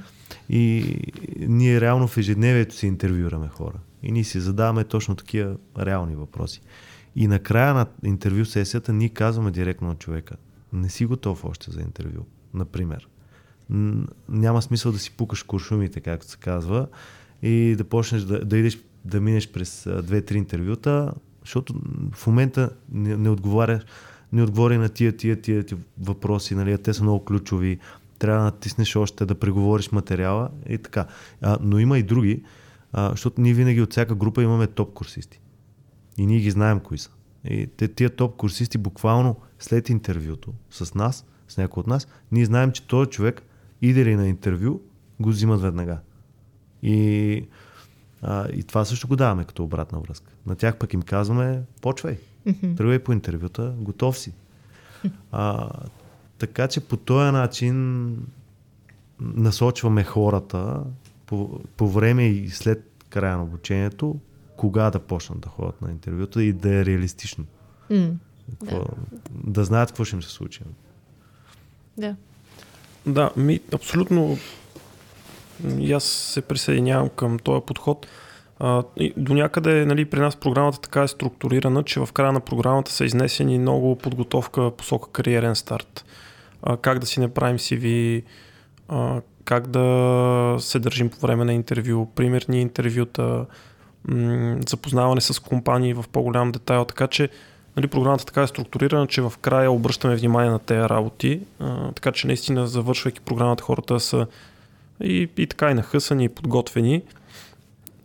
Speaker 3: И ние реално в ежедневието си интервюраме хора. И ние си задаваме точно такива реални въпроси. И накрая на интервю сесията ние казваме директно на човека, не си готов още за интервю, например. Няма смисъл да си пукаш куршумите, както се казва, и да почнеш да, да идеш да минеш през две-три интервюта, защото в момента не, не отговаря не отговори на тия, тия, тия, тия въпроси, нали, те са много ключови, трябва да натиснеш още, да преговориш материала и така. А, но има и други, а, защото ние винаги от всяка група имаме топ курсисти. И ние ги знаем кои са. И те, тия топ курсисти буквално след интервюто с нас, с някой от нас, ние знаем, че този човек иде ли на интервю, го взимат веднага. И, а, и това също го даваме като обратна връзка. На тях пък им казваме, почвай,
Speaker 2: Mm-hmm.
Speaker 3: тръгвай по интервюта, готов си. А, така че по този начин насочваме хората по, по време и след края на обучението, кога да почнат да ходят на интервюта и да е реалистично.
Speaker 2: Mm.
Speaker 3: Какво, да. да знаят какво ще им се случи.
Speaker 2: Да.
Speaker 4: Да, ми, абсолютно и аз се присъединявам към този подход. А, до някъде нали, при нас програмата така е структурирана, че в края на програмата са изнесени много подготовка посока кариерен старт. А, как да си направим CV, а, как да се държим по време на интервю, примерни интервюта, м- запознаване с компании в по-голям детайл, така че нали, програмата така е структурирана, че в края обръщаме внимание на тези работи, а, така че наистина завършвайки програмата хората са и, и така и нахъсани, и подготвени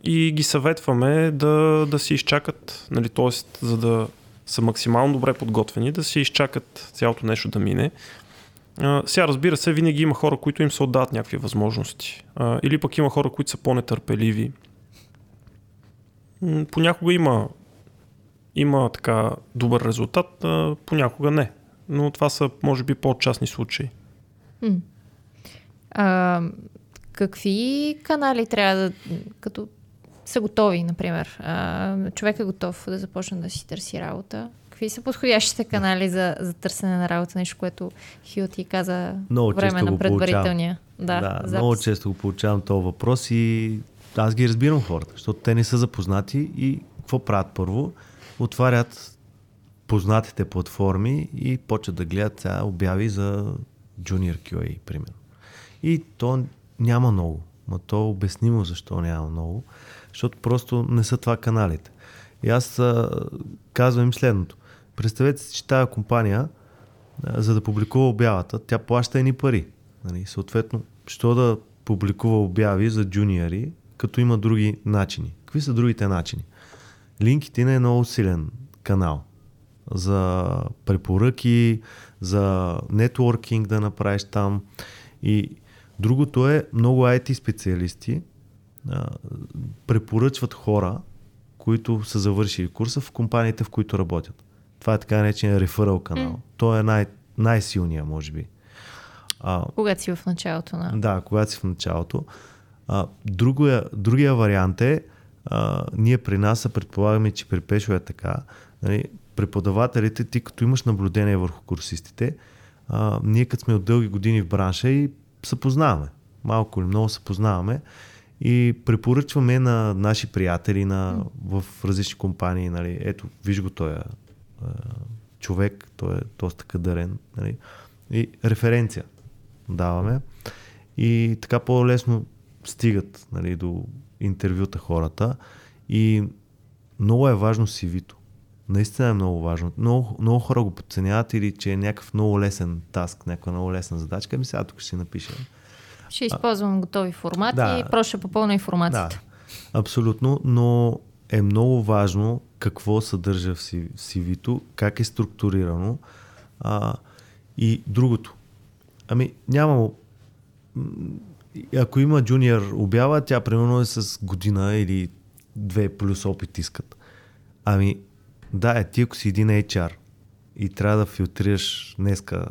Speaker 4: и ги съветваме да, да си изчакат, нали, т.е. за да са максимално добре подготвени, да си изчакат цялото нещо да мине. А, сега разбира се, винаги има хора, които им се отдават някакви възможности. А, или пък има хора, които са по-нетърпеливи. Понякога има, има така добър резултат, а понякога не. но това са, може би, по-частни случаи.
Speaker 2: М. А, какви канали трябва да, като са готови, например, а, човек е готов да започне да си търси работа, какви са подходящите канали за, за търсене на работа, нещо, което Хил ти каза
Speaker 3: Много
Speaker 2: време на предварителния. Да,
Speaker 3: да
Speaker 2: запис.
Speaker 3: много често го получавам този въпрос и аз ги разбирам хората, защото те не са запознати и какво правят първо? Отварят познатите платформи и почват да гледат сега обяви за Junior QA, примерно. И то няма много. Ма то е обяснимо защо няма много. Защото просто не са това каналите. И аз а, казвам им следното. Представете си, че тази компания, а, за да публикува обявата, тя плаща едни пари. Нали? Съответно, що да публикува обяви за джуниори, като има други начини. Какви са другите начини? LinkedIn е много силен канал за препоръки, за нетворкинг да направиш там. И другото е много IT специалисти а, препоръчват хора, които са завършили курса в компаниите, в които работят. Това е така наречен реферал канал.
Speaker 2: М.
Speaker 3: Той е най- най-силният, може би. А,
Speaker 2: Когато си в началото на...
Speaker 3: да, когато си в началото. А, другия, другия вариант е, а, ние при нас предполагаме, че при Пешо е така. Нали, преподавателите, ти като имаш наблюдение върху курсистите, а, ние като сме от дълги години в бранша и се познаваме. Малко или много се познаваме и препоръчваме на наши приятели на, в различни компании. Нали, ето, виж го той е а, човек, той е доста кадърен. Нали, и референция даваме. И така по-лесно стигат нали, до интервюта хората. И много е важно CV-то. Наистина е много важно. Много, много хора го подценяват или че е някакъв много лесен таск, някаква много лесна задачка. Ами сега тук ще си напиша.
Speaker 2: Ще използвам готови формати
Speaker 3: Да.
Speaker 2: и просто ще попълна информацията.
Speaker 3: Да, абсолютно, но е много важно какво съдържа в CV-то, как е структурирано. А, и другото. Ами, няма. Ако има джуниор обява, тя примерно е с година или две плюс опит искат. Ами, да, е, ти ако си един HR и трябва да филтрираш днеска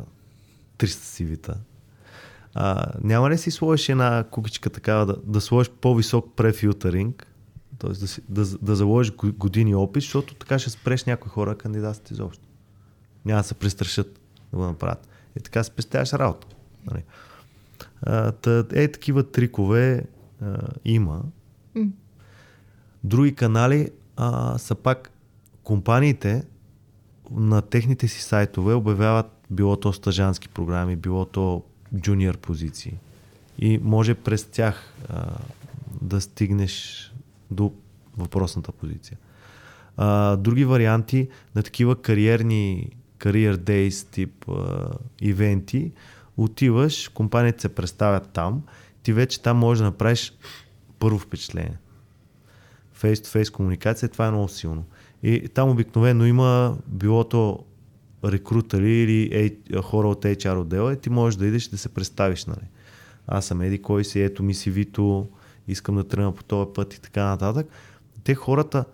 Speaker 3: 300 CV-та, а, няма ли си сложиш една кукичка такава, да, да сложиш по-висок префилтъринг, т.е. Да, да, да заложиш го- години опит, защото така ще спреш някои хора кандидатстват изобщо. Няма да се престрашат да го направят. И така спестяваш работа. Нали? Е, такива трикове а, има.
Speaker 2: М.
Speaker 3: Други канали а, са пак компаниите на техните си сайтове обявяват било то стажански програми, било то джуниор позиции. И може през тях а, да стигнеш до въпросната позиция. А, други варианти на такива кариерни career days тип а, ивенти, отиваш, компаниите се представят там, ти вече там можеш да направиш първо впечатление. Face-to-face комуникация, това е много силно. И там обикновено има било то рекрутери или хора от HR отдела и ти можеш да идеш да се представиш. Нали. Аз съм еди кой си, ето ми си вито, искам да тръгна по този път и така нататък. Те хората,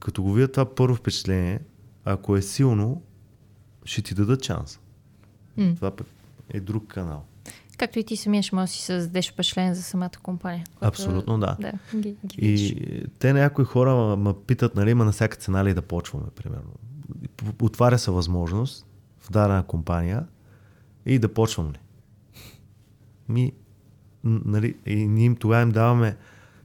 Speaker 3: като го видят това първо впечатление, ако е силно, ще ти дадат шанс.
Speaker 2: М.
Speaker 3: Това пък е друг канал.
Speaker 2: Както и ти самия ще можеш да си създадеш впечатление за самата компания. която-
Speaker 3: Абсолютно да.
Speaker 2: Да, ги, ги.
Speaker 3: И те някои хора ме- питат, нали, ма на всяка цена ли да почваме, примерно. Отваря се възможност в дадена компания и да почвам ли. Ми, нали, и ние им тогава им даваме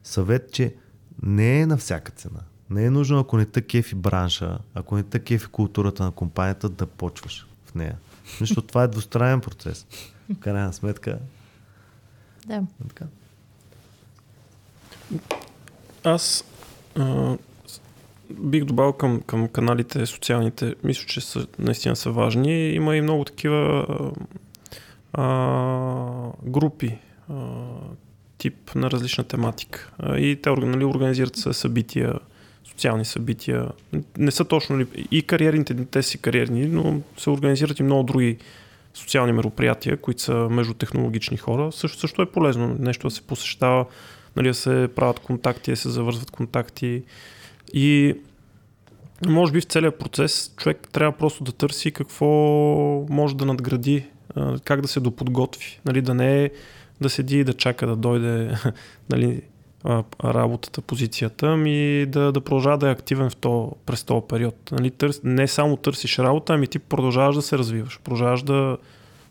Speaker 3: съвет, че не е на всяка цена. Не е нужно, ако не те кефи бранша, ако не те кефи културата на компанията, да почваш в нея. Защото това е двустранен процес. В крайна сметка.
Speaker 2: Да.
Speaker 3: Така.
Speaker 4: Аз а, бих добавил към, към каналите социалните, мисля, че са, наистина са важни. Има и много такива а, групи, а, тип на различна тематика. И те нали, организират се събития, социални събития. Не са точно и кариерните, те си кариерни, но се организират и много други социални мероприятия, които са между технологични хора. Също, също е полезно нещо да се посещава, нали, да се правят контакти, да се завързват контакти. И може би в целия процес човек трябва просто да търси какво може да надгради, как да се доподготви, нали, да не е да седи и да чака да дойде нали, работата, позицията, ми да, да продължава да е активен в то, през този период. Нали, търс, не само търсиш работа, ами ти продължаваш да се развиваш, продължаваш да,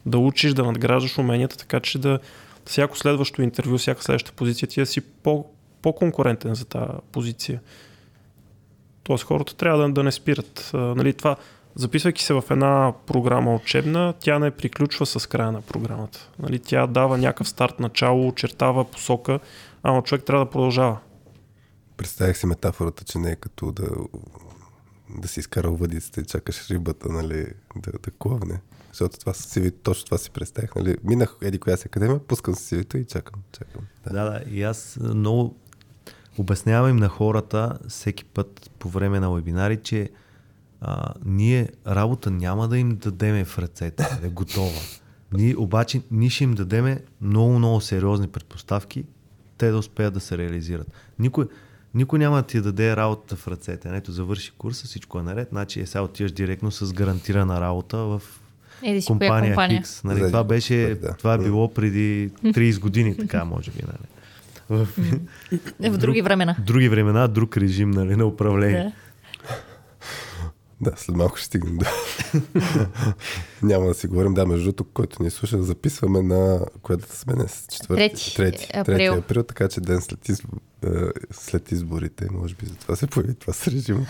Speaker 4: да учиш, да надграждаш уменията, така че да всяко следващо интервю, всяка следваща позиция ти да си по, по-конкурентен за тази позиция. Тоест хората трябва да, да не спират. А, нали, това, записвайки се в една програма учебна, тя не приключва с края на програмата. Нали, тя дава някакъв старт, начало, очертава посока, ама човек трябва да продължава.
Speaker 1: Представях си метафората, че не е като да, да си изкарал въдицата и чакаш рибата, нали, да, да клъвне. Защото това си CV, точно това си представях. Нали? Минах еди коя си академия, пускам си cv и чакам. чакам
Speaker 3: да. да, да. И аз много обяснявам им на хората всеки път по време на вебинари, че а, ние работа няма да им дадеме в ръцете, да е готова. Ние, обаче ние ще им дадеме много, много сериозни предпоставки, те да успеят да се реализират. Никой, никой няма да ти даде работа в ръцете. Ето, завърши курса, всичко е наред, значи е сега отиваш директно с гарантирана работа в
Speaker 2: Еди си
Speaker 3: компания,
Speaker 2: компания.
Speaker 3: X. Нали, това беше,
Speaker 1: да.
Speaker 3: това е било преди 30 години, така може би. Нали. В,
Speaker 2: в други времена.
Speaker 3: други времена, друг режим нали, на управление.
Speaker 2: Да.
Speaker 1: Да, след малко ще стигнем до... Няма да си говорим. Да, между другото, който ни слуша, записваме на... Която сме днес? Четвърти,
Speaker 2: Трети
Speaker 1: трети,
Speaker 2: април.
Speaker 1: трети април, така че ден след, изб... е, след изборите, може би затова се появи това с режима.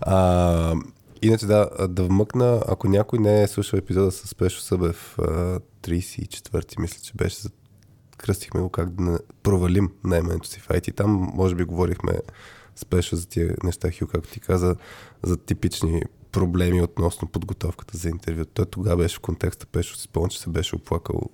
Speaker 1: А, иначе да, да вмъкна, ако някой не е слушал епизода с Пешо Събев, а, 34-ти, мисля, че беше за кръстихме го как да провалим найменето си в IT. Там може би говорихме спешно за тия неща, Хю, както ти каза, за типични проблеми относно подготовката за интервю. Той тогава беше в контекста, Пешо си спомня, че се беше оплакал в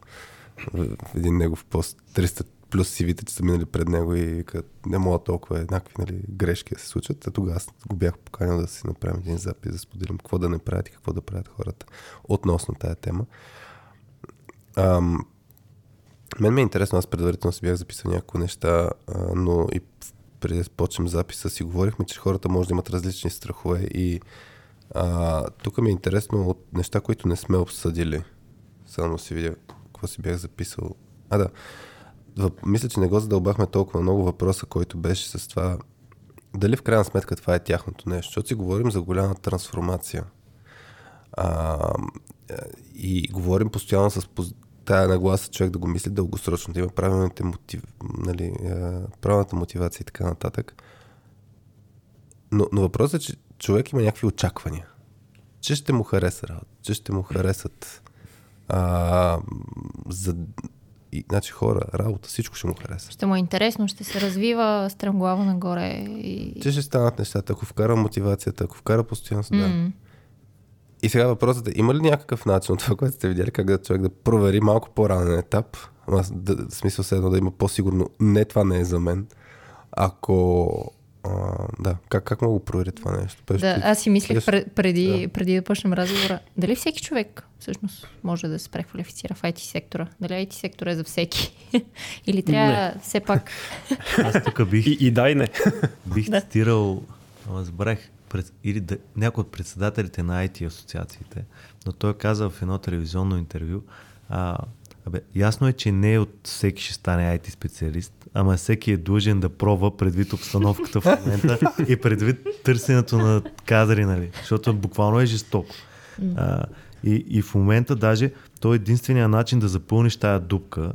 Speaker 1: в един негов пост 300 плюс сивите, че са минали пред него и вика, не мога толкова еднакви нали, грешки да се случат. А тогава аз го бях поканил да си направим един запис, да споделим какво да не правят и какво да правят хората относно тая тема. Ам, мен ми е интересно, аз предварително си бях записал някои неща, а, но и преди да почнем записа си говорихме, че хората може да имат различни страхове и а, тук ми е интересно от неща, които не сме обсъдили. Само си видя какво си бях записал. А, да. Въп, мисля, че не го задълбахме толкова много въпроса, който беше с това дали в крайна сметка това е тяхното нещо, защото си говорим за голяма трансформация. А, и говорим постоянно с тая нагласа човек да го мисли дългосрочно, да има правилните мотив, нали, правилната мотивация и така нататък. Но, но въпросът е, че човек има някакви очаквания. Че ще му хареса работа, че ще му харесат а, за, и, значи хора, работа, всичко ще му хареса.
Speaker 2: Ще му е интересно, ще се развива стремглава нагоре. И...
Speaker 1: Че ще станат нещата, ако вкара мотивацията, ако вкара постоянство, да. И сега въпросът е, има ли някакъв начин от това, което сте видяли, как да човек да провери малко по-ранен етап, с- да, в смисъл се едно да има по-сигурно, не това не е за мен, ако... А, да, как, как мога да го проверя това нещо? Пеш,
Speaker 2: Да,
Speaker 1: ти-
Speaker 2: аз си мислех пред, преди,
Speaker 1: Да.
Speaker 2: преди да почнем разговора, дали всеки човек всъщност може да се преквалифицира в IT сектора? Дали IT сектора е за всеки? Или трябва
Speaker 4: Не.
Speaker 2: все пак...
Speaker 3: Аз тук бих,
Speaker 4: И, и дай не.
Speaker 3: бих
Speaker 2: Да.
Speaker 3: цитирал, забравих, или да, някой от председателите на IT асоциациите, но той каза в едно телевизионно интервю, а, абе, ясно е, че не от всеки ще стане IT специалист, ама всеки е длъжен да пробва предвид обстановката в момента и предвид търсенето на кадри, нали? Защото буквално е жестоко. А, и, и в момента даже то е единствения начин да запълниш тая дупка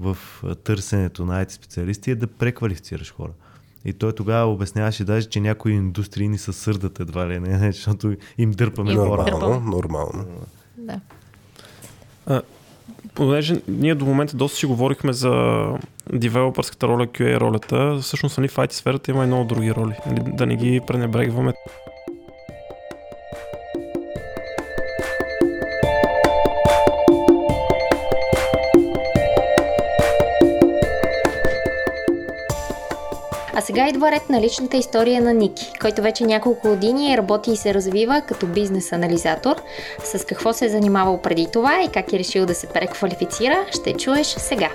Speaker 3: в търсенето на IT специалисти е да преквалифицираш хора. И той тогава обясняваше даже, че някои индустрии ни се сърдат едва ли не, защото им дърпаме
Speaker 2: Им
Speaker 3: хора.
Speaker 1: Нормално, нормално.
Speaker 2: Да.
Speaker 4: А, понеже ние до момента доста си говорихме за девелопърската роля, QA ролята, всъщност нали, в IT сферата има и много други роли. Нали, да не ги пренебрегваме.
Speaker 5: сега идва ред на личната история на Ники, който вече няколко години работи и се развива като бизнес-анализатор. С какво се е занимавал преди това и как е решил да се преквалифицира, ще чуеш сега.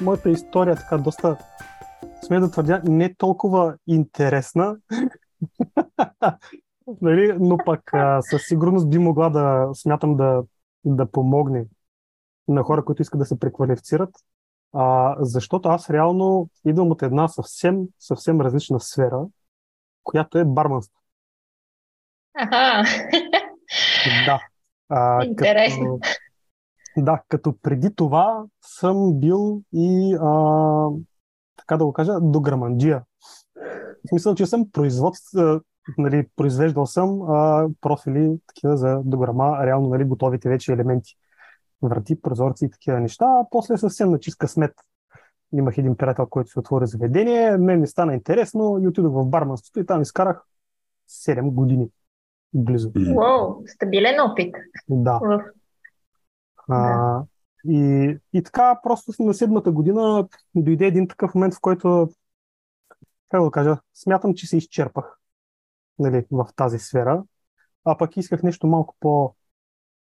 Speaker 8: моята история е така доста сме да твърдя, не толкова интересна, нали? но пък а, със сигурност би могла да смятам да, да помогне на хора, които искат да се преквалифицират, а, защото аз реално идвам от една съвсем, съвсем различна сфера, която е барманство.
Speaker 5: Аха.
Speaker 8: Да. А,
Speaker 5: Интересно.
Speaker 8: Като, да, като преди това съм бил и, а, така да го кажа, дограманджия. В смисъл, че съм производ, нали, произвеждал съм а, профили такива за дограма, реално нали, готовите вече елементи. Врати, прозорци и такива неща. А после съвсем на чист късмет имах един приятел, който се отвори заведение. Мен ми стана интересно и отидох в барманството и там изкарах 7 години близо.
Speaker 5: Уоу, стабилен опит.
Speaker 8: Да. А, и, и така, просто на седмата година дойде един такъв момент, в който, как да кажа, смятам, че се изчерпах нали, в тази сфера, а пък исках нещо малко по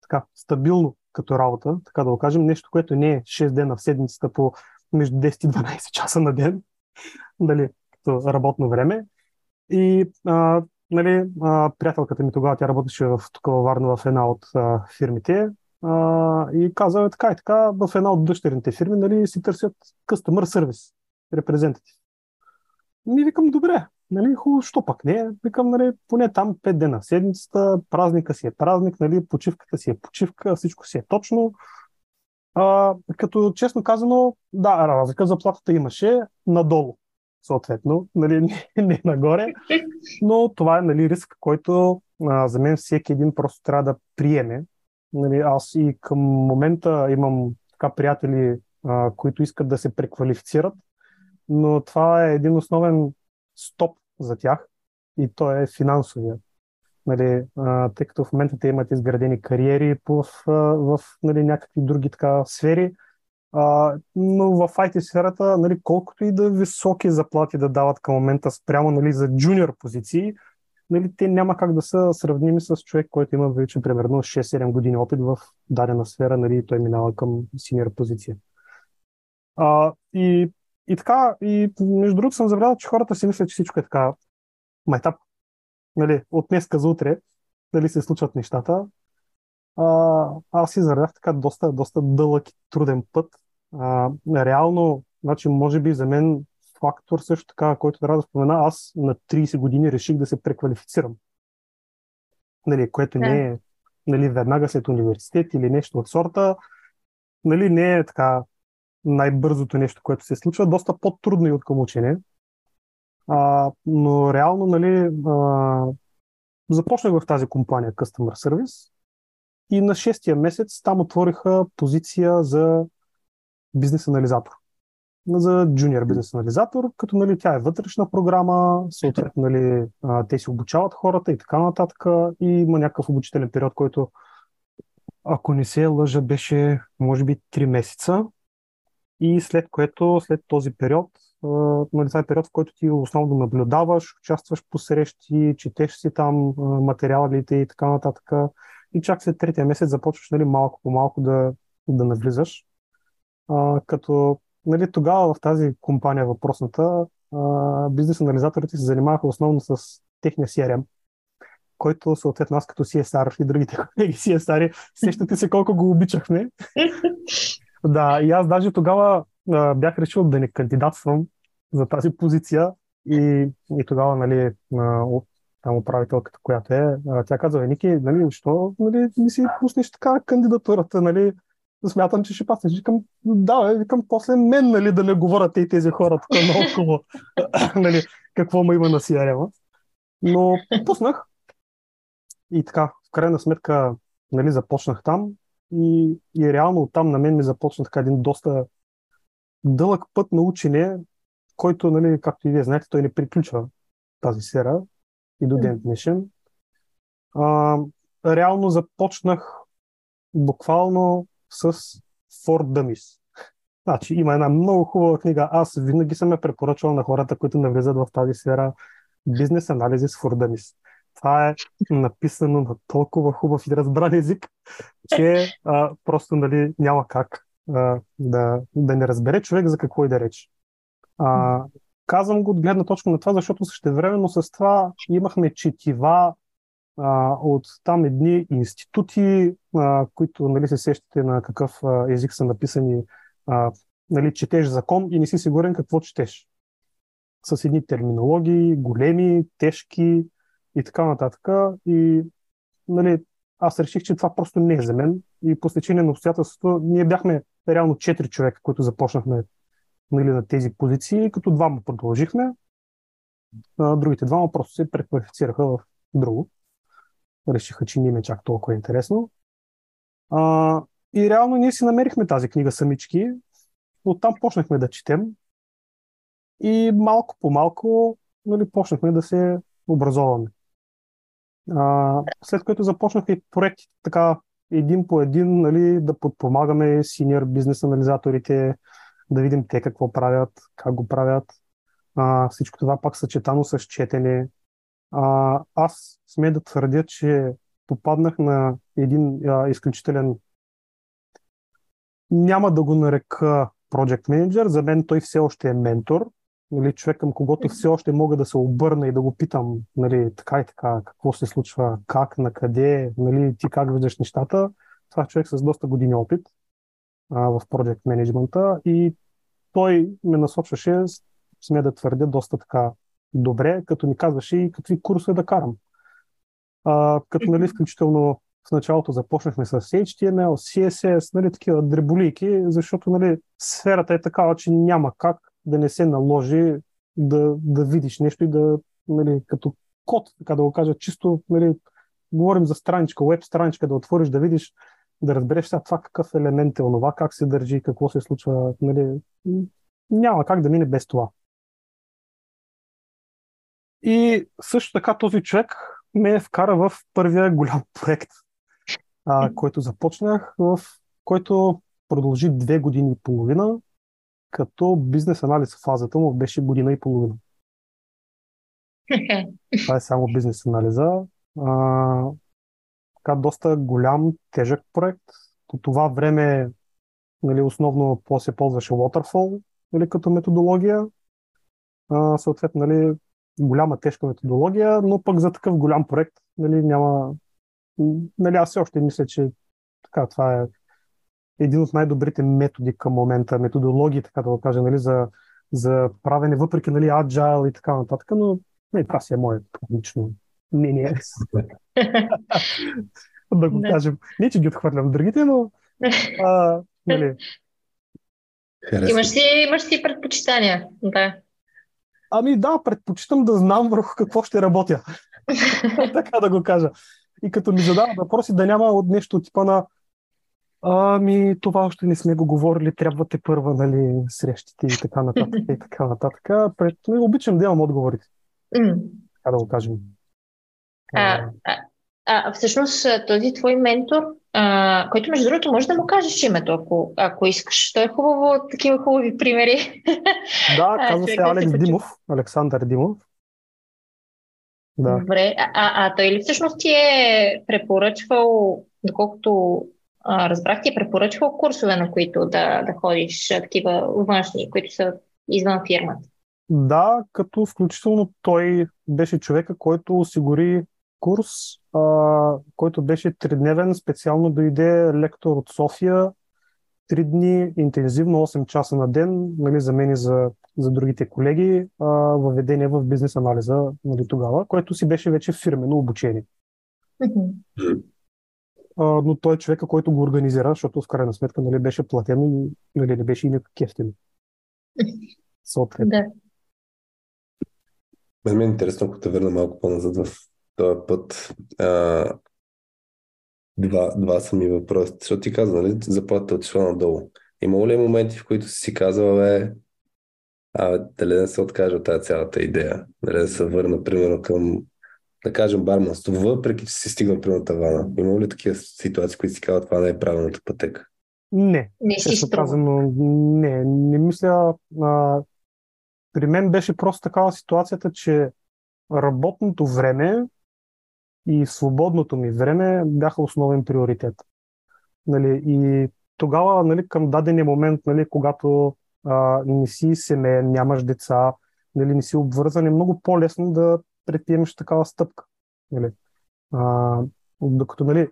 Speaker 8: така, стабилно като работа, така да го кажем, нещо, което не е 6 дена в седмицата по между 10 и 12 часа на ден, нали, като работно време. И а, нали, а, приятелката ми тогава, тя работеше в, тук Варна в една от а, фирмите а, и каза е, така и така, в една от дъщерните фирми нали, си търсят customer service, репрезентатив. Ми викам, добре, нали, хубаво, що пък не? Викам, нали, поне там 5 дена в седмицата, празника си е празник, нали, почивката си е почивка, всичко си е точно. А, като честно казано, да, разлика заплатата имаше надолу, съответно, нали, не, не нагоре, но това е нали, риск, който а, за мен всеки един просто трябва да приеме. Нали, аз и към момента имам така приятели, а, които искат да се преквалифицират, но това е един основен стоп за тях и то е финансовия. Нали, а, тъй като в момента те имат изградени кариери в, в, нали, някакви други така сфери, а, но в IT сферата, нали, колкото и да високи заплати да дават към момента спрямо нали, за джуниор позиции, нали, те няма как да са сравними с човек, който има вече примерно 6-7 години опит в дадена сфера, нали, той минава към синьор позиция. А, и, и така, и между другото съм забелязал, че хората си мислят, че всичко е така майтап. Нали, от днеска за утре дали се случват нещата. А, аз извървях така доста, доста дълъг и труден път. А, реално, значи, може би за мен фактор също така, който трябва да спомена, аз на 30 години реших да се преквалифицирам. Нали, което не е нали, веднага след университет или нещо от сорта. Нали, не е така най-бързото нещо, което се случва. Доста по-трудно и от към учене. А, но реално, нали, а, започнах в тази компания Customer Service и на шестия месец там отвориха позиция за бизнес анализатор. За джуниор бизнес анализатор, като нали, тя е вътрешна програма, съответно нали, те си обучават хората и така нататък. И има някакъв обучителен период, който, ако не се лъжа, беше може би 3 месеца. И след което, след този период, нали, това е период, в който ти основно наблюдаваш, участваш по срещи, четеш си там материалите и така нататък. И чак след третия месец започваш нали, малко по малко да, да навлизаш. Като нали, тогава в тази компания въпросната бизнес анализаторите се занимаваха основно с техния CRM, който съответно аз като CSR и другите колеги CSR, сещате се колко го обичахме. да, и аз даже тогава а, бях решил да не кандидатствам за тази позиция и, и тогава, нали, а, там управителката, която е, а, тя казва, Ники, нали, защо нали, не си пуснеш така кандидатурата, нали, смятам, че ще паснеш. Викам, да, викам, после мен, нали, да не говорят и тези хора тук наоколо, нали, какво му има на CRM. Но пуснах и така, в крайна сметка, нали, започнах там и, и реално оттам на мен ми започна така един доста дълъг път на учене, който, нали, както и вие знаете, той не приключва тази сфера и до ден днешен. А, реално започнах буквално с For Dummies. Значи, има една много хубава книга. Аз винаги съм я препоръчвал на хората, които навлизат в тази сфера. Бизнес анализи с For Dummies. Това е написано на толкова хубав и разбран език, че а, просто нали, няма как а, да, да не разбере човек за какво и да реч. А, казвам го от гледна точка на това, защото същевременно с това имахме четива а, от там едни институти, а, които нали, се сещате на какъв а, език са написани, а, нали, четеш закон и не си сигурен какво четеш. С едни терминологии, големи, тежки и така нататък. И нали, аз реших, че това просто не е за мен. И по стечение на обстоятелството, ние бяхме реално 4 човека, които започнахме нали, на тези позиции, като двама продължихме, а другите двама просто се преквалифицираха в друго. Решиха, че не е чак толкова интересно. А, и реално ние си намерихме тази книга самички. Оттам почнахме да четем. И малко по малко нали, почнахме да се образоваме. А, след което започнаха и проекти така един по един нали, да подпомагаме синьор бизнес анализаторите, да видим те какво правят, как го правят. А, всичко това пак съчетано с четене. А, аз сме да твърдя, че попаднах на един а, изключителен няма да го нарека project manager, за мен той все още е ментор, нали, човек към когото все още мога да се обърна и да го питам нали, така и така, какво се случва, как, на къде, нали, ти как виждаш нещата. Това е човек с доста години опит а, в project менеджмента и той ме насочваше, сме да твърдя, доста така добре, като ми казваше и какви курсове да карам. А, като нали, включително в началото започнахме с HTML, CSS, нали, такива дреболийки, защото нали, сферата е такава, че няма как да не се наложи да, да видиш нещо и да, нали, като код, така да го кажа, чисто, нали, говорим за страничка, веб страничка, да отвориш, да видиш, да разбереш сега това какъв елемент е онова, как се държи, какво се случва, нали, няма как да мине без това. И също така този човек ме вкара в първия голям проект, а, който започнах, в който продължи две години и половина, като бизнес анализ фазата му беше година и половина. Това е само бизнес анализа. А, така доста голям, тежък проект. По това време нали, основно се ползваше Waterfall нали, като методология. А, съответно, нали, голяма, тежка методология, но пък за такъв голям проект нали, няма... Нали, аз все още мисля, че така, това е един от най-добрите методи към момента, методологии, така да го кажа, нали, за, за правене, въпреки нали, agile и така нататък, но не, това си е моето лично мнение. да го кажем. Не, че ги отхвърлям другите, но а, нали.
Speaker 5: Имаш си, имаш си предпочитания, да.
Speaker 8: Ами да, предпочитам да знам върху какво ще работя. така да го кажа. И като ми задават въпроси, да няма от нещо типа на Ами, това още не сме го говорили, трябва те първа, нали, срещите и така нататък и така нататък. Пред... Обичам да имам отговорите.
Speaker 5: Mm.
Speaker 8: Така да го кажем.
Speaker 5: А, а, а, всъщност този твой ментор, а, който между другото може да му кажеш името, ако, ако искаш. Той е хубаво, такива хубави примери.
Speaker 8: Да, казва се Алекс Димов, Александър Димов.
Speaker 5: Да. Добре, а, а, а той ли всъщност ти е препоръчвал, доколкото а, разбрах, ти е препоръчвал курсове, на които да, да ходиш, такива външни, които са извън фирмата?
Speaker 8: Да, като включително той беше човека, който осигури курс, а, който беше тридневен, специално дойде лектор от София, три дни, интензивно 8 часа на ден, нали, за мен и за, за другите колеги, а, въведение в бизнес анализа нали, тогава, което си беше вече фирмено обучение. А, но той е човека, който го организира, защото в крайна сметка нали, беше платен и нали, не беше и никакъв кефтен. Съответно.
Speaker 5: Да.
Speaker 1: Мен ми е интересно, ако те върна малко по-назад в този път. А, два, два са ми въпроси. Защото ти каза, нали, заплатата е отишла надолу. Имало ли моменти, в които си казал, бе, а, дали да се откажа от тази цялата идея? Дали да се върна, примерно, към, да кажем, барманство, въпреки че си стигнал примерно тавана. Имало ли такива ситуации, които си казват, това не е правилната пътека?
Speaker 8: Не.
Speaker 5: Не си струва.
Speaker 8: не, не мисля. А, при мен беше просто такава ситуацията, че работното време и свободното ми време бяха основен приоритет. Нали, и тогава, нали, към дадения момент, нали, когато а, не си семейен, нямаш деца, нали, не си обвързан, е много по-лесно да предприемеш такава стъпка. Нали. А, докато, нали,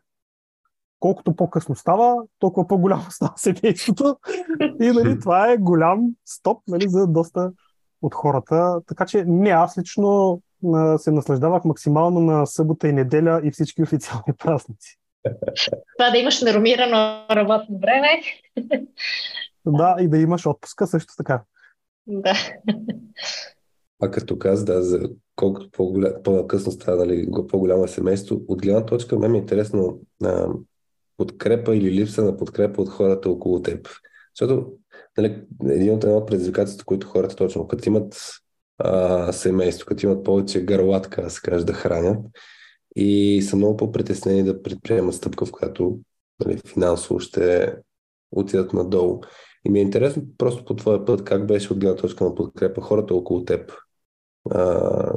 Speaker 8: колкото по-късно става, толкова по-голямо става семейството. И нали, това е голям стоп нали, за доста от хората. Така че не, аз лично се наслаждавах максимално на събота и неделя и всички официални празници.
Speaker 5: Това да имаш нормирано работно време.
Speaker 8: Да, и да имаш отпуска също така.
Speaker 5: Да.
Speaker 1: А като каза, да, за колкото по-късно става, нали, по-голямо е семейство, от гледна точка, мен е интересно а, подкрепа или липса на подкрепа от хората около теб. Защото нали, един от едно от предизвикателствата, които хората точно, като имат а, семейство, като имат повече гърлатка, да се каже, да хранят, и са много по-притеснени да предприемат стъпка, в която нали, финансово ще отидат надолу. И ми е интересно просто по твоя път, как беше от гледна точка на подкрепа хората около теб. А,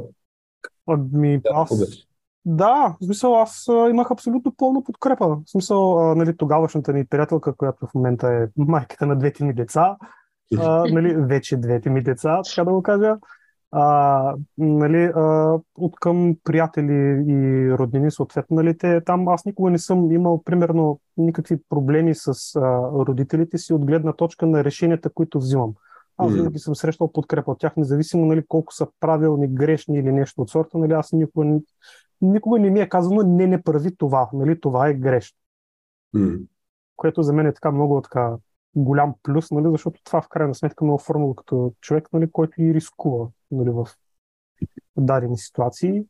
Speaker 8: ами, да, аз, да, в смисъл аз имах абсолютно пълна подкрепа. В смисъл, а, нали, тогавашната ми приятелка, която в момента е майката на двете ми деца, а, нали, вече двете ми деца, така да го кажа, а, нали, а, от към приятели и роднини, съответно, нали, те, там аз никога не съм имал, примерно, никакви проблеми с а, родителите си от гледна точка на решенията, които взимам. Аз винаги съм срещал подкрепа от тях, независимо нали, колко са правилни, грешни или нещо от сорта. Нали, аз никога, никога не ми е казано, не, не прави това, нали, това е грешно.
Speaker 1: Mm.
Speaker 8: Което за мен е така много така голям плюс, нали, защото това в крайна сметка ме оформило като човек, нали, който и рискува нали, в дадени ситуации.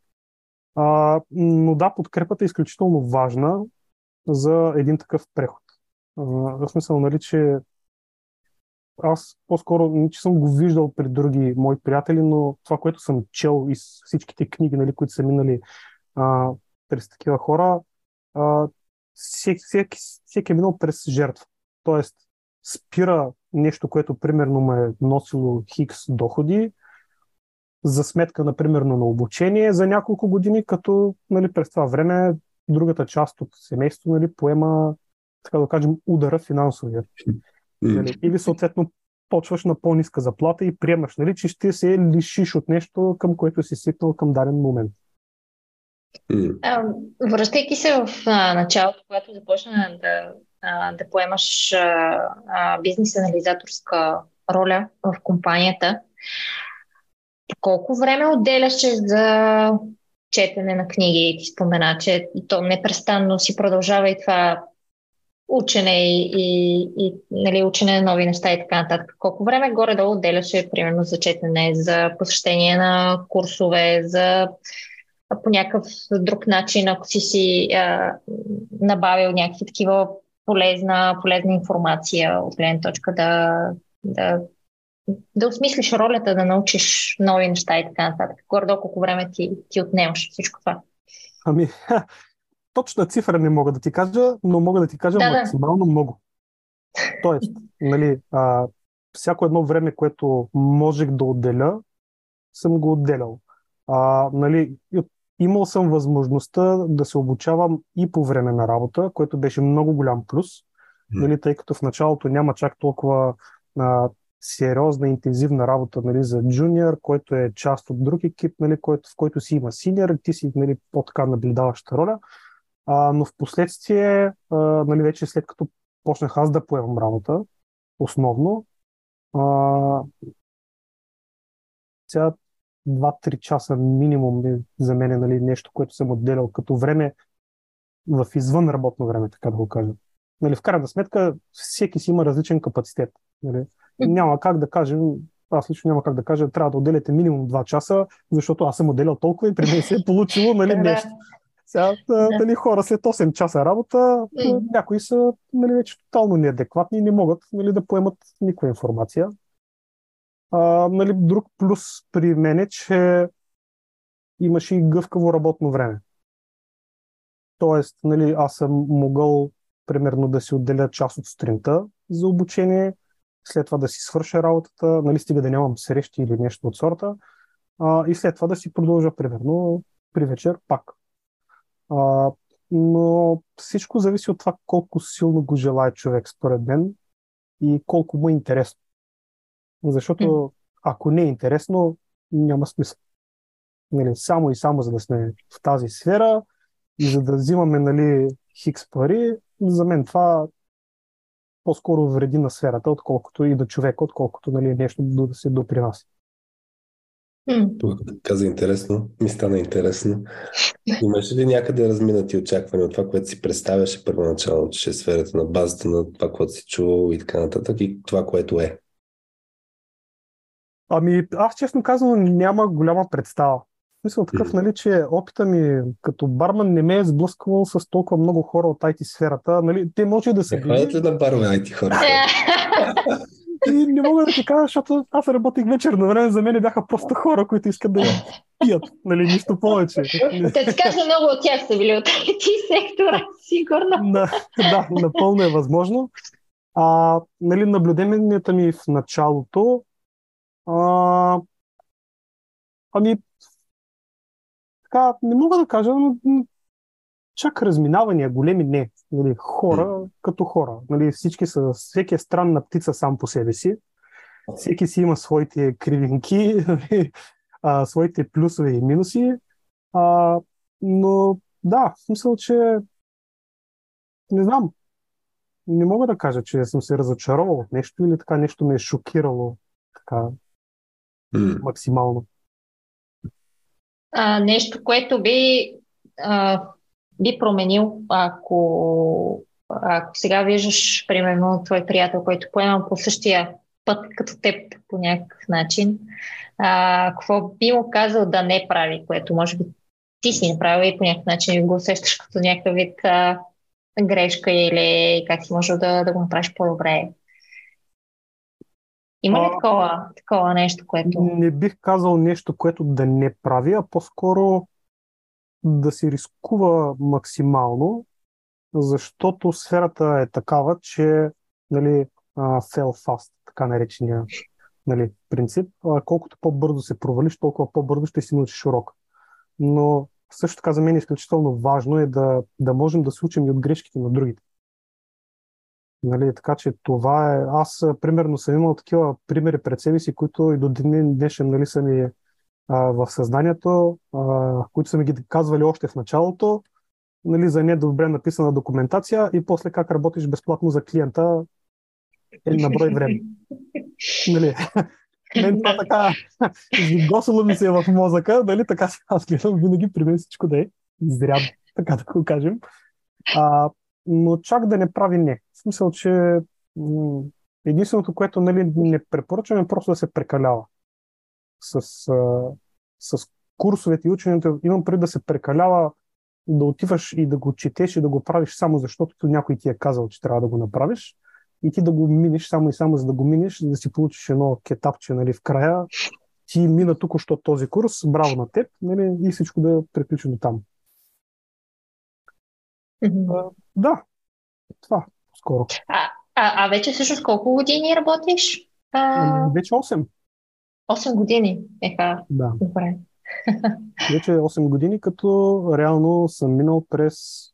Speaker 8: А, но да, подкрепата е изключително важна за един такъв преход. А, в смисъл, нали, че аз по-скоро не че съм го виждал при други мои приятели, но това, което съм чел и всичките книги, нали, които са минали а, през такива хора, а, всеки, всеки, всеки е минал през жертва. Тоест, спира нещо, което примерно му е носило хикс доходи, за сметка, например, на обучение за няколко години, като нали, през това време другата част от семейството нали, поема, така да кажем, удара финансовия. Нали, или съответно почваш на по-ниска заплата и приемаш, нали, че ще се лишиш от нещо, към което си свикнал към даден момент.
Speaker 5: Връщайки се в а, началото, когато започна да, а, да поемаш а, бизнес анализаторска роля в компанията, колко време отделяше за четене на книги? Ти спомена, че то непрестанно си продължава и това учене и, и, и нали, учене на нови неща и така нататък. Колко време горе-долу отделяше, примерно, за четене, за посещение на курсове, за по някакъв друг начин, ако си си а, набавил някакви такива полезна, полезна информация от гледна точка да, да, да осмислиш ролята, да научиш нови неща и така нататък. Горе-долу колко време ти, ти отнемаш всичко това?
Speaker 8: Ами, точна цифра не мога да ти кажа, но мога да ти кажа да, максимално да. много. Тоест, нали, а, всяко едно време, което можех да отделя, съм го отделял. А, нали, имал съм възможността да се обучавам и по време на работа, което беше много голям плюс, нали, тъй като в началото няма чак толкова а, сериозна, интензивна работа нали, за джуниор, който е част от друг екип, нали, който, в който си има синьор, ти си нали, по-така наблюдаваща роля. А, но в последствие, нали, вече след като почнах аз да поемам работа, основно, а, сега 2-3 часа минимум е за мен е нали, нещо, което съм отделял като време в извън работно време, така да го кажа. Нали, в крайна сметка, всеки си има различен капацитет. Нали. Няма как да кажем, аз лично няма как да кажа, трябва да отделяте минимум 2 часа, защото аз съм отделял толкова и при мен се е получило нали, нещо. Сега, нали, хора след 8 часа работа, някои са нали, вече тотално неадекватни и не могат нали, да поемат никаква информация. А, нали, друг плюс при мен е, че имаше и гъвкаво работно време. Тоест, нали, аз съм могъл примерно да си отделя част от сутринта за обучение, след това да си свърша работата, нали, стига да нямам срещи или нещо от сорта, а, и след това да си продължа примерно при вечер пак. А, но всичко зависи от това колко силно го желая човек, според мен, и колко му е интересно. Защото ако не е интересно, няма смисъл. Нали, само и само за да сме в тази сфера и за да взимаме нали, хикс пари, за мен това по-скоро вреди на сферата, отколкото и на човека, отколкото нали, нещо да се допринася.
Speaker 1: Това каза интересно, ми стана интересно. Имаш ли някъде разминати очаквания от това, което си представяше първоначално, че е сферата на базата на това, което си чувал и така нататък и това, което е?
Speaker 8: Ами, аз честно казвам, няма голяма представа. Мисля такъв, нали, че опита ми като барман не ме е сблъсквал с толкова много хора от IT сферата. Нали, те може да се...
Speaker 1: Не ходят ли на барове IT хора?
Speaker 8: И не мога да ти кажа, защото аз работих вечерно време, за мен бяха просто хора, които искат да пият, нали, нищо повече.
Speaker 5: Те така много от тях са били от IT сектора, сигурно.
Speaker 8: Да, да, напълно е възможно. А, нали, наблюденията ми в началото а, ами така, не мога да кажа, но чак разминавания големи не. Нали, хора mm. като хора. Нали, всички са, всеки е странна птица сам по себе си. Всеки си има своите кривинки, нали, а, своите плюсове и минуси. А, но да, в смисъл, че не знам. Не мога да кажа, че съм се разочаровал от нещо или така нещо ме е шокирало така mm. максимално.
Speaker 5: А, нещо, което би а, би променил, ако, ако сега виждаш, примерно, твой приятел, който поема по същия път като теб по някакъв начин, а, какво би му казал да не прави, което може би ти си направил и по някакъв начин го усещаш като някакъв вид а, грешка или как си можел да, да го направиш по-добре? Има ли такова, такова нещо, което...
Speaker 8: Не бих казал нещо, което да не прави, а по-скоро да се рискува максимално, защото сферата е такава, че нали, fail fast, така наречения нали, принцип. Колкото по-бързо се провалиш, толкова по-бързо ще си научиш урок. Но също така за мен е изключително важно е да, да можем да се учим и от грешките на другите. Нали, така че това е... Аз, примерно, съм имал такива примери пред себе си, които и до ден днешен нали, са ми а, в съзнанието, а, които са ми ги казвали още в началото, нали, за недобре написана документация и после как работиш безплатно за клиента е на брой време. нали, мен това така госало ми се в мозъка, нали, така аз гледам винаги при мен всичко да е изрядно, така да го кажем. А, но чак да не прави не. В смисъл, че единственото, което нали, не препоръчвам е просто да се прекалява с, с курсовете и ученето. Имам преди да се прекалява да отиваш и да го четеш и да го правиш само защото някой ти е казал, че трябва да го направиш и ти да го минеш само и само за да го минеш, да си получиш едно кетапче нали, в края. Ти мина тук, що този курс, браво на теб, нали, и всичко да приключи до там.
Speaker 5: Mm-hmm.
Speaker 8: Да, това скоро.
Speaker 5: А, а, а вече всъщност колко години работиш? А...
Speaker 8: Вече 8.
Speaker 5: 8 години. Еха.
Speaker 8: Да.
Speaker 5: Добре.
Speaker 8: Вече 8 години, като реално съм минал през...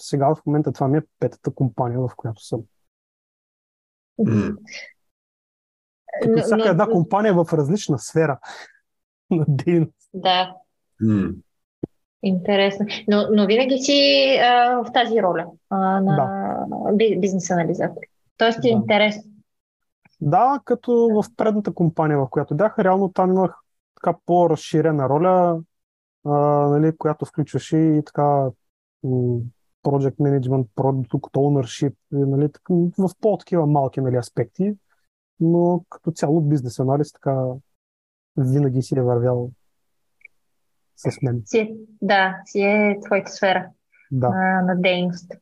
Speaker 8: Сега в момента това ми е петата компания, в която съм. Като всяка една компания е в различна сфера на дейност.
Speaker 5: Да. Интересно. Но, но винаги си а, в тази роля а, на да. бизнес анализатор. Тоест ти е да. интересно.
Speaker 8: Да, като в предната компания, в която бях, реално там имах така по-разширена роля, а, нали, която включваше и така project management, product ownership, нали, в по-такива малки нали, аспекти, но като цяло бизнес анализ така винаги си е вървял с мен.
Speaker 5: Си, да, си е твоята сфера
Speaker 8: да.
Speaker 5: на, на дейност.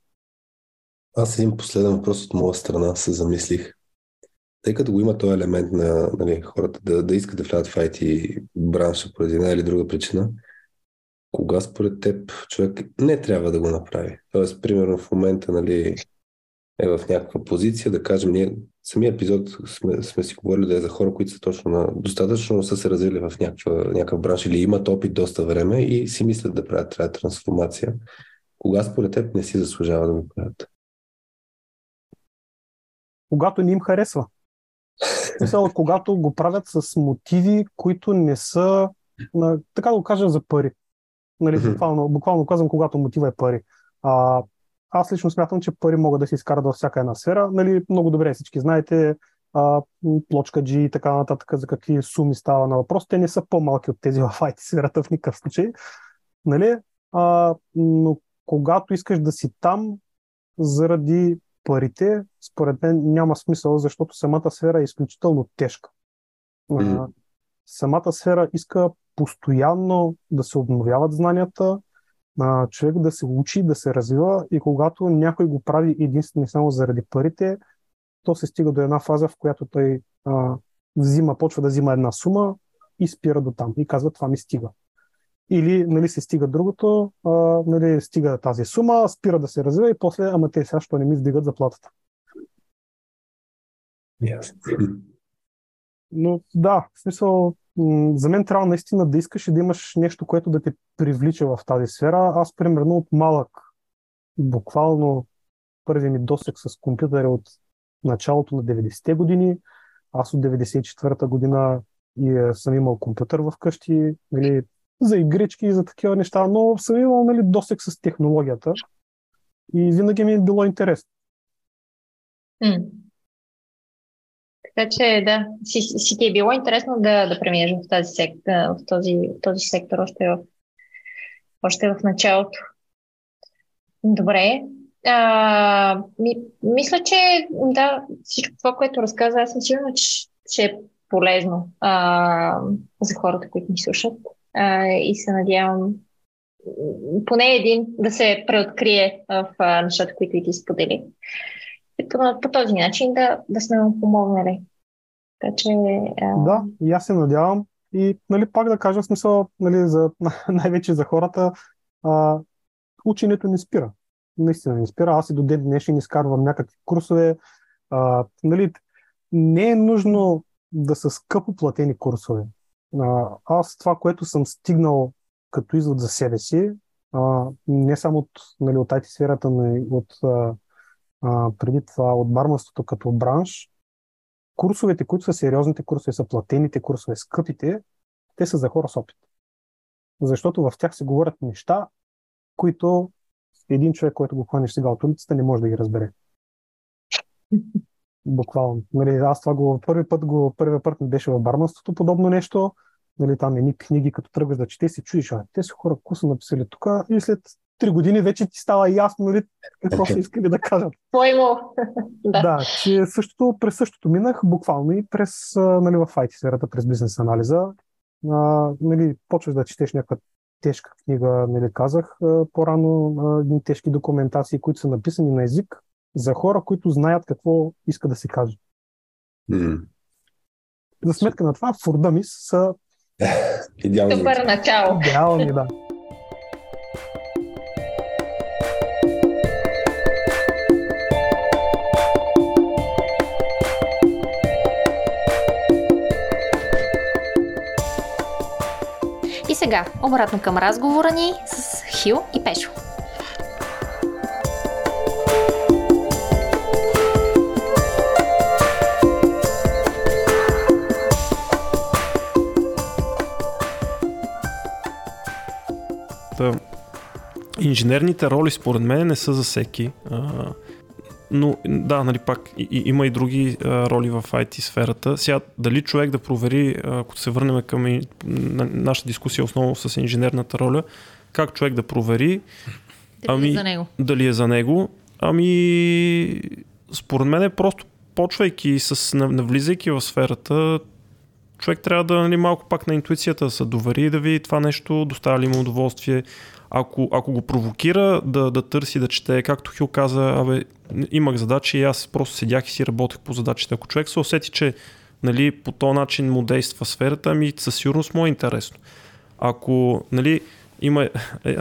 Speaker 1: Аз един последен въпрос от моя страна се замислих. Тъй като го има този елемент на нали, хората да, да искат да влязат в IT бранша по една или друга причина, кога според теб човек не трябва да го направи? Тоест, примерно в момента нали, е в някаква позиция, да кажем, ние самия епизод сме, сме си говорили да е за хора, които са точно на достатъчно са се развили в някаква, някакъв бранш или имат опит доста време и си мислят да правят трябва трансформация.
Speaker 7: Кога според теб не си заслужава да го правят?
Speaker 8: Когато не им харесва. Смисъл, когато го правят с мотиви, които не са, на, така да го кажа, за пари. Нали, буквално, буквално казвам, когато мотива е пари. А, аз лично смятам, че пари могат да се изкарат във всяка една сфера. Нали, много добре всички знаете, а, плочка G и така нататък, за какви суми става на въпрос. Те не са по-малки от тези в IT сферата в никакъв случай. Нали? А, но когато искаш да си там заради парите, според мен няма смисъл, защото самата сфера е изключително тежка.
Speaker 7: Мгм.
Speaker 8: самата сфера иска постоянно да се обновяват знанията, а, човек да се учи, да се развива и когато някой го прави единствено и само заради парите, то се стига до една фаза, в която той а, взима, почва да взима една сума и спира до там и казва това ми стига. Или нали, се стига другото, а, нали, стига тази сума, спира да се развива и после, ама те сега, що не ми вдигат заплатата. Но да, в смисъл, за мен трябва наистина да искаш и да имаш нещо, което да те привлича в тази сфера. Аз, примерно, от малък, буквално първи ми досек с компютъра от началото на 90-те години. Аз от 94-та година и е, съм имал компютър в къщи, нали, за игрички и за такива неща, но съм имал нали, досек с технологията и винаги ми е било интересно.
Speaker 5: М. Така че да, си, си ти е било интересно да, да преминеш в тази, сек, в този, в този сектор още в, още в началото. Добре. А, ми, мисля, че да, всичко това, което разказа, аз съм сигурна, че ще е полезно а, за хората, които ни слушат. А, и се надявам поне един да се преоткрие в а, нещата, които и ти сподели. По, този начин да, да сме му помогнали. Така че. А...
Speaker 8: Да, и аз се надявам. И нали, пак да кажа смисъл, нали, за, най-вече за хората, а, ученето не спира. Наистина не спира. Аз и до ден днешен изкарвам някакви курсове. А, нали, не е нужно да са скъпо платени курсове. А, аз това, което съм стигнал като извод за себе си, а, не само от, нали, от IT сферата, но и от а, преди това от барманството като бранш, курсовете, които са сериозните курсове, са платените курсове, скъпите, те са за хора с опит. Защото в тях се говорят неща, които един човек, който го хванеш сега от улицата, не може да ги разбере. Буквално. Нали, аз това го първи път го, първият път ми беше в барманството подобно нещо. Нали, там едни книги, като тръгваш да чете, си чудиш, а те са хора, какво са написали тук и след три години вече ти става ясно, нали, какво са искали да кажат.
Speaker 5: Твоимо.
Speaker 8: да. да, че същото, през същото минах буквално и през, нали, в IT сферата, през бизнес анализа. А, нали, почваш да четеш някаква тежка книга, нали, казах по-рано, едни тежки документации, които са написани на език за хора, които знаят какво иска да се каже.
Speaker 7: Mm.
Speaker 8: За сметка на това, Фурдамис са
Speaker 7: Идеални.
Speaker 5: Супер начало.
Speaker 8: Идеални, да.
Speaker 5: Сега, обратно към разговора ни с Хил и Пешо.
Speaker 4: Инженерните роли според мен не са за всеки. А, но да, нали пак и, и, има и други а, роли в IT сферата. Сега дали човек да провери, ако се върнем към и, на, нашата дискусия основно с инженерната роля, как човек да провери
Speaker 2: дали ами, е за него.
Speaker 4: Дали е за него. Ами, според мен е просто почвайки с, навлизайки в сферата, човек трябва да нали, малко пак на интуицията да се довери и да види това нещо, доставя ли му удоволствие. Ако, ако го провокира да, да търси, да чете, както Хил каза, абе, имах задачи и аз просто седях и си работех по задачите. Ако човек се усети, че нали, по този начин му действа сферата, ами със сигурност му е интересно. Ако нали, има е, е,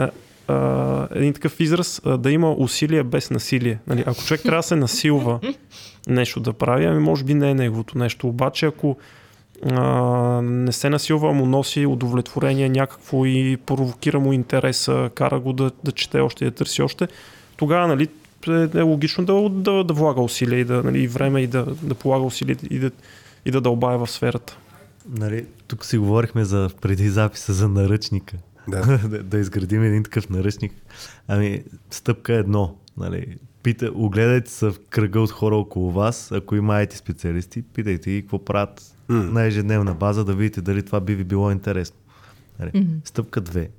Speaker 4: един такъв израз, да има усилие без насилие. Нали, ако човек трябва да се насилва нещо да прави, ами може би не е неговото нещо. Обаче ако а, не се насилва, му носи удовлетворение някакво и провокира му интереса, кара го да, да чете още и да търси още, тогава нали, е, е логично да, да, да влага усилия и, да, нали, и време и да, да полага усилия и да, и да дълбае в сферата.
Speaker 3: Нали, тук си говорихме за преди записа за наръчника.
Speaker 1: Да.
Speaker 3: да, да изградим един такъв наръчник. Ами, стъпка едно. Нали, пита, огледайте се в кръга от хора около вас, ако има IT специалисти, питайте ги какво правят
Speaker 1: М.
Speaker 3: на ежедневна база, да видите дали това би ви било интересно.
Speaker 2: Мгм.
Speaker 3: Стъпка две.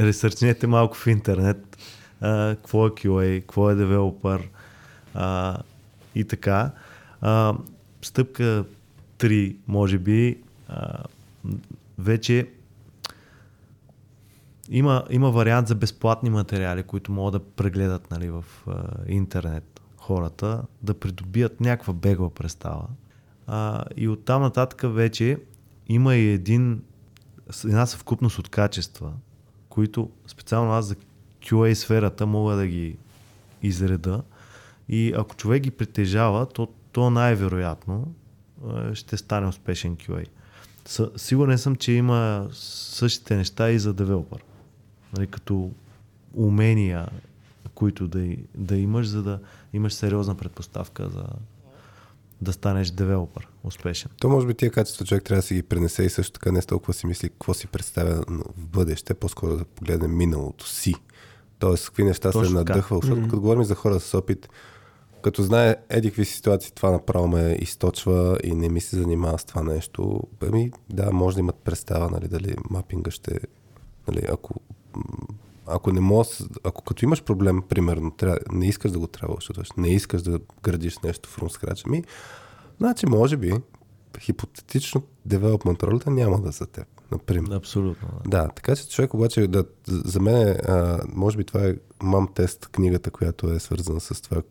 Speaker 3: Ресърчнете малко в интернет а, какво е QA, какво е девелопър а, и така. А, стъпка 3, може би, а, вече има, има вариант за безплатни материали, които могат да прегледат нали, в а, интернет хората, да придобият някаква бегла представа. А, и оттам нататък вече има и един, една съвкупност от качества, които специално аз за QA сферата мога да ги изреда. И ако човек ги притежава, то, то най-вероятно ще стане успешен QA. Сигурен съм, че има същите неща и за девелопър. Нали, като умения, които да, да имаш, за да имаш сериозна предпоставка за да станеш девелопър успешен.
Speaker 1: То може би тия качества човек трябва да си ги пренесе и също така не с толкова си мисли какво си представя в бъдеще, по-скоро да погледне миналото си. Тоест, какви неща се
Speaker 3: Точно така.
Speaker 1: надъхвал. Защото като говорим за хора с опит, като знае еди какви ситуации, това направо ме източва и не ми се занимава с това нещо. Ами, да, може да имат представа, нали, дали мапинга ще... Нали, ако, ако не може, ако като имаш проблем, примерно, трябва, не искаш да го трябва, не искаш да градиш нещо from scratch, ами, значи, може би, хипотетично девелопмент ролята няма да е за теб, например.
Speaker 3: Абсолютно. Да.
Speaker 1: Да, така че човек обаче, да, за мен, а, може би това е мам тест книгата, която е свързана с това,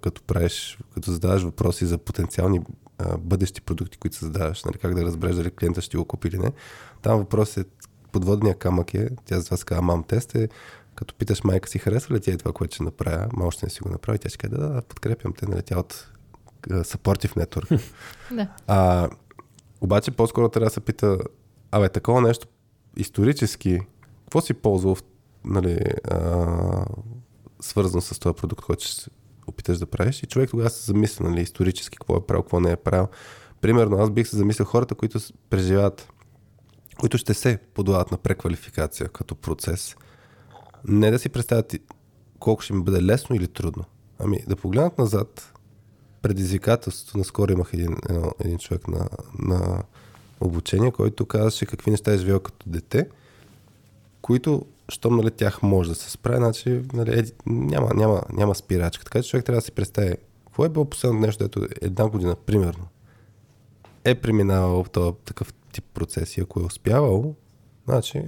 Speaker 1: като правиш, като задаваш въпроси за потенциални а, бъдещи продукти, които създаваш, нали, как да разбереш дали клиента ще го купи или не. Там въпросът е, подводния камък е, тя за това се казва мам тест е, като питаш майка си, харесва ли ти е това, което ще направя, ма още не си го направи, тя ще каже, да, да, подкрепям те, нали, тя от Supportive Network.
Speaker 2: Да.
Speaker 1: А, обаче по-скоро трябва да се пита, абе, такова нещо исторически, какво си ползвал, нали, а, свързано с този продукт, който ще опиташ да правиш и човек тогава се замисля, нали, исторически, какво е правил, какво не е правил. Примерно, аз бих се замислил хората, които преживяват, които ще се подлагат на преквалификация като процес, не да си представят колко ще ми бъде лесно или трудно. Ами да погледнат назад, предизвикателството. Наскоро имах един, един човек на, на обучение, който казваше какви неща е живел като дете, които, щом нали, тях може да се справи, значи нали, е, няма, няма, няма спирачка. Така че човек трябва да си представи какво е било последното нещо, дето една година, примерно, е преминавал в този такъв тип процеси. Ако е успявал, значи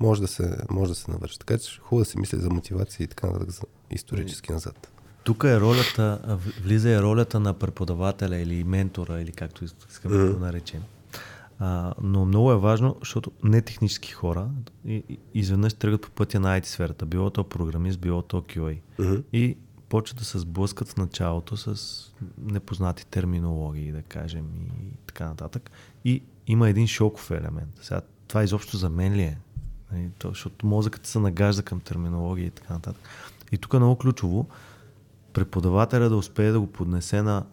Speaker 1: може да се, може да се навърши. Така че хубаво да си мисли за мотивация и така нататък за исторически назад.
Speaker 3: Тук е ролята, влиза и ролята на преподавателя или ментора, или както искаме да го наречем. А, но много е важно, защото не технически хора и, и, изведнъж тръгват по пътя на IT сферата, било то програмист, било то QA.
Speaker 1: Мгм.
Speaker 3: И почват да се сблъскат в началото с непознати терминологии, да кажем, и така нататък. И има един шоков елемент. Сега, това изобщо за мен ли е? Нали, то, защото мозъкът се нагажда към терминология и така нататък. И тук е много ключово преподавателя да успее да го поднесе на,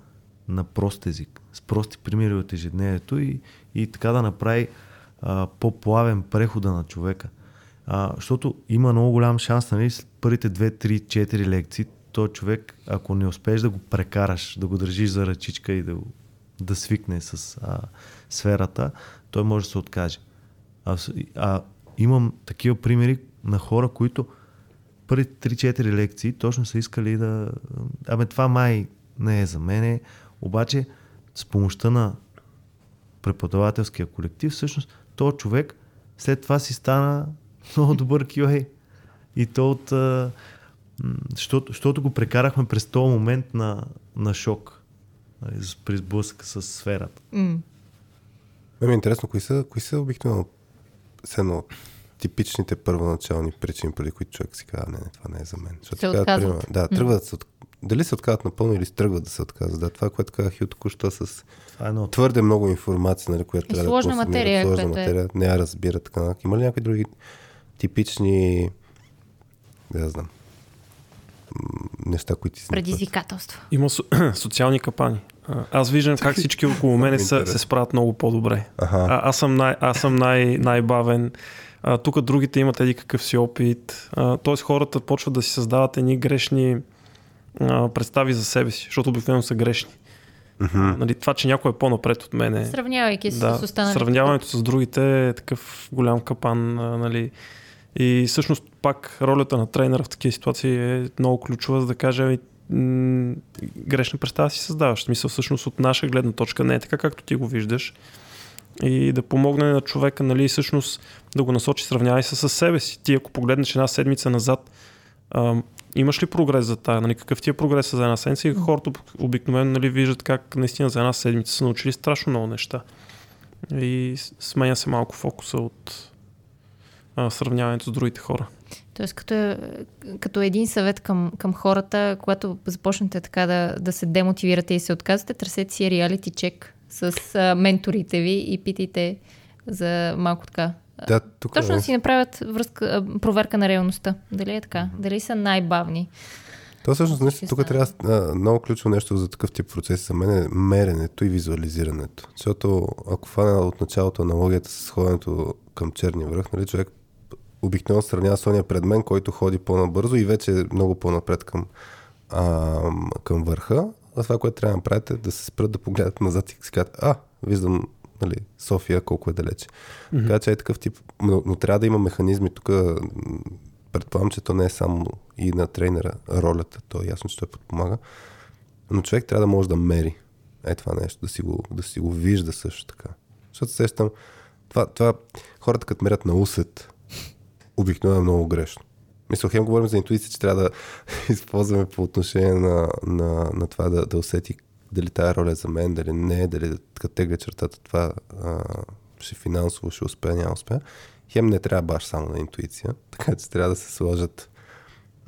Speaker 3: на прост език, с прости примери от ежедневието и, и така да направи а, по-плавен прехода на човека. А, защото има много голям шанс, нали, с първите 2, 3, 4 лекции, то човек, ако не успееш да го прекараш, да го държиш за ръчичка и да, да свикне с а, сферата, той може да се откаже. А, а имам такива примери на хора, които първите 3-4 лекции точно са искали да... Абе, това май не е за мене, обаче с помощта на преподавателския колектив, всъщност, този човек след това си стана много добър QA. И то от... Защото, защото го прекарахме през този момент на, на шок. нали, При сблъсъка с сферата.
Speaker 2: М.
Speaker 1: Ме ми е интересно, кои са, кои са обикновено едно типичните първоначални причини, преди които човек си казва, не, не, това не е за мен. Защото
Speaker 2: Се
Speaker 1: казват,
Speaker 2: отказват.
Speaker 1: примерно, да, тръгват се от, дали се отказват напълно или тръгват да се отказват. Да, това, което казах и току-що с
Speaker 3: е
Speaker 1: твърде много информация, нали, която
Speaker 2: И
Speaker 1: трябва
Speaker 2: сложна
Speaker 1: да
Speaker 2: материя,
Speaker 1: сложна
Speaker 2: е.
Speaker 1: материя, не я разбира така. Има ли някакви други типични да я знам неща, които се
Speaker 2: Предизвикателства.
Speaker 4: Има со- социални капани. Аз виждам как всички около мене са, се справят много по-добре.
Speaker 1: Аха.
Speaker 4: А, аз съм, най, аз съм най, най-бавен. А, тук другите имат еди какъв си опит. А, тоест хората почват да си създават едни грешни а, представи за себе си, защото обикновено са грешни.
Speaker 1: Мгм.
Speaker 4: Нали, това, че някой е по-напред от мене.
Speaker 2: Сравнявайки се
Speaker 4: Да,
Speaker 2: с останалите.
Speaker 4: сравняването с другите е такъв голям капан. А, нали. И всъщност пак ролята на тренера в такива ситуации е много ключова, за да каже ами, м- грешна представа си създаваш. В всъщност от наша гледна точка не е така, както ти го виждаш. И да помогне на човека, нали, всъщност да го насочи, сравнявай се с себе си. Ти ако погледнеш една седмица назад, ам, имаш ли прогрес за тая? Нали, какъв ти е прогрес за една седмица? И хората обикновено нали, виждат как наистина за една седмица са научили страшно много неща. И сменя се малко фокуса от а, сравняването с другите хора.
Speaker 2: Тоест, като, е- като един съвет към, към хората, когато започнете така да, да се демотивирате и се отказвате, търсете си реалити чек с а, менторите ви и питайте за малко така.
Speaker 1: Да, тук
Speaker 2: Точно
Speaker 1: е-
Speaker 2: да си направят връзка, проверка на реалността. Дали е така? Дали са най-бавни?
Speaker 1: То всъщност нещо, тук трябва а, много ключово нещо за такъв тип процес за мен е меренето и визуализирането. Защото ако фана от началото аналогията с ходенето към черния връх, нали, човек обикновено сравнява с ония пред мен, който ходи по-набързо и вече е много по-напред към, а, към върха. А това, което трябва да направите е да се спрат да погледат назад и си кажат, а, виждам нали, София колко е далече.
Speaker 4: Мгм.
Speaker 1: Така че е такъв тип, но, но трябва да има механизми тук. Предполагам, че то не е само и на тренера ролята, то е ясно, че той подпомага. Но човек трябва да може да мери е това нещо, да си го, да си го вижда също така. Защото се сещам, това, това хората като мерят на усет, обикновено е много грешно. Мисля, хем говорим за интуиция, че трябва да използваме по отношение на, на, на това да, да усети дали тая роля е за мен, дали не, дали да като тегля чертата това а, ще финансово ще успея, няма успея. Хем не трябва баш само на интуиция, така че трябва да се сложат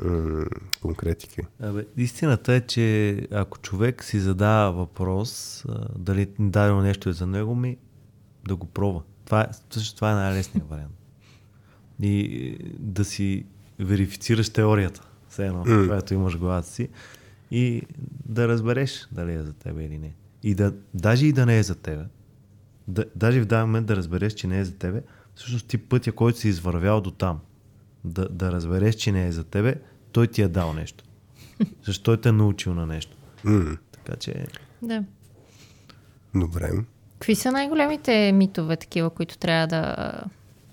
Speaker 1: м- конкретики.
Speaker 3: Абе, истината е, че ако човек си задава въпрос, а, дали дадено нещо е за него, ми да го пробва. Това е, също това е най-лесният вариант. И е, да си верифицираш теорията, все едно,
Speaker 1: М.
Speaker 3: която имаш в главата си, и да разбереш дали е за тебе или не. И да, даже и да не е за тебе, да, даже в даден момент да разбереш, че не е за тебе, всъщност ти пътя, който си извървял до там, да, да разбереш, че не е за тебе, той ти е дал нещо. Защо той те е научил на нещо.
Speaker 1: М-
Speaker 3: Така че
Speaker 2: Да.
Speaker 1: Добре.
Speaker 2: Какви са най-големите митове, такива, които трябва да,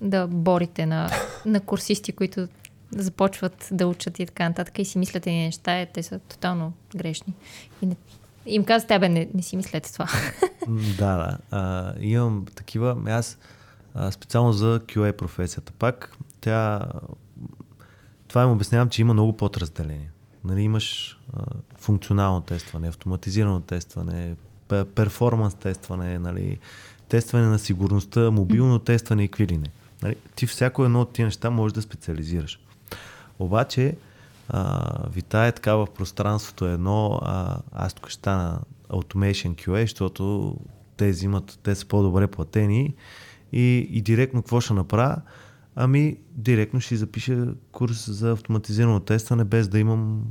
Speaker 2: да борите на, на курсисти, които започват да учат и така нататък и си мислят едни неща, е, те са тотално грешни. И не, им казвате, абе, не, не си мислете това.
Speaker 3: Да, да. А, имам такива. Аз а, специално за QA професията. Пак тя. Това им обяснявам, че има много подразделения. Нали, имаш а, функционално тестване, автоматизирано тестване, пе- перформанс тестване, нали, тестване на сигурността, мобилно тестване и какви ли не. Нали, ти всяко едно от тия неща можеш да специализираш. Обаче, а, витае така в пространството едно, а, аз тук ще стана Automation QA, защото те взимат, те са по-добре платени и, и директно какво ще направя? Ами, директно ще запиша курс за автоматизирано тестване, без да имам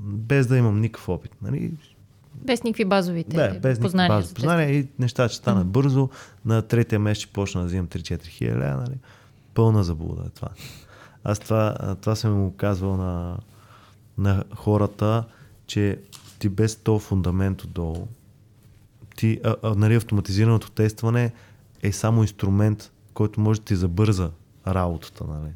Speaker 3: без да имам никакъв опит. Нали?
Speaker 2: Без никакви базовите
Speaker 3: Да, без
Speaker 2: познания.
Speaker 3: база
Speaker 2: за
Speaker 3: познания и нещата ще станат бързо. На третия месец ще почна да взимам 3-4 хиляди, нали? Пълна заблуда е това. Аз това, това съм му казвал на, на хората, че ти без то фундамент отдолу, ти, а, а, нали, автоматизираното тестване е само инструмент, който може да ти забърза работата. Нали?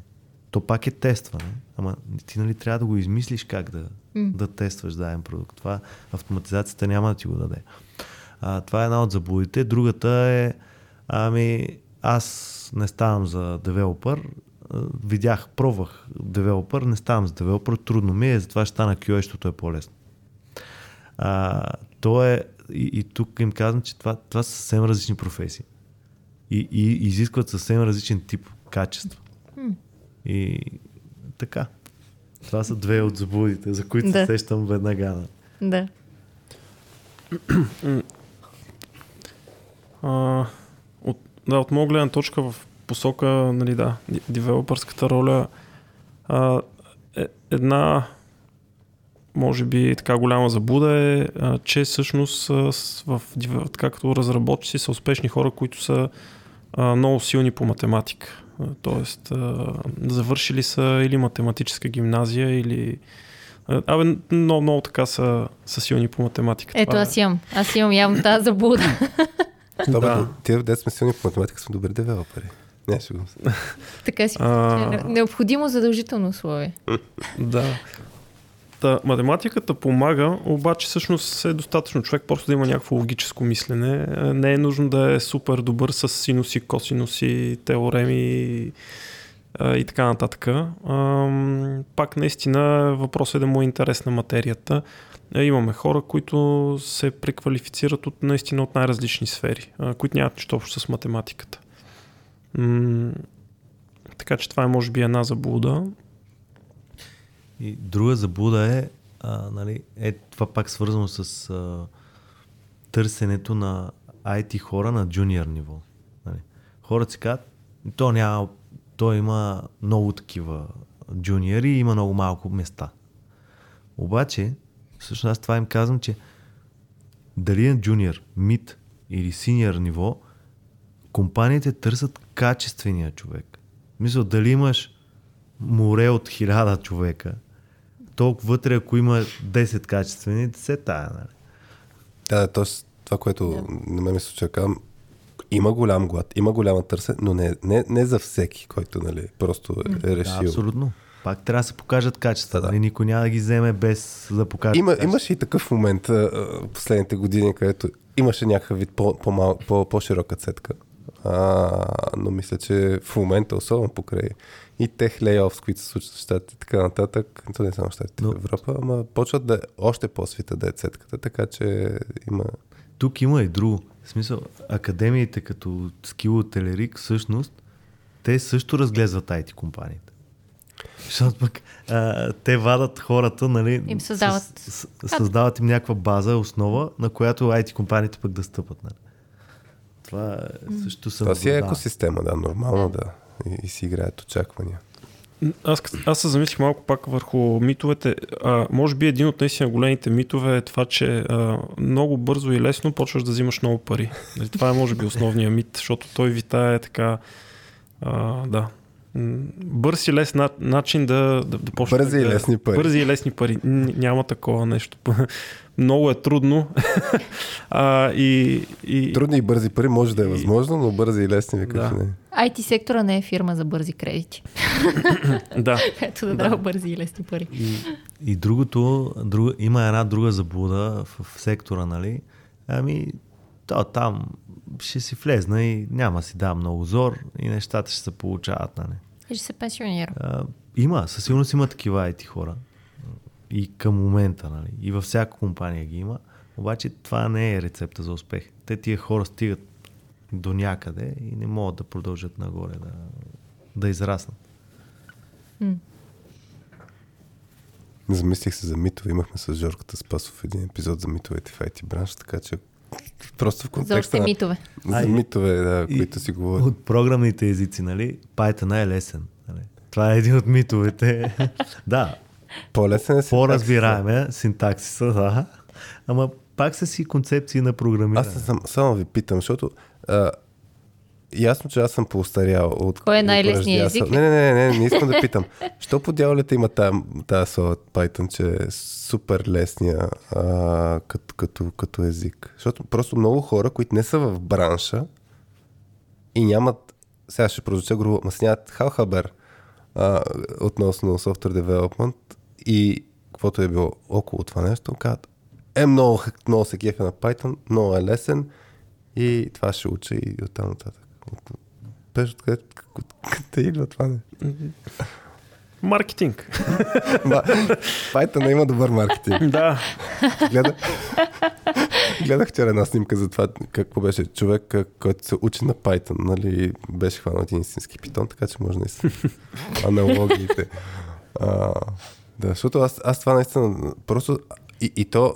Speaker 3: То пак е тестване, ама ти нали, трябва да го измислиш как да,
Speaker 2: М.
Speaker 3: да тестваш даден продукт. Това автоматизацията няма да ти го даде. А, това е една от заблудите. Другата е, ами, аз не ставам за девелопър. Видях, пробвах девелопър, не ставам за девелопър, трудно ми е, затова ще стана QA, защото е по-лесно. А, то е, и, и тук им казвам, че това, това са съвсем различни професии. И, и изискват съвсем различен тип качества.
Speaker 2: М.
Speaker 3: И така. Това са две от заблудите, за които
Speaker 2: Да.
Speaker 3: се сещам веднага.
Speaker 2: Да.
Speaker 4: А, от, да, от моя гледна точка в посока, нали да, девелопърската роля, а, е, една може би така голяма забуда е, а, че всъщност а, в, така като разработчици са успешни хора, които са а, много силни по математика. А, Тоест, а, завършили са или математическа гимназия, или... а, Абе, много, много така са, са силни по математика.
Speaker 2: Ето
Speaker 4: Това е.
Speaker 2: аз имам. Аз имам явно тази заблуда.
Speaker 1: Добре,
Speaker 4: Да.
Speaker 1: да. тия дет сме силни по математика, сме добри девелопери. Не, го
Speaker 2: така си.
Speaker 4: А,
Speaker 2: Е Необходимо задължително условие.
Speaker 4: Да. Та, математиката помага, обаче всъщност е достатъчно човек просто да има някакво логическо мислене. Е, Не е нужно да е супер добър с синуси, косинуси, теореми и така нататък. Пак наистина въпросът е да му е интересна материята. Е, Имаме хора, които се преквалифицират от наистина от най-различни сфери, които нямат нищо общо с математиката. Така че това е може би една заблуда.
Speaker 3: И друга заблуда е, а, нали, е това пак свързано с а, търсенето на IT хора на джуниор ниво. Нали. Хората си казват, то няма, то има много такива джуниори и има много малко места. Обаче, всъщност аз това им казвам, че дали е джуниор, мид или синьор ниво, компаниите търсят качествения човек. Мисля, дали имаш море от хиляда човека, толкова вътре, ако има 10 качествени, се тая, нали?
Speaker 1: Да, да, т.е. това, което на мен ми се случва, казвам, има голям глад, има голяма търсе, но не, не, не за всеки, който нали, просто е, е
Speaker 3: Да,
Speaker 1: решил.
Speaker 3: абсолютно. Пак трябва да се покажат качества.
Speaker 1: Да, да.
Speaker 3: Нали? Никой няма да ги вземе без да покаже.
Speaker 1: Има,
Speaker 3: качества.
Speaker 1: имаше и такъв момент а, последните години, където имаше някакъв вид по, по, по, по-широка цетка. А, но мисля, че в момента, особено покрай и тех лейофс, които се случват в щатите и така нататък, то не само в щатите,
Speaker 3: Но-
Speaker 1: в Европа, ама почват да е още по-свита да е цетката, така че има...
Speaker 3: Тук има и друго. В смисъл, академиите като Skill Телерик, всъщност, те също разглезват IT компаниите. Защото пък а, те вадат хората, нали?
Speaker 2: Им създават-
Speaker 3: С, с, създават им някаква база, основа, на която IT компаниите пък да стъпат. Нали? Това е също съм.
Speaker 1: Това си е екосистема, да, нормално да. И, и си играят очаквания.
Speaker 4: Аз, аз се замислих малко пак върху митовете. А, може би един от наистина големите митове е това, че а, много бързо и лесно почваш да взимаш много пари. Нали, това е може би основният мит, защото той витае така, а, да, бърз и лес на, начин да, да, да почнеш.
Speaker 1: Бързи и
Speaker 4: да,
Speaker 1: лесни пари.
Speaker 4: Бързи и лесни пари. Няма такова нещо. много е трудно. а, и, и,
Speaker 1: Трудни и бързи пари може да е възможно, но бързи и лесни викаш
Speaker 4: Да.
Speaker 1: не.
Speaker 2: IT сектора не е фирма за бързи кредити.
Speaker 4: да.
Speaker 2: Ето да дава бързи и лесни пари.
Speaker 3: И, и другото, друга, има една друга заблуда в, в сектора, нали? Ами, то там ще си влезна и няма си да много зор и нещата ще се получават, нали?
Speaker 2: И ще се пенсионира.
Speaker 3: А, има, със сигурност има такива IT хора. И към момента, нали? И във всяка компания ги има. Обаче това не е рецепта за успех. Те тия хора стигат до някъде и не могат да продължат нагоре, да, да израснат.
Speaker 1: Замислих се за митове. Имахме с Жорката Спасов един епизод за митовете в IT бранш, така че просто в
Speaker 2: За
Speaker 1: контекста на...
Speaker 2: митове.
Speaker 1: За
Speaker 3: Ай,
Speaker 1: митове, да,
Speaker 3: и-
Speaker 1: които си говорят.
Speaker 3: От програмните езици, нали? Python е лесен. Нали? Това е един от митовете. да,
Speaker 1: По-лесен е си.
Speaker 3: по-разбираем е синтаксиса, да. Ама пак са си концепции на програмиране.
Speaker 1: Аз съм, само ви питам, защото а, ясно, че аз съм поустарял. От,
Speaker 2: Кой е най-лесният език?
Speaker 1: Не, не, не, не, не искам да питам. Що по дяволите има тази, слова Python, че е супер лесния а, като, като, като език? Защото просто много хора, които не са в бранша и нямат, сега ще прозвуча грубо, ма си нямат халхабер а, относно software development и каквото е било около това нещо, казват, е много, много се кефе на Python, много е лесен и това ще уча и оттам нататък. От- Пеш, откъде къде идва това не?
Speaker 4: Маркетинг.
Speaker 1: Ма, Python има добър маркетинг.
Speaker 4: да.
Speaker 1: Гледах, гледах вчера една снимка за това какво беше човек, който се учи на Python, нали, беше хванал един истински питон, така че може са аналогиите. А, Да, защото аз, аз това наистина просто и, и то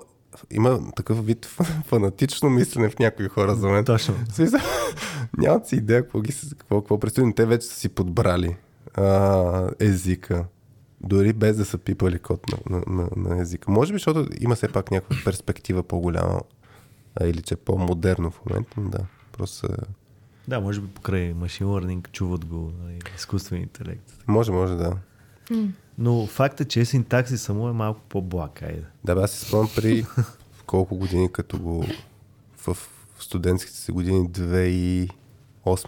Speaker 1: има такъв вид фанатично мислене в някои хора за мен.
Speaker 3: Точно.
Speaker 1: Смисъл, Нямат си идея какво, ги, какво, какво предстои, но те вече са си подбрали а, езика. Дори без да са пипали код на, на, на, на езика. Може би, защото има все пак някаква перспектива по-голяма а, или че е по-модерно в момента, но да. Просто е-
Speaker 3: Да, може би покрай машин learning чуват го, нали, изкуствен интелект.
Speaker 1: може, може да.
Speaker 3: Но факта, че синтакси само е малко по-благ, айде.
Speaker 1: Да, бе, аз си спомням при колко години, като го в студентските си години 2008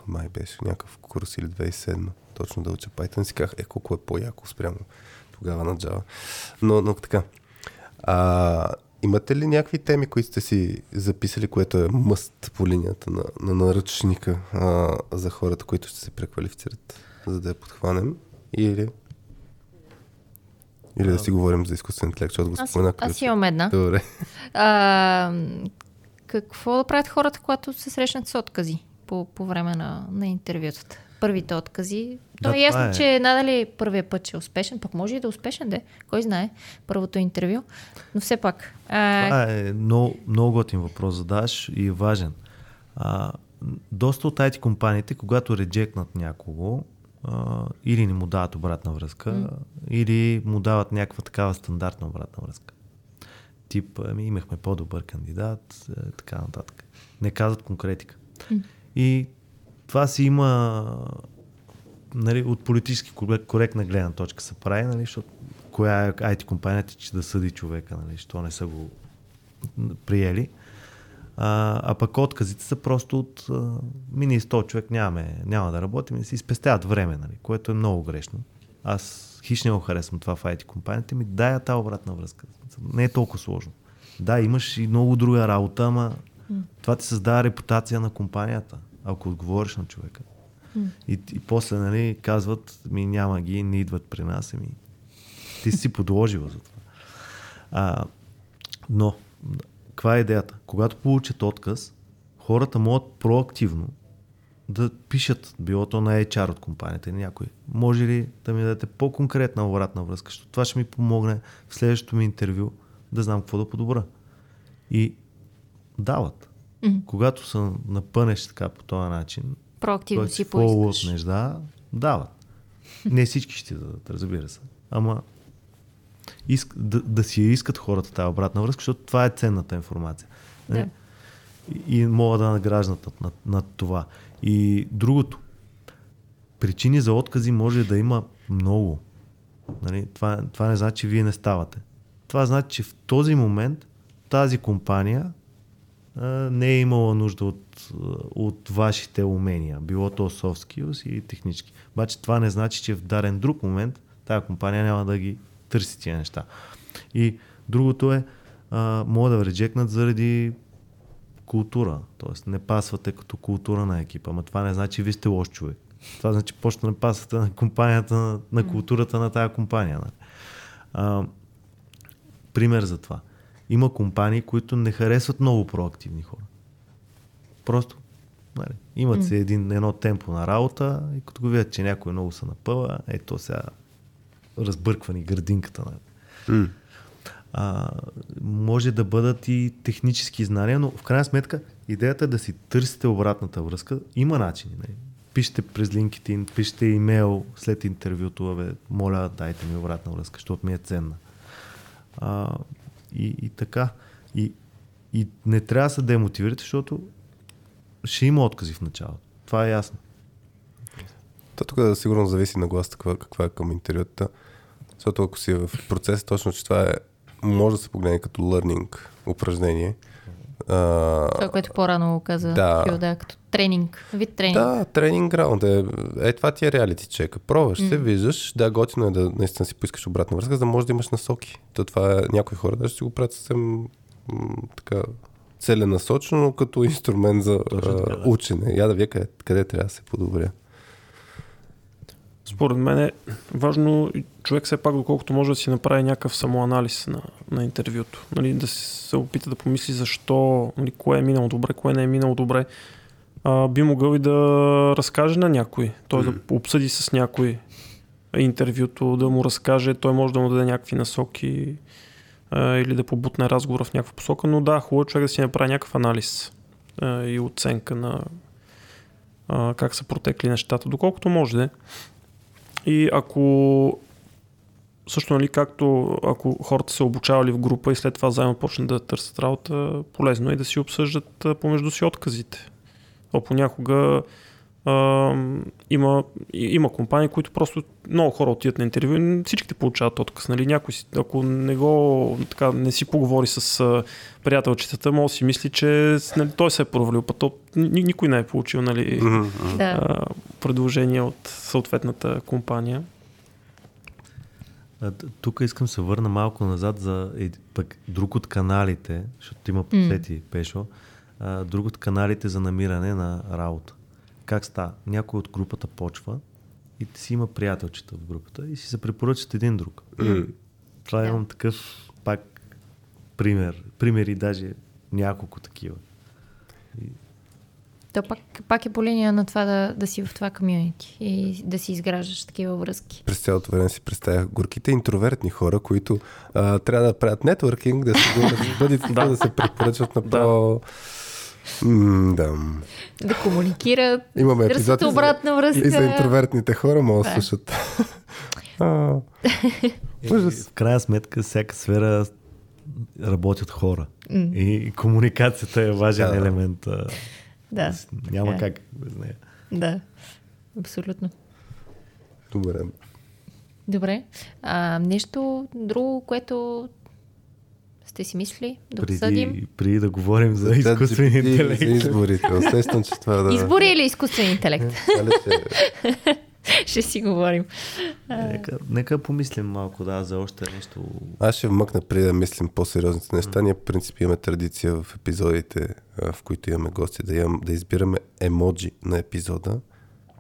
Speaker 1: май беше някакъв курс или 2007 точно да уча Python си казах, е колко е по-яко спрямо тогава на Java. Но, но така. А, имате ли някакви теми, които сте си записали, което е мъст по линията на, на наръчника а, за хората, които ще се преквалифицират, за да я подхванем? Или или да си говорим за изкуствен интелект, защото го
Speaker 2: Аз,
Speaker 1: спомена.
Speaker 2: аз имам една.
Speaker 1: Добре.
Speaker 2: А, какво да правят хората, когато се срещнат с откази по, по време на, на интервютата? Първите откази. То
Speaker 3: Да,
Speaker 2: е ясно,
Speaker 3: е.
Speaker 2: че надали първия път ще е успешен, пък може и да е успешен, де. Кой знае, първото интервю. Но все пак. А,
Speaker 3: Това е много, много готин въпрос задаш и е важен. А, доста от IT компаниите, когато реджекнат някого, а, или не му дават обратна връзка,
Speaker 2: М.
Speaker 3: или му дават някаква такава стандартна обратна връзка. Тип, ами имахме по-добър кандидат, е, така нататък. Не казват конкретика.
Speaker 2: М.
Speaker 3: И това си има нали, от политически корек- коректна гледна точка се прави, нали, защото коя е IT компанията, че да съди човека, нали, що не са го приели. А, а пък отказите са просто от а, мини 100 човек нямаме, няма да работим и си спестяват време, нали, което е много грешно. Аз хищ не го харесвам това в IT компанията ми, дай я тази обратна връзка. Не е толкова сложно. Да, имаш и много друга работа, ама това ти създава репутация на компанията, ако отговориш на човека. И, и после, нали, казват, ми няма ги, не идват при нас, ами ти си подложила за това. А, но, каква е идеята? Когато получат отказ, хората могат проактивно да пишат, било то на HR от компанията или някой. Може ли да ми дадете по-конкретна обратна връзка, защото това ще ми помогне в следващото ми интервю да знам какво да подобра. И дават.
Speaker 2: Мгм.
Speaker 3: Когато са напънеш така по този начин,
Speaker 2: проактивно си поискаш.
Speaker 3: да, дават. Не всички ще дадат, разбира се. Ама иск, да, да си я искат хората тази обратна връзка, защото това е ценната информация.
Speaker 2: Да.
Speaker 3: И, и могат да награждат над, над, това. И другото, причини за откази може да има много. Нали? Това, това не значи, че вие не ставате. Това значи, че в този момент тази компания а, не е имала нужда от, от вашите умения, било то soft skills или технически. Обаче това не значи, че в дарен друг момент тази компания няма да ги търси тия неща. И другото е, а, могат да реджекнат заради култура. Тоест не пасвате като култура на екипа. Ама това не значи, че вие сте лош човек. Това значи, почта не пасвате на компанията, на, на културата на тази компания. Нали? А, пример за това. Има компании, които не харесват много проактивни хора. Просто нали, имат си един, едно темпо на работа и като го видят, че някой много се напъва, ето сега разбърквани градинката. Нали.
Speaker 1: М.
Speaker 3: А, може да бъдат и технически знания, но в крайна сметка идеята е да си търсите обратната връзка. Има начини. Не? Пишете през LinkedIn, пишете имейл след интервюто, бе, моля дайте ми обратна връзка, защото ми е ценна. А, и, и така. И, и не трябва да се демотивирате, защото ще има откази в началото. Това е ясно.
Speaker 1: То тук да сигурно зависи на гласа каква, каква е към интервюта. Защото ако си в процес, точно, че това е, може да се погледне като learning упражнение. А,
Speaker 2: Това, което по-рано каза
Speaker 1: Да.
Speaker 2: Фил, да, като тренинг, вид тренинг.
Speaker 1: да, тренинг граунд е, е, това ти е реалити чека. Пробваш се,
Speaker 2: М.
Speaker 1: виждаш, да, готино е да наистина си поискаш обратна връзка, за да можеш да имаш насоки. То това е, някои хора даже си го правят съвсем м, така целенасочено, но като инструмент за
Speaker 3: Точно
Speaker 1: а, учене. Я да вие къде, къде трябва да се подобря.
Speaker 4: Според мен е важно човек все пак, доколкото може да си направи някакъв самоанализ на, на интервюто. Нали, да се опита да помисли защо, нали, кое е минало добре, кое не е минало добре. А, би могъл и да разкаже на някой, т.е. да обсъди с някой интервюто, да му разкаже, той може да му даде някакви насоки а, или да побутне разговор в някаква посока, но да, хубаво е човек да си направи някакъв анализ а, и оценка на а, как са протекли нещата, доколкото може да е. И ако също, нали, както ако хората са обучавали в група и след това заедно почнат да търсят работа, полезно е да си обсъждат помежду си отказите. То понякога а, има, има компании, които просто много хора отиват на интервю и всичките получават отказ. Нали? Някой, си, ако не го така, не си поговори с а, приятелчетата, може да си мисли, че нали, той се е провалил, път то, никой не е получил нали,
Speaker 2: Да.
Speaker 4: а, предложение от съответната компания.
Speaker 3: Тук искам да се върна малко назад за пък друг от каналите, защото има подсети, Пешо, а, друг от каналите за намиране на работа. Как става? Някой от групата почва и си има приятелчета в групата и си се препоръчат един друг. Това имам такъв пак пример. Примери даже няколко такива.
Speaker 2: То пак, пак е по линия на това да, да си в това комьюнити и да си изграждаш такива връзки.
Speaker 1: През цялото време си представях горките интровертни хора, които а, трябва да правят нетворкинг, да се да. да се препоръчват направо. М, да.
Speaker 2: Да комуникират,
Speaker 1: Имаме за,
Speaker 2: обратна връзка.
Speaker 1: и за интровертните хора, могат да
Speaker 2: Да.
Speaker 1: слушат.
Speaker 3: В крайна сметка, всяка сфера работят хора. И комуникацията е важен
Speaker 1: Да, да.
Speaker 3: елемент.
Speaker 2: Да,
Speaker 3: Няма
Speaker 2: е.
Speaker 3: как без нея.
Speaker 2: да, абсолютно.
Speaker 1: Добре.
Speaker 2: Добре. А, нещо друго, което сте си мислили да обсъдим?
Speaker 3: Преди, преди да говорим за изкуствен
Speaker 1: GPT и
Speaker 3: интелект.
Speaker 1: За изборите. Усещам, че това да...
Speaker 2: Избори или изкуствен интелект?
Speaker 1: Ще-
Speaker 2: си говорим.
Speaker 3: Нека, нека помислим малко, да, за още нещо.
Speaker 1: Аз ще вмъкна преди да мислим по-сериозните неща. Ние, в принцип, имаме традиция в епизодите, в които имаме гости, да, имам, да избираме емоджи на епизода.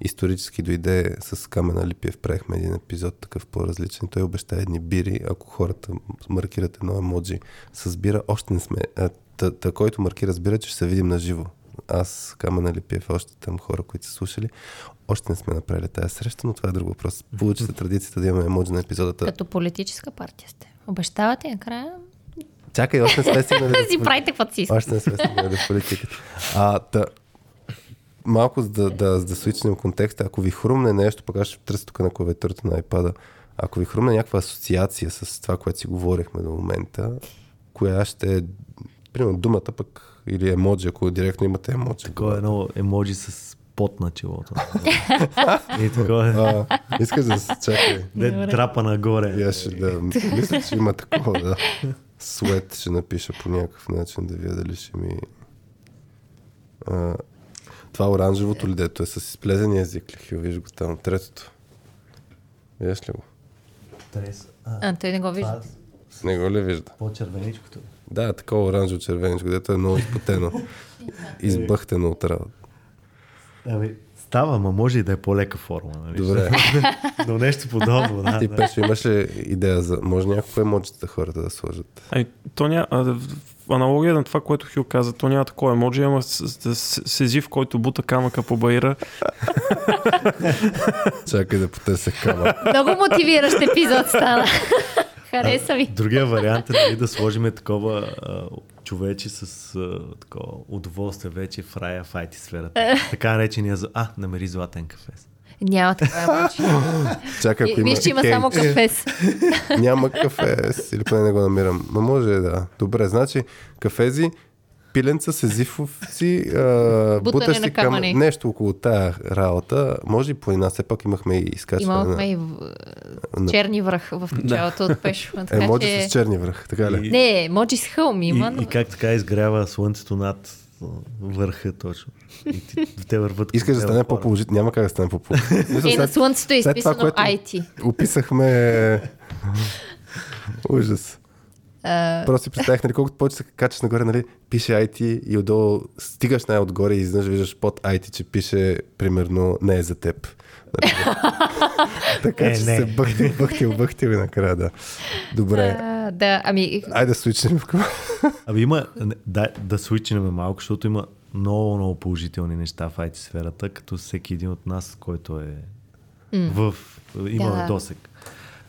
Speaker 1: Исторически дойде с Камена Липиев, правихме един епизод такъв по-различен. Той обеща едни бири, ако хората маркират едно емоджи с бира, още не сме. А, та, та, който маркира с бира, че ще се видим на живо. Аз, Камена Липиев, още там хора, които са слушали, още не сме направили тази среща, но това е друг въпрос. Получи се традицията да имаме емоджи на епизодата.
Speaker 2: Като политическа партия сте. Обещавате накрая
Speaker 1: Чакай, още не сме стигнали
Speaker 2: да си правите каквото си.
Speaker 1: Още не сме стигнали до политиката. А, та, малко за да, да, да свичнем контекста, ако ви хрумне нещо, пък аз ще търся тук на клавиатурата на iPad, ако ви хрумне някаква асоциация с това, което си говорихме до момента, коя ще е, примерно думата пък, или емоджи, ако директно имате емоджи.
Speaker 3: Такова е едно емоджи с пот на челото. И такова е.
Speaker 1: А, искаш да се чакай.
Speaker 2: Добре.
Speaker 3: трапа нагоре.
Speaker 1: Аз ще да, мисля, че има такова, да. Сует ще напиша по някакъв начин, да видя дали ще ми... А, това оранжевото ли дето е с изплезения език ли? Хил, виж го там, третото. Виж ли го?
Speaker 2: А, той не го вижда.
Speaker 1: Не го ли вижда?
Speaker 3: По-червеничкото.
Speaker 1: Да, такова оранжево червеничко, дето е много изпотено. Избъхтено от работа.
Speaker 3: Ами, става, ма може и да е по-лека форма. Нали?
Speaker 1: Добре.
Speaker 3: Но нещо подобно, да.
Speaker 1: Ти,
Speaker 3: да.
Speaker 1: Пешо, имаш ли идея за... Може някакво емоджите хората да сложат?
Speaker 4: Ами, то ня... аналогия на това, което Хил каза, то няма такова емоджи, ама сезив, който бута камъка по баира.
Speaker 1: Чакай да потърся камък.
Speaker 2: Много мотивиращ епизод стана. Хареса ми.
Speaker 3: Другия вариант е дали да сложим такова човече с а, такова удоволствие вече в рая в IT сферата. така наречения за... А, намери златен кафес.
Speaker 2: Няма емоджи.
Speaker 1: Чакай, ако има...
Speaker 2: Виж, че има само кафес.
Speaker 1: Няма кафе, или поне не го намирам. Ма може да. Добре, значи кафези, пиленца, сезифовци, а,
Speaker 2: Бутане
Speaker 1: бутащи
Speaker 2: на
Speaker 1: към
Speaker 2: камъни.
Speaker 1: нещо около тая работа. Може и по една, все пак имахме и изкачване
Speaker 2: Имахме
Speaker 1: на
Speaker 2: и в- черни връх в началото от Пешо. Така
Speaker 1: емоджи
Speaker 2: че...
Speaker 1: с черни връх, така ли?
Speaker 3: И-
Speaker 2: Не, емоджи с хълм има,
Speaker 3: и,
Speaker 2: но...
Speaker 3: и как така изгрява слънцето над върха точно. И ти, те върват.
Speaker 1: Искаш да стане по-положително. Няма как да стане по-положително.
Speaker 2: Е, на слънцето е изписано IT.
Speaker 1: Описахме... Ужас.
Speaker 2: А,
Speaker 1: Просто си представих, нали, колкото повече се качаш нагоре, нали, пише IT и отдолу стигаш най-отгоре и изведнъж виждаш под IT, че пише, примерно, не е за теб. Нали? така
Speaker 3: Е,
Speaker 1: че
Speaker 3: не.
Speaker 1: се бъхтил, бъхтил, бъхтил и накрая, да. Добре.
Speaker 2: а, да, ами...
Speaker 1: Айде да свичнем.
Speaker 3: Ами има, да, да свичнем малко, защото има много, много положителни неща в IT сферата, като всеки един от нас, който е
Speaker 2: М.
Speaker 3: в, имаме
Speaker 2: Да.
Speaker 3: досек.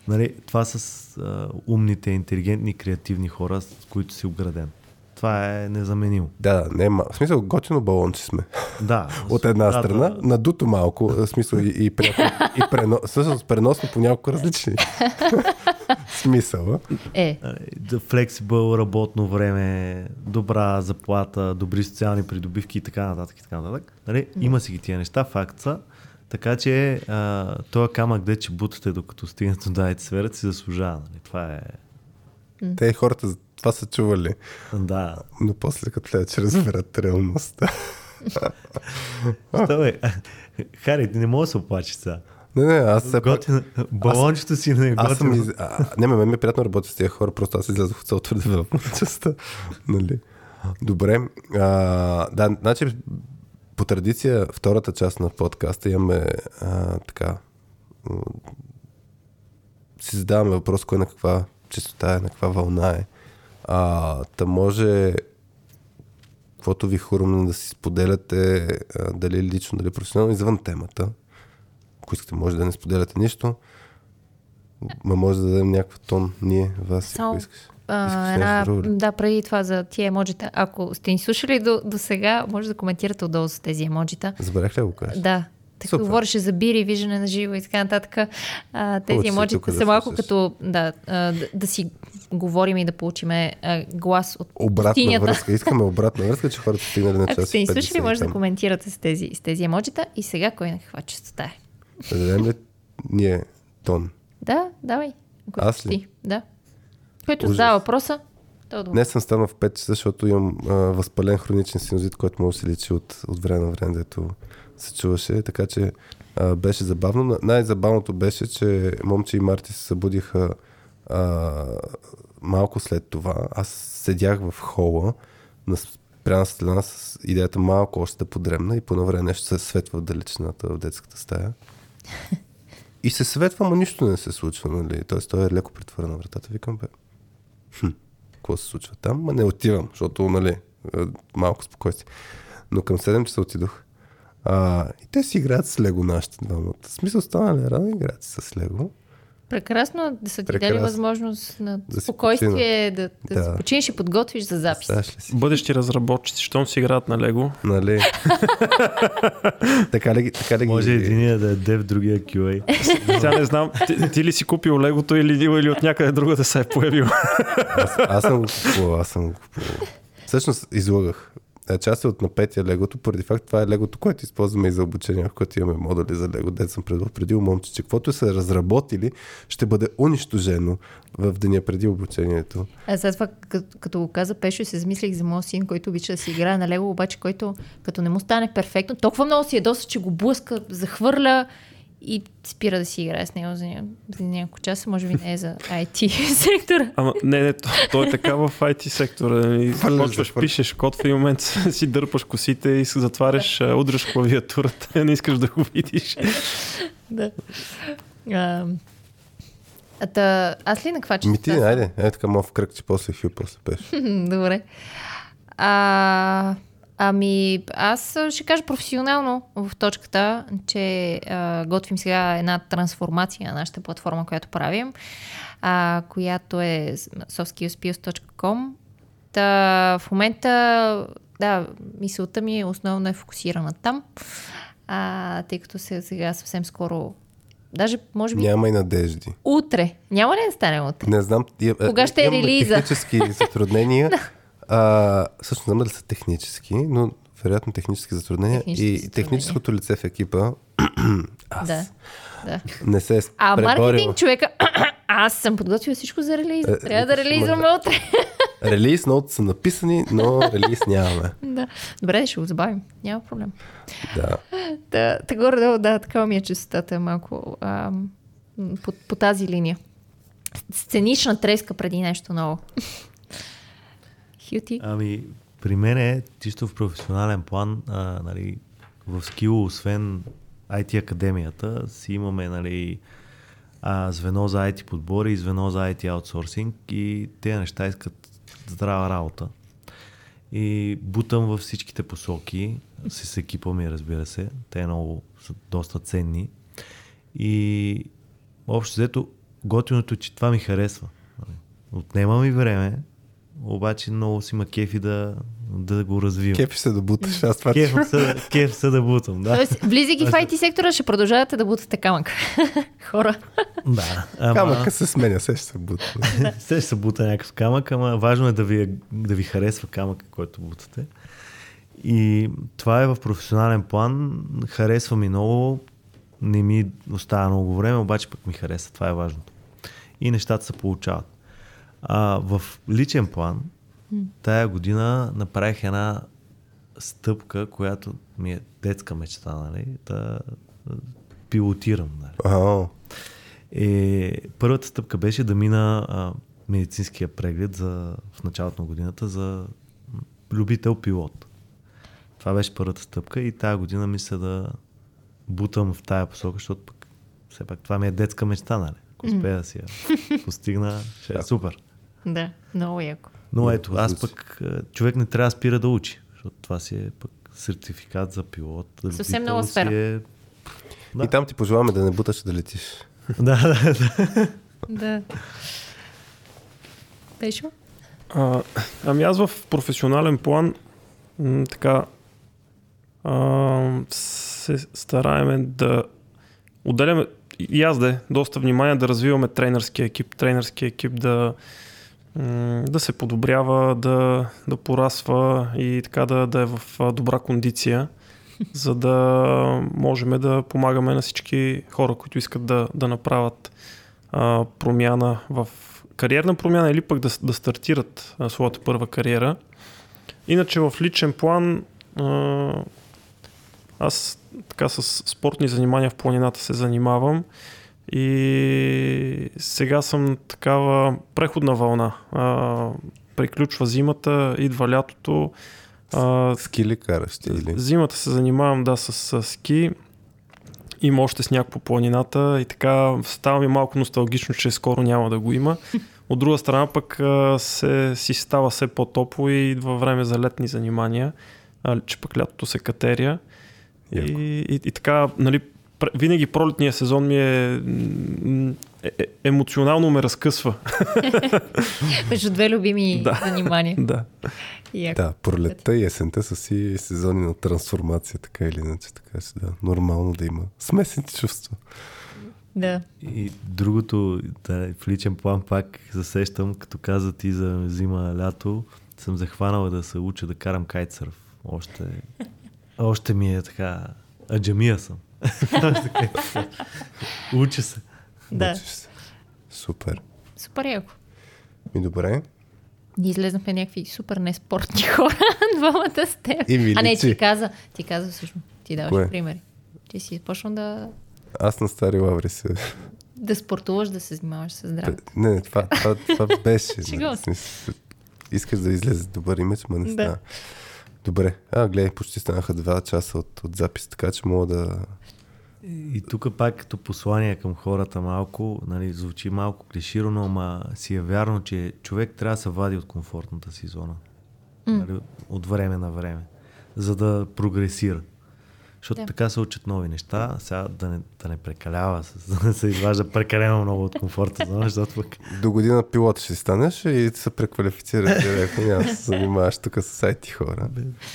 Speaker 3: Нали, това с, а, умните, интелигентни, креативни хора, с които си обграден. Това е незаменимо.
Speaker 1: Да, да, не, е ма- в смисъл готино балонче сме.
Speaker 3: Да.
Speaker 1: От една
Speaker 3: да,
Speaker 1: страна,
Speaker 3: да.
Speaker 1: надуто малко, в смисъл и, и, пряко, и прено, всъщност преносно по няколко различни смисъла.
Speaker 2: Е,
Speaker 3: Флексибъл работно време, добра заплата, добри социални придобивки и така нататък. И така нататък. Нали? Има си ги тия неща, факт са. Така че а, този камък, де че бутате докато стигнете до дайте сферата, си заслужава. Нали? Това е...
Speaker 1: Те хората за това са чували,
Speaker 3: Да.
Speaker 1: но после като гледат, че разберат реалността.
Speaker 3: Бе? Хари, ти не мога да се оплачеш сега.
Speaker 1: Не, не, аз пак...
Speaker 3: Готин... Балончето си не е
Speaker 1: Аз съм
Speaker 3: готино.
Speaker 1: из... а, не, ме, ми е приятно работя с тези хора, просто аз излязох от цялото частта. Нали? Добре. А, да, значи по традиция втората част на подкаста имаме а, така си задаваме въпрос кой на каква частота е, на каква вълна е. А, та може каквото ви хрумне да си споделяте, а, дали лично, дали професионално, извън темата. Ако искате, може да не споделяте нищо. Ма може да дадем някакъв тон ние, вас,
Speaker 2: Само-
Speaker 1: ако искаш.
Speaker 2: А, една, да, преди това за тия емоджита. Ако сте ни слушали до, до сега, може да коментирате отдолу с тези емоджита.
Speaker 1: Забравях ли да го кажа?
Speaker 2: Да.
Speaker 1: Супер.
Speaker 2: говореше за бири, виждане на живо и така нататък. А, тези емоджита
Speaker 1: тук да
Speaker 2: са малко
Speaker 1: слушаш.
Speaker 2: като да, а, да, да си говорим и да получиме а, глас от
Speaker 1: Обратна
Speaker 2: пустинята.
Speaker 1: връзка. Искаме обратна връзка, че хората са стигнали на час.
Speaker 2: Ако сте ни
Speaker 1: 50
Speaker 2: слушали, може да коментирате с тези, с тези емоджита. И сега кой на каква частота е?
Speaker 1: Да дадем ли ние тон?
Speaker 2: Да, давай.
Speaker 1: Аз ли?
Speaker 2: ти. Да. Който задава въпроса, то добре.
Speaker 1: Днес съм станал в 5 часа, защото имам а, възпален хроничен синузит, който може да се лечи от, от време на време, дето се чуваше. Така че а, беше забавно. На- Най-забавното беше, че момче и Марти се събудиха а, малко след това. Аз седях в хола на спряна светлина с идеята малко още да подремна и по едно време нещо се светва в далечината в детската стая. И се светва, но нищо не се случва, нали? Тоест, той е леко притворена вратата. Викам, бе, хм, какво се случва там? Ма не отивам, защото, нали, е, малко спокойствие. Но към 7 часа отидох. А, и те си играят с Лего нашите двамата. В смисъл станали рано, играят с Лего.
Speaker 2: Прекрасно да са ти дали
Speaker 1: Прекрасно.
Speaker 2: възможност на
Speaker 1: Да си
Speaker 2: спокойствие, да, да,
Speaker 1: Да.
Speaker 2: се починеш и подготвиш за запис.
Speaker 1: Си?
Speaker 4: Бъдещи разработчици, щом си играят на Лего.
Speaker 1: Нали? така ли, ги- така ли ги...
Speaker 3: Може единия да е дев, другия QA.
Speaker 4: Сега не знам, ти, ти ли си купил Легото или, или от някъде друга да се е появил?
Speaker 1: Аз, аз съм го купувал, аз съм го купувал. Всъщност излагах. Е, Част е от на петия легото, поради факт това е легото, което използваме и за обучение, в което имаме модули за лего. Дет съм предал преди момче, че каквото са разработили, ще бъде унищожено в деня преди обучението.
Speaker 2: А след това, като, като го каза Пешо, се замислих за моят син, който обича да си играе на Лего, обаче който като не му стане перфектно, толкова много си ядоса, че го блъска, захвърля и спира да си играе с него за, ня... за няколко часа. Може би не е за IT сектора.
Speaker 4: Ама не, не, то, то е така в IT сектора. Почваш, пишеш код, в един момент си дърпаш косите и се затваряш, а, удряш клавиатурата, не искаш да го видиш.
Speaker 2: да. А, а та, аз ли на каква
Speaker 1: Ми ти, айде, е така мов кръг, че после хю, после пеш.
Speaker 2: Добре. А, ами, аз ще кажа професионално в точката, че а, готвим сега една трансформация на нашата платформа, която правим, а, която е softskillspills.com. Та, в момента, да, мисълта ми основно е фокусирана там, а, тъй като се, сега съвсем скоро, даже може би
Speaker 1: Няма и надежди.
Speaker 2: утре, няма ли да стане утре?
Speaker 1: Не знам. и-
Speaker 2: Кога ще е релиза?
Speaker 1: Технически затруднения. а, всъщност дали са технически, но вероятно технически затруднения.
Speaker 2: Технически
Speaker 1: и
Speaker 2: затруднения.
Speaker 1: техническото лице в екипа аз
Speaker 2: Да. да.
Speaker 1: не се е
Speaker 2: А
Speaker 1: преборил.
Speaker 2: маркетинг човека, аз съм подготвил всичко за релиз.
Speaker 1: Е,
Speaker 2: Трябва да релизваме утре.
Speaker 1: Релиз ноут са написани, но релиз нямаме.
Speaker 2: да. Добре, ще го забавим. Няма проблем.
Speaker 1: Да.
Speaker 2: Да, та горе-долу, да, такава ми е честотата малко ам, по, по тази линия. Сценична треска преди нещо ново. Хюти.
Speaker 3: Ами, при мен е чисто в професионален план, а, нали, в скило, освен IT академията, си имаме нали, а, звено за IT подбори и звено за IT аутсорсинг и тези неща искат здрава работа. И бутам във всичките посоки, с екипа ми, разбира се. Те много са доста ценни. И общо взето, готиното е, че това ми харесва. Отнема ми време, обаче много си ма кефи да, да го развивам.
Speaker 1: Кефи се да буташ, аз това
Speaker 3: Кеф се, кеф се да бутам, да.
Speaker 2: Тоест, влизайки в IT сектора, ще продължавате да бутате камък. Хора.
Speaker 3: да ама...
Speaker 1: Камъка се сменя, се ще се бута.
Speaker 3: Се ще се бута някакъв камък, ама важно е да ви, да ви харесва камъка, който бутате. И това е в професионален план. Харесва ми много. Не ми остава много време, обаче пък ми хареса. Това е важното. И нещата се получават. А, в личен план, тая година направих една стъпка, която ми е детска мечта, нали? Да пилотирам. Нали?
Speaker 1: Ао,
Speaker 3: Е, първата стъпка беше да мина а, медицинския преглед за, в началото на годината за любител пилот. Това беше първата стъпка и тази година мисля да бутам в тая посока, защото пък все пак това ми е детска мечта, нали? Ако успея да си я постигна, ще е супер.
Speaker 2: Да, много яко.
Speaker 3: Но ето, аз пък човек не трябва да спира да учи, защото това си е пък сертификат за пилот. Да
Speaker 2: Съвсем нова
Speaker 3: си
Speaker 2: сфера.
Speaker 3: Е... Да.
Speaker 1: И там ти пожелаваме да не буташ, да летиш.
Speaker 3: да, да, да.
Speaker 2: Да. Пешо?
Speaker 4: А, ами аз в професионален план м, така а, се стараеме да отделяме и аз да е, доста внимание да развиваме тренерския екип, тренерския екип да, да се подобрява, да, да порасва и така да, да е в добра кондиция, за да можем да помагаме на всички хора, които искат да, да направят а, промяна в кариерна промяна или пък да, да стартират а, своята първа кариера. Иначе в личен план а, аз така с спортни занимания в планината се занимавам и сега съм такава преходна вълна. А, приключва зимата, идва лятото. А,
Speaker 1: Ски ли караш ти или?
Speaker 4: Зимата се занимавам, да, с, с ски. Има още сняг по планината и така става ми малко носталгично, че скоро няма да го има. От друга страна пък а, се, си става все по-топло и идва време за летни занимания, а, че пък лятото се катеря.
Speaker 1: Яко.
Speaker 4: И, и, и така, нали, винаги пролетния сезон ми е, е, е емоционално ме разкъсва.
Speaker 2: Между две любими
Speaker 4: Да.
Speaker 2: занимания.
Speaker 4: да.
Speaker 2: Яко.
Speaker 1: Да, пролетта и есента са си сезони на трансформация, така или иначе. Така че да, нормално да има смесени чувства.
Speaker 2: Да.
Speaker 3: И другото, да, в личен план пак засещам, като каза ти за зима, лято, съм захванала да се уча да карам кайтсърф. Още, още ми е така, аджамия съм. Уча се.
Speaker 2: Да.
Speaker 1: Се. Супер.
Speaker 2: Супер яко.
Speaker 1: Ми добре.
Speaker 2: Ние излезнахме някакви супер неспортни хора, двамата с теб.
Speaker 1: И
Speaker 2: а не, ти каза, ти каза всъщност, ти даваш
Speaker 1: Кое?
Speaker 2: примери. Ти си почна да,
Speaker 1: Аз на стари лаври се...
Speaker 2: да спортуваш, да се занимаваш с здраве.
Speaker 1: Не, не, това, това, това беше. Нали, Искаш да излезе добър имидж, ма не
Speaker 2: Да.
Speaker 1: Добре. А, гледай, почти станаха два часа от, от запис, така че мога да...
Speaker 3: И тук пак като послание към хората малко, нали, звучи малко клиширано, ама си е вярно, че човек трябва да се вади от комфортната си зона. Нали, от време на време, за да прогресира. Защото
Speaker 2: Да.
Speaker 3: така се учат нови неща, сега да не, да не прекалява, да не се изважда прекалено много от комфортната зона, защото пък
Speaker 1: До година пилот ще станеш и се преквалифицираш директно. Няма да се занимаваш тук с IT хора.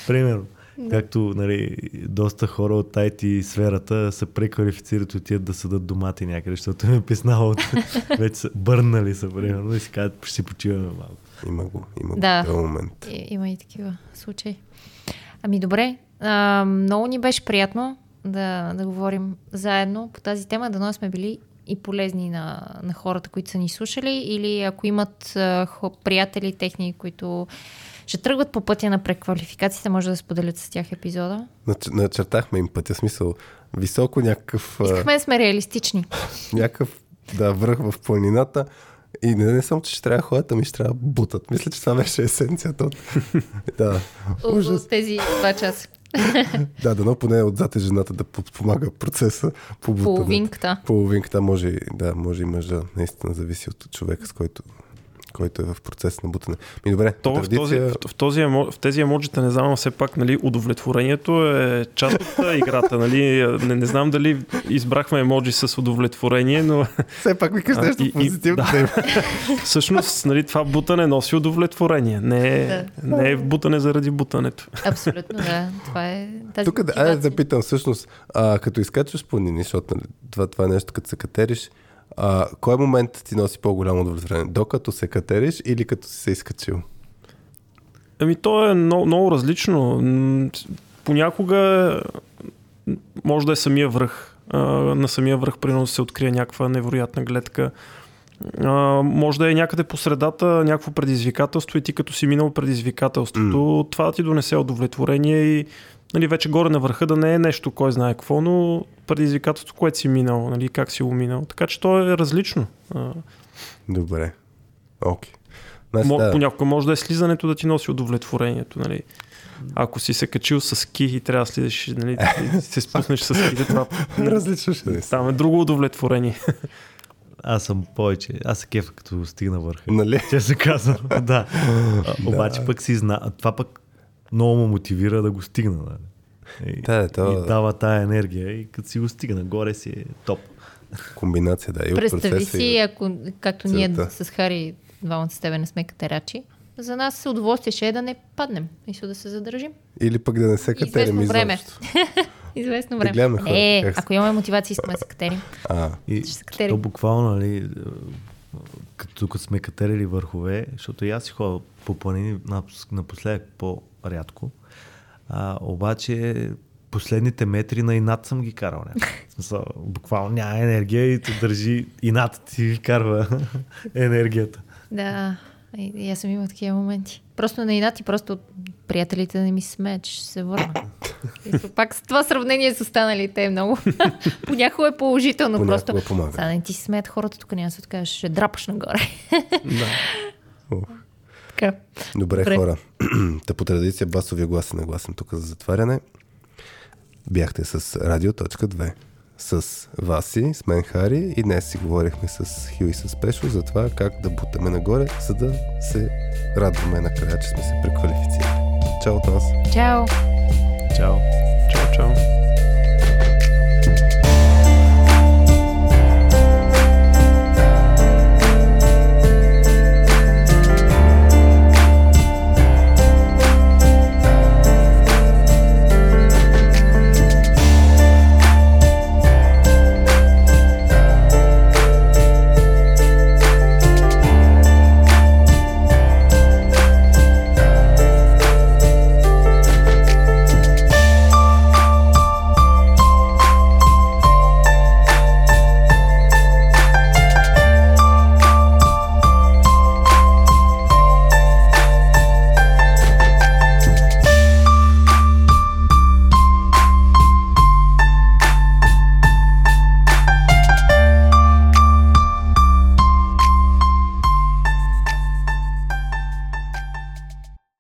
Speaker 3: Примерно. Както нали, доста хора от IT сферата се преквалифицират и отиват да съдат домати някъде, защото им е писнало от... вече са бърнали са, примерно, и си казват, ще си почиваме малко.
Speaker 1: Има го, има го
Speaker 2: Да.
Speaker 1: този момент.
Speaker 2: И, има и такива случаи. Ами добре, а, много ни беше приятно да, да говорим заедно по тази тема, дано сме били и полезни на, на хората, които са ни слушали или ако имат а, приятели техни, които ще тръгват по пътя на преквалификацията, може да споделят с тях епизода.
Speaker 1: Нач- Начертахме им пътя, смисъл високо някакъв,
Speaker 2: Искахме да сме реалистични.
Speaker 1: някакъв да, връх в планината и не, не само, че ще трябва ходят, ами ще трябва бутат. Мисля, че това беше есенцията от... да, ужас.
Speaker 2: от тези два часа.
Speaker 1: Да, дано поне отзад е жената да подпомага процеса по.
Speaker 2: Половинката.
Speaker 1: Половинката може, да, може и мъжа. Наистина зависи от човека, с който, който е в процес на бутане. Ми добре,
Speaker 4: То
Speaker 1: по
Speaker 4: в, този,
Speaker 1: традиция...
Speaker 4: в, в, този, емо- в тези емоджита не знам, все пак нали, удовлетворението е част от играта. Нали. Не, не знам дали избрахме емоджи с удовлетворение, но
Speaker 1: Все пак ми кажеш нещо позитивно.
Speaker 4: да. всъщност нали, това бутане носи удовлетворение. Не е,
Speaker 2: Да.
Speaker 4: не е бутане заради бутането.
Speaker 2: Абсолютно, да. Това е тази
Speaker 1: Тук да, да питам всъщност, а, като изкачваш планини, защото нали, това, това е нещо, като се катериш, а, кой момент ти носи по-голямо удовлетворение? Докато се катериш или като си се изкачил?
Speaker 4: Ами то е много, много различно. Понякога може да е самия връх. А, На самия връх примерно се открие някаква невероятна гледка. А, може да е някъде по средата някакво предизвикателство и ти като си минал предизвикателството, това да ти донесе удовлетворение и нали, вече горе на върха да не е нещо, кой знае какво, но предизвикателство, което си минал, нали, как си го минал. Така че то е различно.
Speaker 1: Добре. Окей. Значи,
Speaker 4: Мо,
Speaker 1: да,
Speaker 4: Понякога може да е слизането да ти носи удовлетворението. Нали. Ако си се качил с ски и трябва да слизаш, нали, и се спуснеш с ските, това
Speaker 1: различно ще е.
Speaker 4: там е друго удовлетворение.
Speaker 3: Аз съм повече. Аз се кефа като стигна върха.
Speaker 1: Нали?
Speaker 3: Че се казвам. да. Обаче пък си зна... Това пък много ме мотивира да го стигна. Нали? И,
Speaker 1: Да, то-
Speaker 3: и дава тая енергия и като си го стигна горе си е топ.
Speaker 1: Комбинация, да. И
Speaker 2: Представи си,
Speaker 1: и...
Speaker 2: ако, както ние
Speaker 1: целта.
Speaker 2: с Хари, двамата с тебе не сме катерачи, за нас удоволствие ще е да не паднем и да се задържим.
Speaker 1: Или пък да не се катерим
Speaker 2: Известно време. Известно
Speaker 1: Да
Speaker 2: време.
Speaker 1: гледаме хората
Speaker 2: е,
Speaker 1: как се-
Speaker 2: ако имаме мотивация, искаме да се катерим.
Speaker 1: А,
Speaker 3: И
Speaker 2: Ще се катерим.
Speaker 3: то буквално, нали, е, като, като сме катерили върхове, защото и аз си ходя по планини напос- напоследък по-рядко, а, обаче последните метри на инат съм ги карал. смисъл, Буквално няма енергия и те държи инат ти ви карва енергията.
Speaker 2: Да, и, аз съм имал такива моменти. Просто на инат и просто приятелите да не ми се смеят, че ще се върна. И пак с това сравнение с останалите е много. Понякога е положително.
Speaker 1: Понякога
Speaker 2: просто.
Speaker 1: помага.
Speaker 2: Сега не ти смеят хората, тук няма да се откажеш, ще драпаш нагоре.
Speaker 1: Уф.
Speaker 2: Така.
Speaker 1: Добре,
Speaker 2: Добре.
Speaker 1: хора. Та по традиция басовия глас е нагласен тук за затваряне. Бяхте с Радио.2 с Васи, с мен Хари и днес си говорихме с Хил и с Пешо за това как да бутаме нагоре, за да се радваме накрая, че сме се преквалифицирали. Чао от нас!
Speaker 2: Чао!
Speaker 3: Чао!